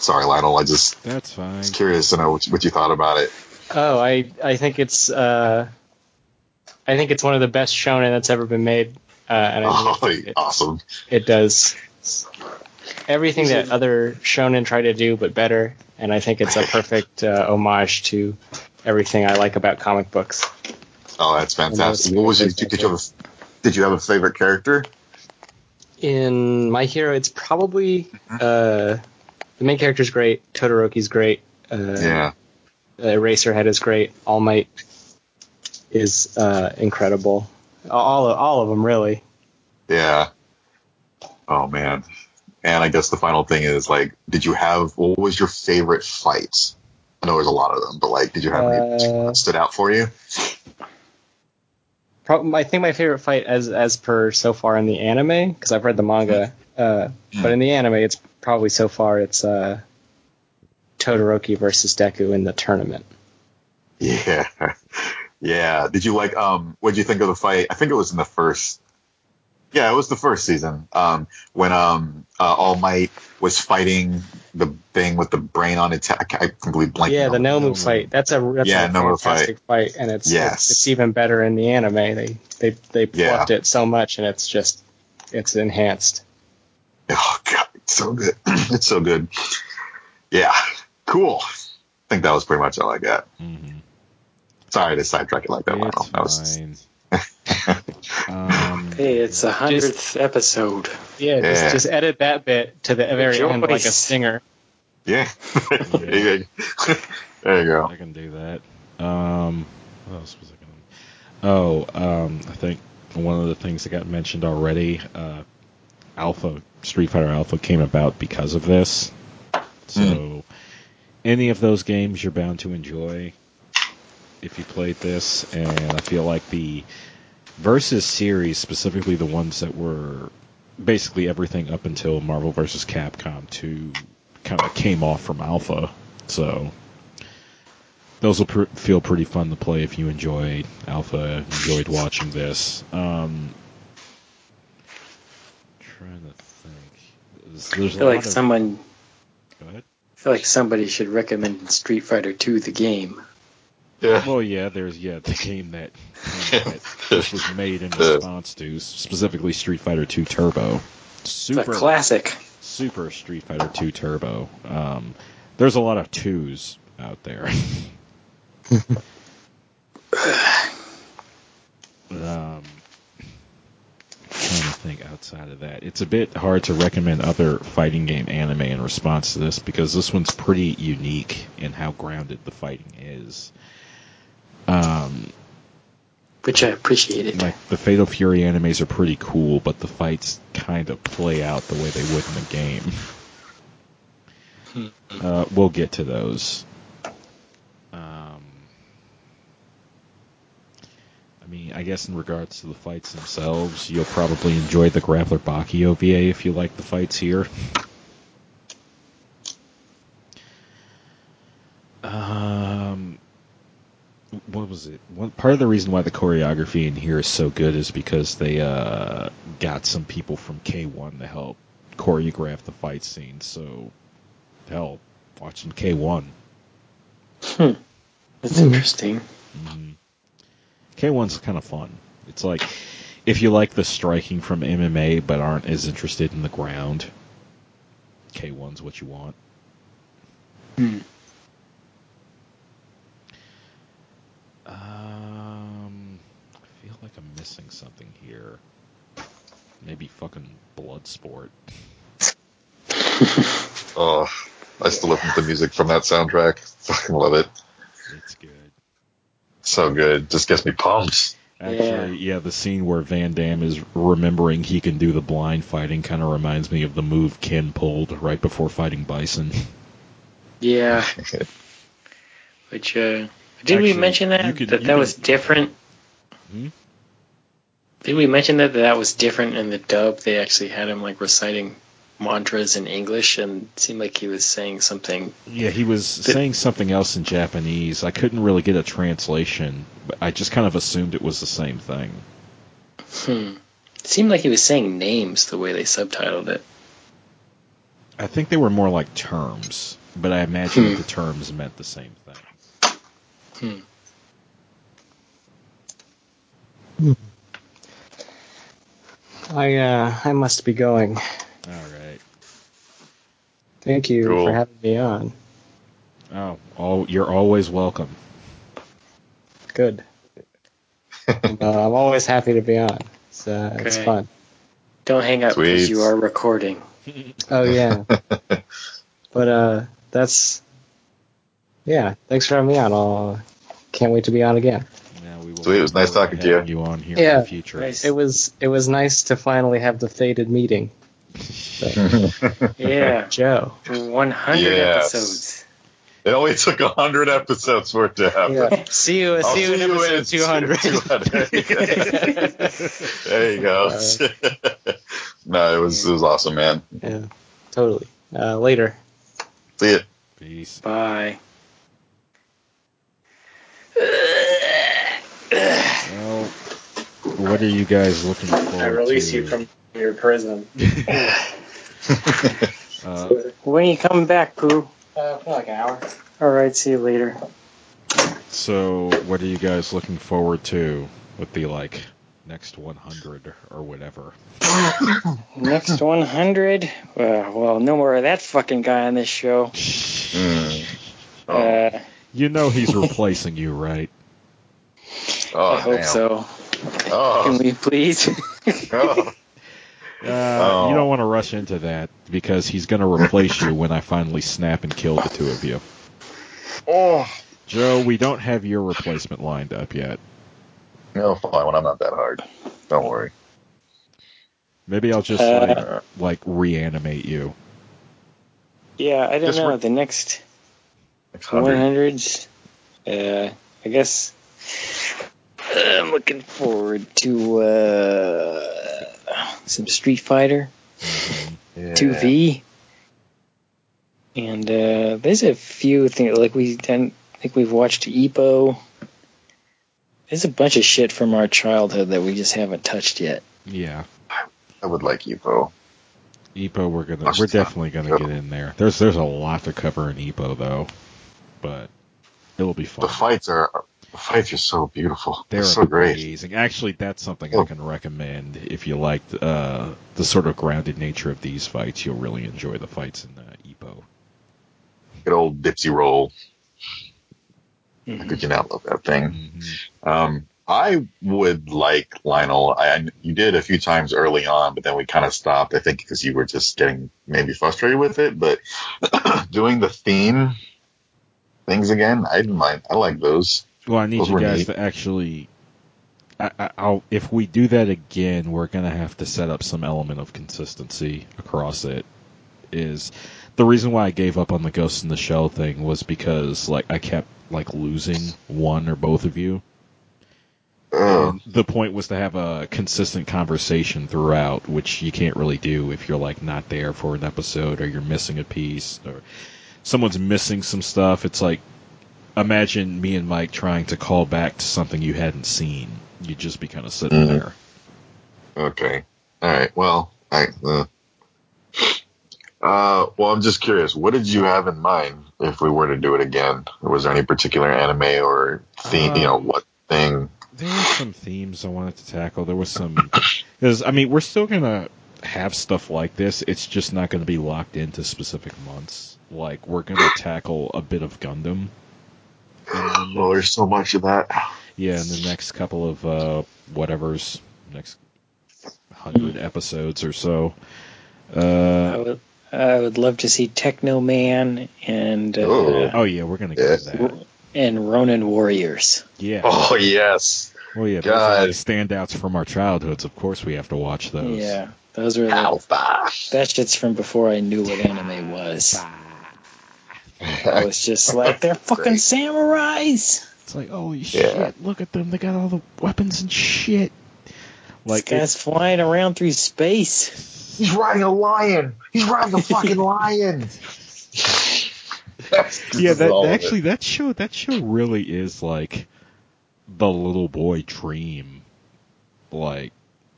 D: Sorry, Lionel. I just
C: That's fine.
D: was curious to know what, what you thought about it.
B: Oh, I I think it's uh, I think it's one of the best shonen that's ever been made, uh, and I
D: Oh,
B: it,
D: awesome.
B: it does everything that other shonen try to do, but better. And I think it's a perfect uh, homage to everything I like about comic books.
D: Oh, that's fantastic. What was your, did you have a, did you have a favorite character?
B: In My Hero, it's probably uh, the main character's great. Todoroki's great. Uh,
D: Yeah.
B: Eraserhead is great. All Might is uh, incredible. All of, all of them really.
D: Yeah. Oh man. And I guess the final thing is like, did you have what was your favorite fight? I know there's a lot of them, but like, did you have any
B: Uh,
D: that stood out for you?
B: I think my favorite fight, as as per so far in the anime, because I've read the manga, uh, but in the anime, it's probably so far it's uh, Todoroki versus Deku in the tournament.
D: Yeah. Yeah. Did you like um what did you think of the fight? I think it was in the first Yeah, it was the first season. Um when um uh, All Might was fighting the thing with the brain on its I completely blanked.
B: yeah, the
D: on it.
B: Nomu
C: Nomu.
B: fight. That's a that's
D: Yeah,
B: a
D: Nomu
B: fantastic fight. and it's,
D: Yes.
B: it's it's even better in the anime. They they they
D: Yeah.
B: it so much, and it's just it's enhanced.
D: Oh god, it's so good. it's so good. Yeah. Cool. I think that was pretty much all I got.
C: Mm-hmm.
D: Sorry to sidetrack it like that. Lionel.
C: It's
D: That was
C: fine.
A: Hey, it's a hundredth episode.
B: Yeah,
D: Yeah.
B: Just, just edit that bit to the very end like a
A: Rejoice.
B: stinger.
D: Yeah. there you go. There you go.
C: I can do that. Um, what else was I going to? Oh, um, I think one of the things that got mentioned already, uh, Alpha Street Fighter Alpha came about because of this. So, any of those games you're bound to enjoy if you played this, and I feel like the Versus series, specifically the ones that were basically everything up until Marvel vs. Capcom 2, kind of came off from Alpha. So, those will pr- feel pretty fun to play if you enjoyed Alpha, enjoyed watching this. Um, trying to think. There's, there's
A: I
C: a
A: feel like
C: of,
A: someone,
C: Go ahead.
A: I feel like somebody should recommend Street Fighter 2 the game.
D: Yeah.
C: Well, yeah, there's yeah the game that, this was made in response to, specifically Street Fighter 2 Turbo.
A: It's
C: Super
A: a classic.
C: Super Street Fighter 2 Turbo. Um, there's a lot of twos out there. um, trying to think outside of that. It's a bit hard to recommend other fighting game anime in response to this because this one's pretty unique in how grounded the fighting is. Um,
A: Which I appreciated.
C: like the Fatal Fury animes are pretty cool, but the fights kind of play out the way they would in the game. Uh, we'll get to those. Um, I mean, I guess in regards to the fights themselves, you'll probably enjoy the Grappler Baki OVA if you like the fights here. Um, what was it? One part of the reason why the choreography in here is so good is because they uh, got some people from K1 to help choreograph the fight scenes. So, hell, watching K1.
A: Hmm. That's interesting.
C: Mhm. K1's kind of fun. It's like if you like the striking from MMA but aren't as interested in the ground, K1's what you want.
A: Hmm.
C: Um, I feel like I'm missing something here. Maybe fucking Bloodsport.
D: Oh, I still listen to music from that soundtrack. Fucking love it.
C: It's good.
D: So good. Just gets me pumped.
C: Actually, yeah. the scene where Van Damme is remembering he can do the blind fighting kind of reminds me of the move Ken pulled right before fighting Bison.
A: Yeah. Which, uh, did we mention that?
C: could-
A: that that
C: could-
A: was different?
C: Hmm?
A: Did we mention that that was different in the dub? They actually had him like reciting mantras in English, and it seemed like he was saying something.
C: Yeah, he was saying something else in Japanese. I couldn't really get a translation, but I just kind of assumed it was the same thing.
A: Hmm. It seemed like he was saying names the way they subtitled it.
C: I think they were more like terms, but I imagine
A: Hmm.
C: that the terms meant the same thing.
A: Hmm.
B: I uh, I must be going.
C: All right.
B: Thank you
D: Cool.
B: for having me on.
C: Oh, all, you're always welcome.
B: Good. uh, I'm always happy to be on. It's, uh, it's fun.
A: Don't hang up because you are recording.
B: Oh yeah. but uh, that's yeah. Thanks for having me on. I'll can't wait to be on again.
C: Yeah, we will
D: Sweet, it was nice talking to you.
C: You on here in the future.
A: Nice.
B: It was it was nice to finally have the faded meeting.
A: Yeah.
B: Joe.
A: 100
D: Yes.
A: episodes.
D: It only took a hundred episodes for it to happen.
B: Yeah. See you.
D: I'll
B: see you in episode two hundred.
D: 200. there you go. no, it was it was awesome, man.
B: yeah. Totally. Uh, later.
D: See ya.
C: Peace.
A: Bye.
C: Well, what are you guys looking forward
A: I release
C: to?
A: you from your prison.
C: Uh,
A: When are you coming back, Pooh?
B: Uh, for like an hour.
A: All right, see you later.
C: so, what are you guys looking forward to with the like next 100 or whatever?
A: Next 100? Uh, well, no more of that fucking guy on this show.
D: Mm. Oh,
A: Uh,
C: You know he's replacing you, right?
D: oh
A: I hope
D: damn.
A: so.
D: Oh,
A: Can we please?
D: oh.
C: Uh,
D: Oh.
C: You don't want to rush into that because he's going to replace you when I finally snap and kill the two of you.
D: oh.
C: Joe, we don't have your replacement lined up yet.
D: No, fine. When I'm not that hard. Don't worry.
C: Maybe I'll just
A: Uh,
C: like like reanimate you.
A: yeah, I don't
D: Just
A: know.
D: re-
A: the next
D: Next
A: 100s, uh, I guess I'm looking forward to uh, some Street Fighter
D: Yeah.
A: 2V. And uh, there's a few things like we done, I think we've watched Ippo. There's a bunch of shit from our childhood that we just haven't touched yet.
C: Yeah.
D: I would like Ippo.
C: Ippo, we're gonna
D: Watch
C: we're definitely gonna
D: yeah.
C: get in there. There's there's a lot to cover in Ippo though, but it'll be fun.
D: The fights are the fights are so beautiful.
C: They're
D: They're so great.
C: amazing. Actually, that's something I
D: Oh.
C: can recommend if you like uh, the sort of grounded nature of these fights. You'll really enjoy the fights in uh, Ippo.
D: Good old Dempsey roll.
A: Mhm.
D: How could you not love that thing?
C: Mm-hmm.
D: Um, I would like Lionel. I, I- you did a few times early on, but then we kind of stopped. I think because you were just getting maybe frustrated with it. But doing the theme things again, I didn't mind. I like those.
C: Well, I need
D: Those
C: you guys
D: neat.
C: to actually. I, I, I'll, if we do that again, we're gonna have to set up some element of consistency across it. Is the reason why I gave up on the Ghost in the Shell thing was because like I kept like losing one or both of you. And the point was to have a consistent conversation throughout, which you can't really do if you're like not there for an episode or you're missing a piece or someone's missing some stuff. It's like imagine me and Mike trying to call back to something you hadn't seen. You'd just be kind of sitting
D: Mhm.
C: there.
D: Okay. All right. Well, I. Uh, uh, well, I'm just curious. What did you have in mind if we were to do it again? Was there any particular anime or theme? you know,
C: Um,
D: what thing?
C: There were some themes I wanted to tackle. There was some because I mean we're still gonna have stuff like this. It's just not going to be locked into specific months. Like we're gonna tackle a bit of Gundam. And
D: Well, there's so much of that.
C: Yeah, in the next couple of uh, whatever's next hundred episodes or so.
A: I
C: Uh,
A: would, I would love to see Tekkaman and uh,
D: Oh.
C: oh yeah, we're gonna get to that.
A: and Ronin Warriors.
C: Yeah.
D: Oh yes.
C: Well, yeah, those are the standouts from our childhoods. Of course, we have to watch those.
A: Yeah, those were the,
D: Alpha.
A: that shit's from before I knew what anime was. I was just like, they're fucking
D: Great.
A: samurais.
C: It's like, holy
D: Yeah.
C: shit! Look at them. They got all the weapons and shit.
A: Like
C: Like,
A: this guy's flying around through space.
D: He's riding a lion. He's riding a fucking lion.
C: yeah, that actually that show that show really is like the little boy dream. Like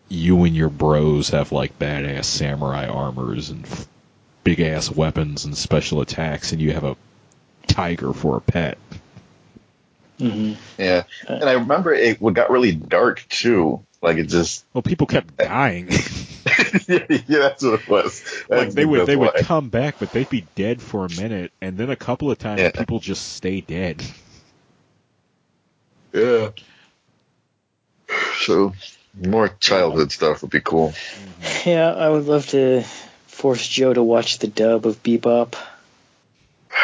C: you and your bros have like badass samurai armors and f- big ass weapons and special attacks, and you have a tiger for a pet.
A: hmm
D: Yeah, and I remember it got really dark too. Like it just,
C: Well, people kept dying.
D: yeah, that's what it was.
C: like they would they
D: that's
C: would come back, but they'd be dead for a minute, and then a couple of times
D: Yeah.
C: people just stay dead.
D: Yeah. So more childhood stuff would be cool.
A: Yeah, I would love to force Joe to watch the dub of Bebop.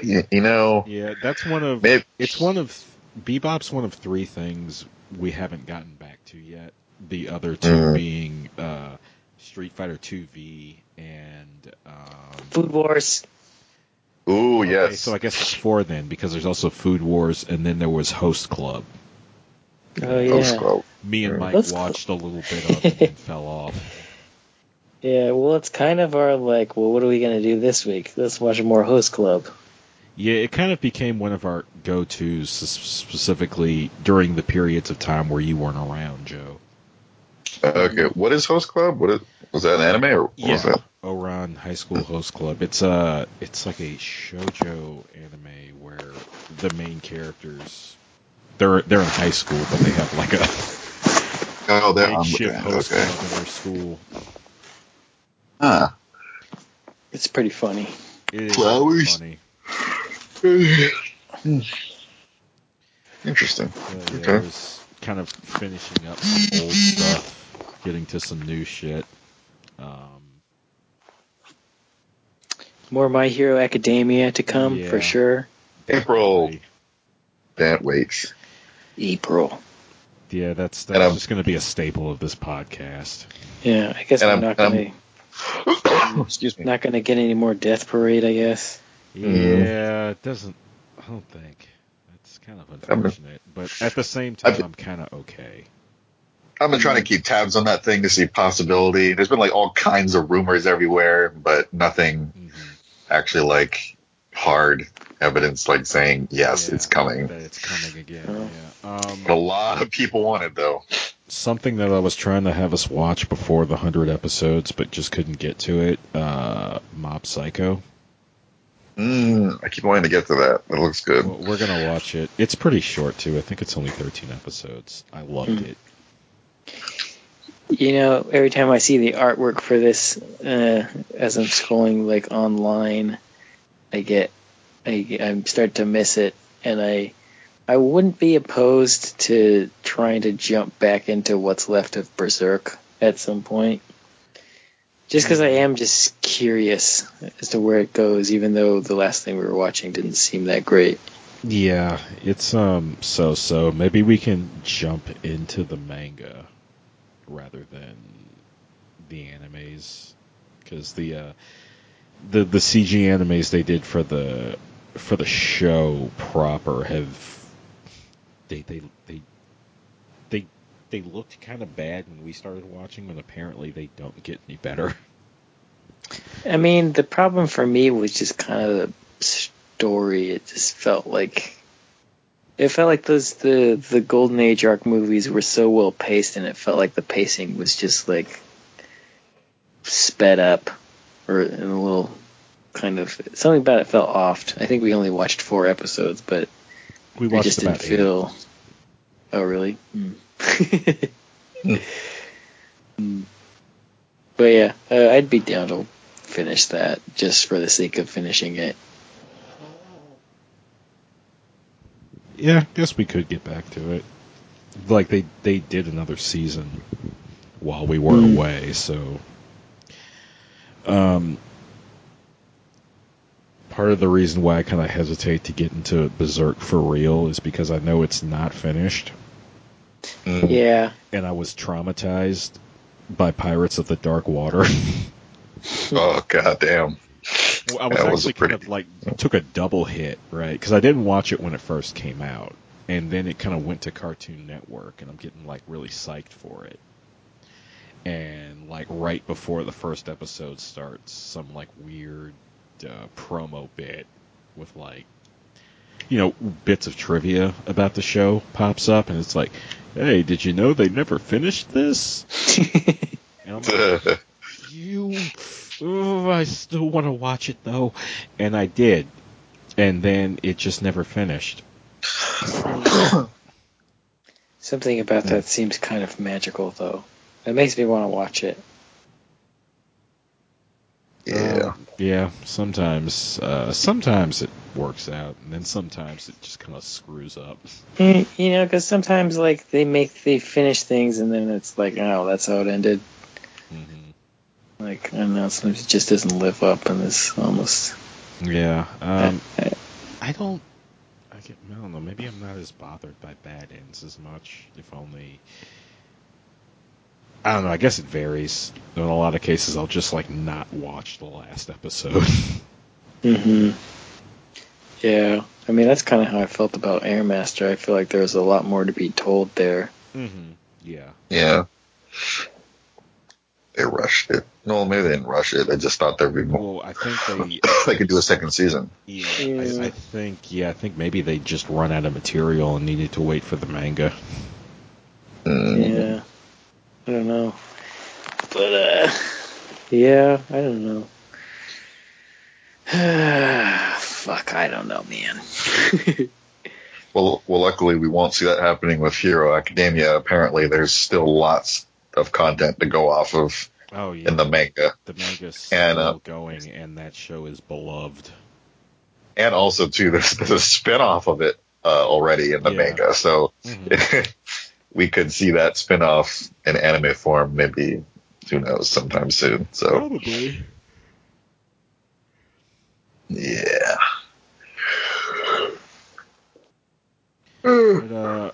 D: You, you know,
C: Yeah, that's one of
D: maybe
C: It's one of Bebop's one of three things we haven't gotten back to yet. The other two
D: Mhm.
C: being uh, Street Fighter 2V and um,
A: Food Wars.
D: Ooh,
C: okay,
D: yes.
C: So I guess it's four then because there's also Food Wars and then there was Host Club.
A: Oh yeah.
D: Post Club.
C: Me and
D: Mhm.
C: Mike
A: Host
C: watched a little bit of it and fell off.
A: Yeah, well, it's kind of our like, well, what are we gonna do this week? Let's watch more Host Club.
C: Yeah, it kind of became one of our go-tos, specifically during the periods of time where you weren't around, Joe.
D: Okay, what is Host Club? What is, was that an anime or what was
C: Yeah.
D: that?
C: Ouran High School Host Club. It's uh it's like a shojo anime where the main characters they're they're in high school but they have like a
D: Oh, there. I'm
C: makeshift
D: looking
C: host
D: Okay.
C: club in their school.
D: Huh.
A: It's pretty funny.
C: It is
D: Flowers?
C: funny.
D: Interesting.
C: But yeah,
D: Okay.
C: there's kind of finishing up some old stuff, getting to some new shit. Um,
A: More My Hero Academia to come
C: Yeah.
A: for sure.
D: April. That waits.
A: April.
C: Yeah, that's
D: And
C: that's
D: I'm-
C: just going to be a staple of this podcast.
A: Yeah, I guess
D: And
A: we're
D: I'm-
A: not gonna
D: Excuse me.
A: not gonna get any more Death Parade. I guess.
C: Yeah, it doesn't. I don't think. That's kind of
D: I'm-
C: unfortunate, but at the same time,
D: I've-
C: I'm kind of okay.
D: I've been trying to keep tabs on that thing to see possibility. There's been like all kinds of rumors everywhere, but nothing
C: hmm
D: actually like hard evidence like saying yes,
C: Yeah,
D: it's coming.
C: It's coming again.
A: Oh.
C: Yeah. Um,
D: a lot of people want it though.
C: Something that I was trying to have us watch before the hundred episodes, but just couldn't get to it. Uh, Mob Psycho.
D: Mm, I keep wanting to get to that. It looks good.
C: Well, we're gonna watch it. It's pretty short too. I think it's only 13 episodes. I loved
A: Mm.
C: it.
A: You know, every time I see the artwork for this, uh, as I'm scrolling like online, I get, I, I start to miss it, and I, I wouldn't be opposed to trying to jump back into what's left of Berserk at some point. Just because I am just curious as to where it goes, even though the last thing we were watching didn't seem that great.
C: Yeah, it's um so so. Maybe we can jump into the manga rather than the animes because the uh, the the CG animes they did for the for the show proper have they they they they they looked kind of bad when we started watching, and apparently they don't get any better.
A: I mean, the problem for me was just kind of the story. It just felt like it felt like those the the Golden Age arc movies were so well paced, and it felt like the pacing was just like sped up or in a little kind of something about it felt off. I think we only watched four episodes, but
C: We watched
A: just
C: about
A: didn't
C: eight.
A: feel. Oh really? Hmm. Hmm. But yeah, uh, I'd be down to finish that just for the sake of finishing it.
C: Yeah, guess we could get back to it. Like they they did another season while we were
A: Mm.
C: away, so um part of the reason why I kind of hesitate to get into Berserk for real is because I know it's not finished
D: Mm.
A: Yeah.
C: and I was traumatized by Pirates of the Dark Water.
D: Oh god damn.
C: Well, I was
D: That
C: actually
D: a pretty-
C: kind of like took a double hit, right? Because I didn't watch it when it first came out, and then it kind of went to Cartoon Network, and I'm getting like really psyched for it. And like right before the first episode starts, some like weird uh, promo bit with like you know bits of trivia about the show pops up, and it's like, "Hey, did you know they never finished this?" And I'm like, you oh, I still want to watch it though and I did and then it just never finished
A: Something about that seems kind of magical, though. It makes me want to watch it.
D: yeah.
C: Um, yeah sometimes uh, sometimes it works out and then sometimes it just kind of screws up
A: Eh, You know, because sometimes like they make they finish things and then it's like, oh, that's how it ended.
C: hmm
A: Like I don't know, sometimes it just doesn't live up, and it's almost.
C: yeah um,
A: Eh,
C: I don't I, get, I don't know maybe I'm not as bothered by bad ends as much if only I don't know I guess it varies in a lot of cases I'll just like not watch the last episode
A: hmm Yeah, I mean that's kind of how I felt about Airmaster. I feel like there was a lot more to be told there.
C: Mm-hmm. Yeah.
D: Yeah. They rushed it. No, maybe they didn't rush it. They just thought there'd be more.
C: Well, I think they.
D: they could do a second season.
C: Yeah,
A: Yeah.
C: I, I think. Yeah, I think maybe they just run out of material and needed to wait for the manga.
D: Mm.
A: Yeah, I don't know, but uh, yeah, I don't know. Fuck, I don't know, man.
D: Well, well, luckily we won't see that happening with Hero Academia. Apparently, there's still lots of content to go off of
C: Oh yeah.
D: in the manga,
C: the manga's
D: And,
C: still
D: uh,
C: going, and that show is beloved.
D: and also too, there's, there's a spin off of it uh, already in the
C: Yeah.
D: manga. So
C: Mhm.
D: we could see that spin-off in anime form maybe who knows sometime soon. So
A: Probably.
D: yeah.
A: But, uh,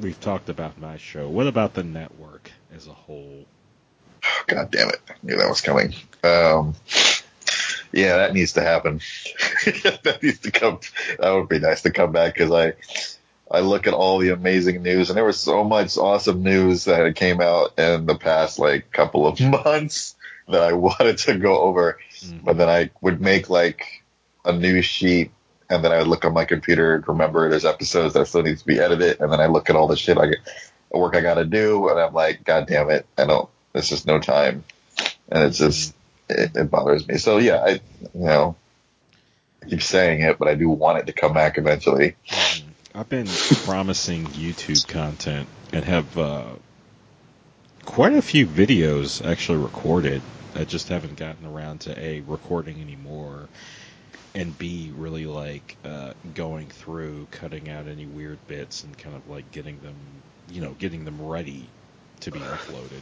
A: we've talked about my show. What about the network as a whole?
D: God damn it. I knew that was coming. Um, yeah, that needs to happen. that needs to come. That would be nice to come back because I, I look at all the amazing news and there was so much awesome news that came out in the past like couple of months that I wanted to go over,
A: Mhm.
D: but then I would make like a news sheet and then I would look on my computer and remember there's episodes that still need to be edited and then I look at all the shit I get, work I got to do and I'm like, God damn it, I don't. There's just no time, and it's just it, it bothers me. So yeah, I you know I keep saying it, but I do want it to come back eventually.
A: Mhm. I've been promising YouTube content and have uh, quite a few videos actually recorded. I just haven't gotten around to a recording anymore, and b really like uh, going through, cutting out any weird bits, and kind of like getting them, you know, getting them ready to be uploaded.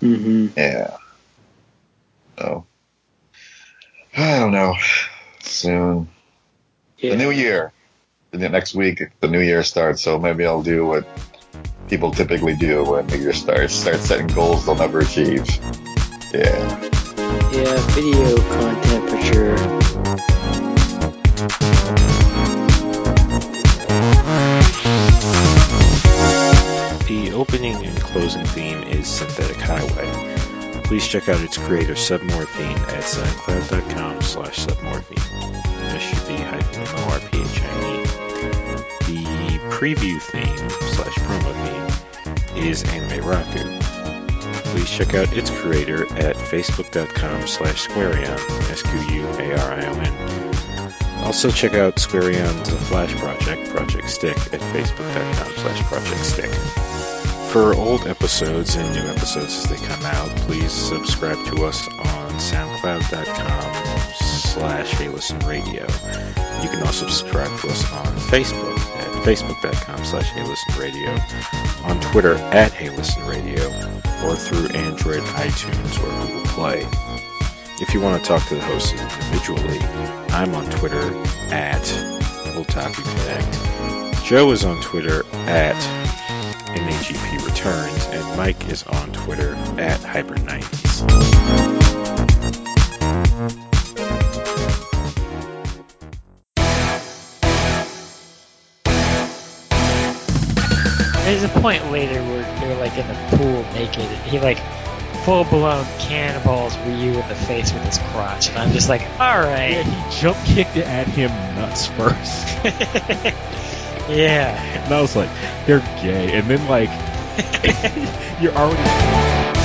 C: Mm-hmm.
D: Yeah. So I don't know. Soon
C: Yeah.
D: the new year, the next week the new year starts. So maybe I'll do what people typically do when the year starts: start setting goals they'll never achieve. Yeah.
C: Yeah, video content for sure. The opening and closing theme is Synthetic Highway. Please check out its creator Submorphine at soundcloud.com slash submorphine. S-U-B-M-O-R-P-H-I-E. The preview theme slash promo theme is Anime Raku. Please check out its creator at facebook.com slash Squarion, S-Q-U-A-R-I-O-N. Also check out Squarion's Flash Project, Project Stick, at facebook.com slash Project Stick. For old episodes and new episodes as they come out, please subscribe to us on soundcloud.com slash Radio. You can also subscribe to us on Facebook facebook.com slash Hey Listen Radio, on Twitter at Hey Listen Radio, or through Android, iTunes, or Google Play. If you want to talk to the hosts individually, I'm on Twitter at Otaku Connect. Joe is on Twitter at MAGP Returns, and Mike is on Twitter at Hyper90s.
B: There's a point later where they're like in the pool naked, and he like full blown cannonballs Ryu in the face with his crotch, and I'm just like, all right.
A: Yeah, he jump kicked it at him nuts first.
B: yeah.
A: And I was like, they're gay. And then, like, you're already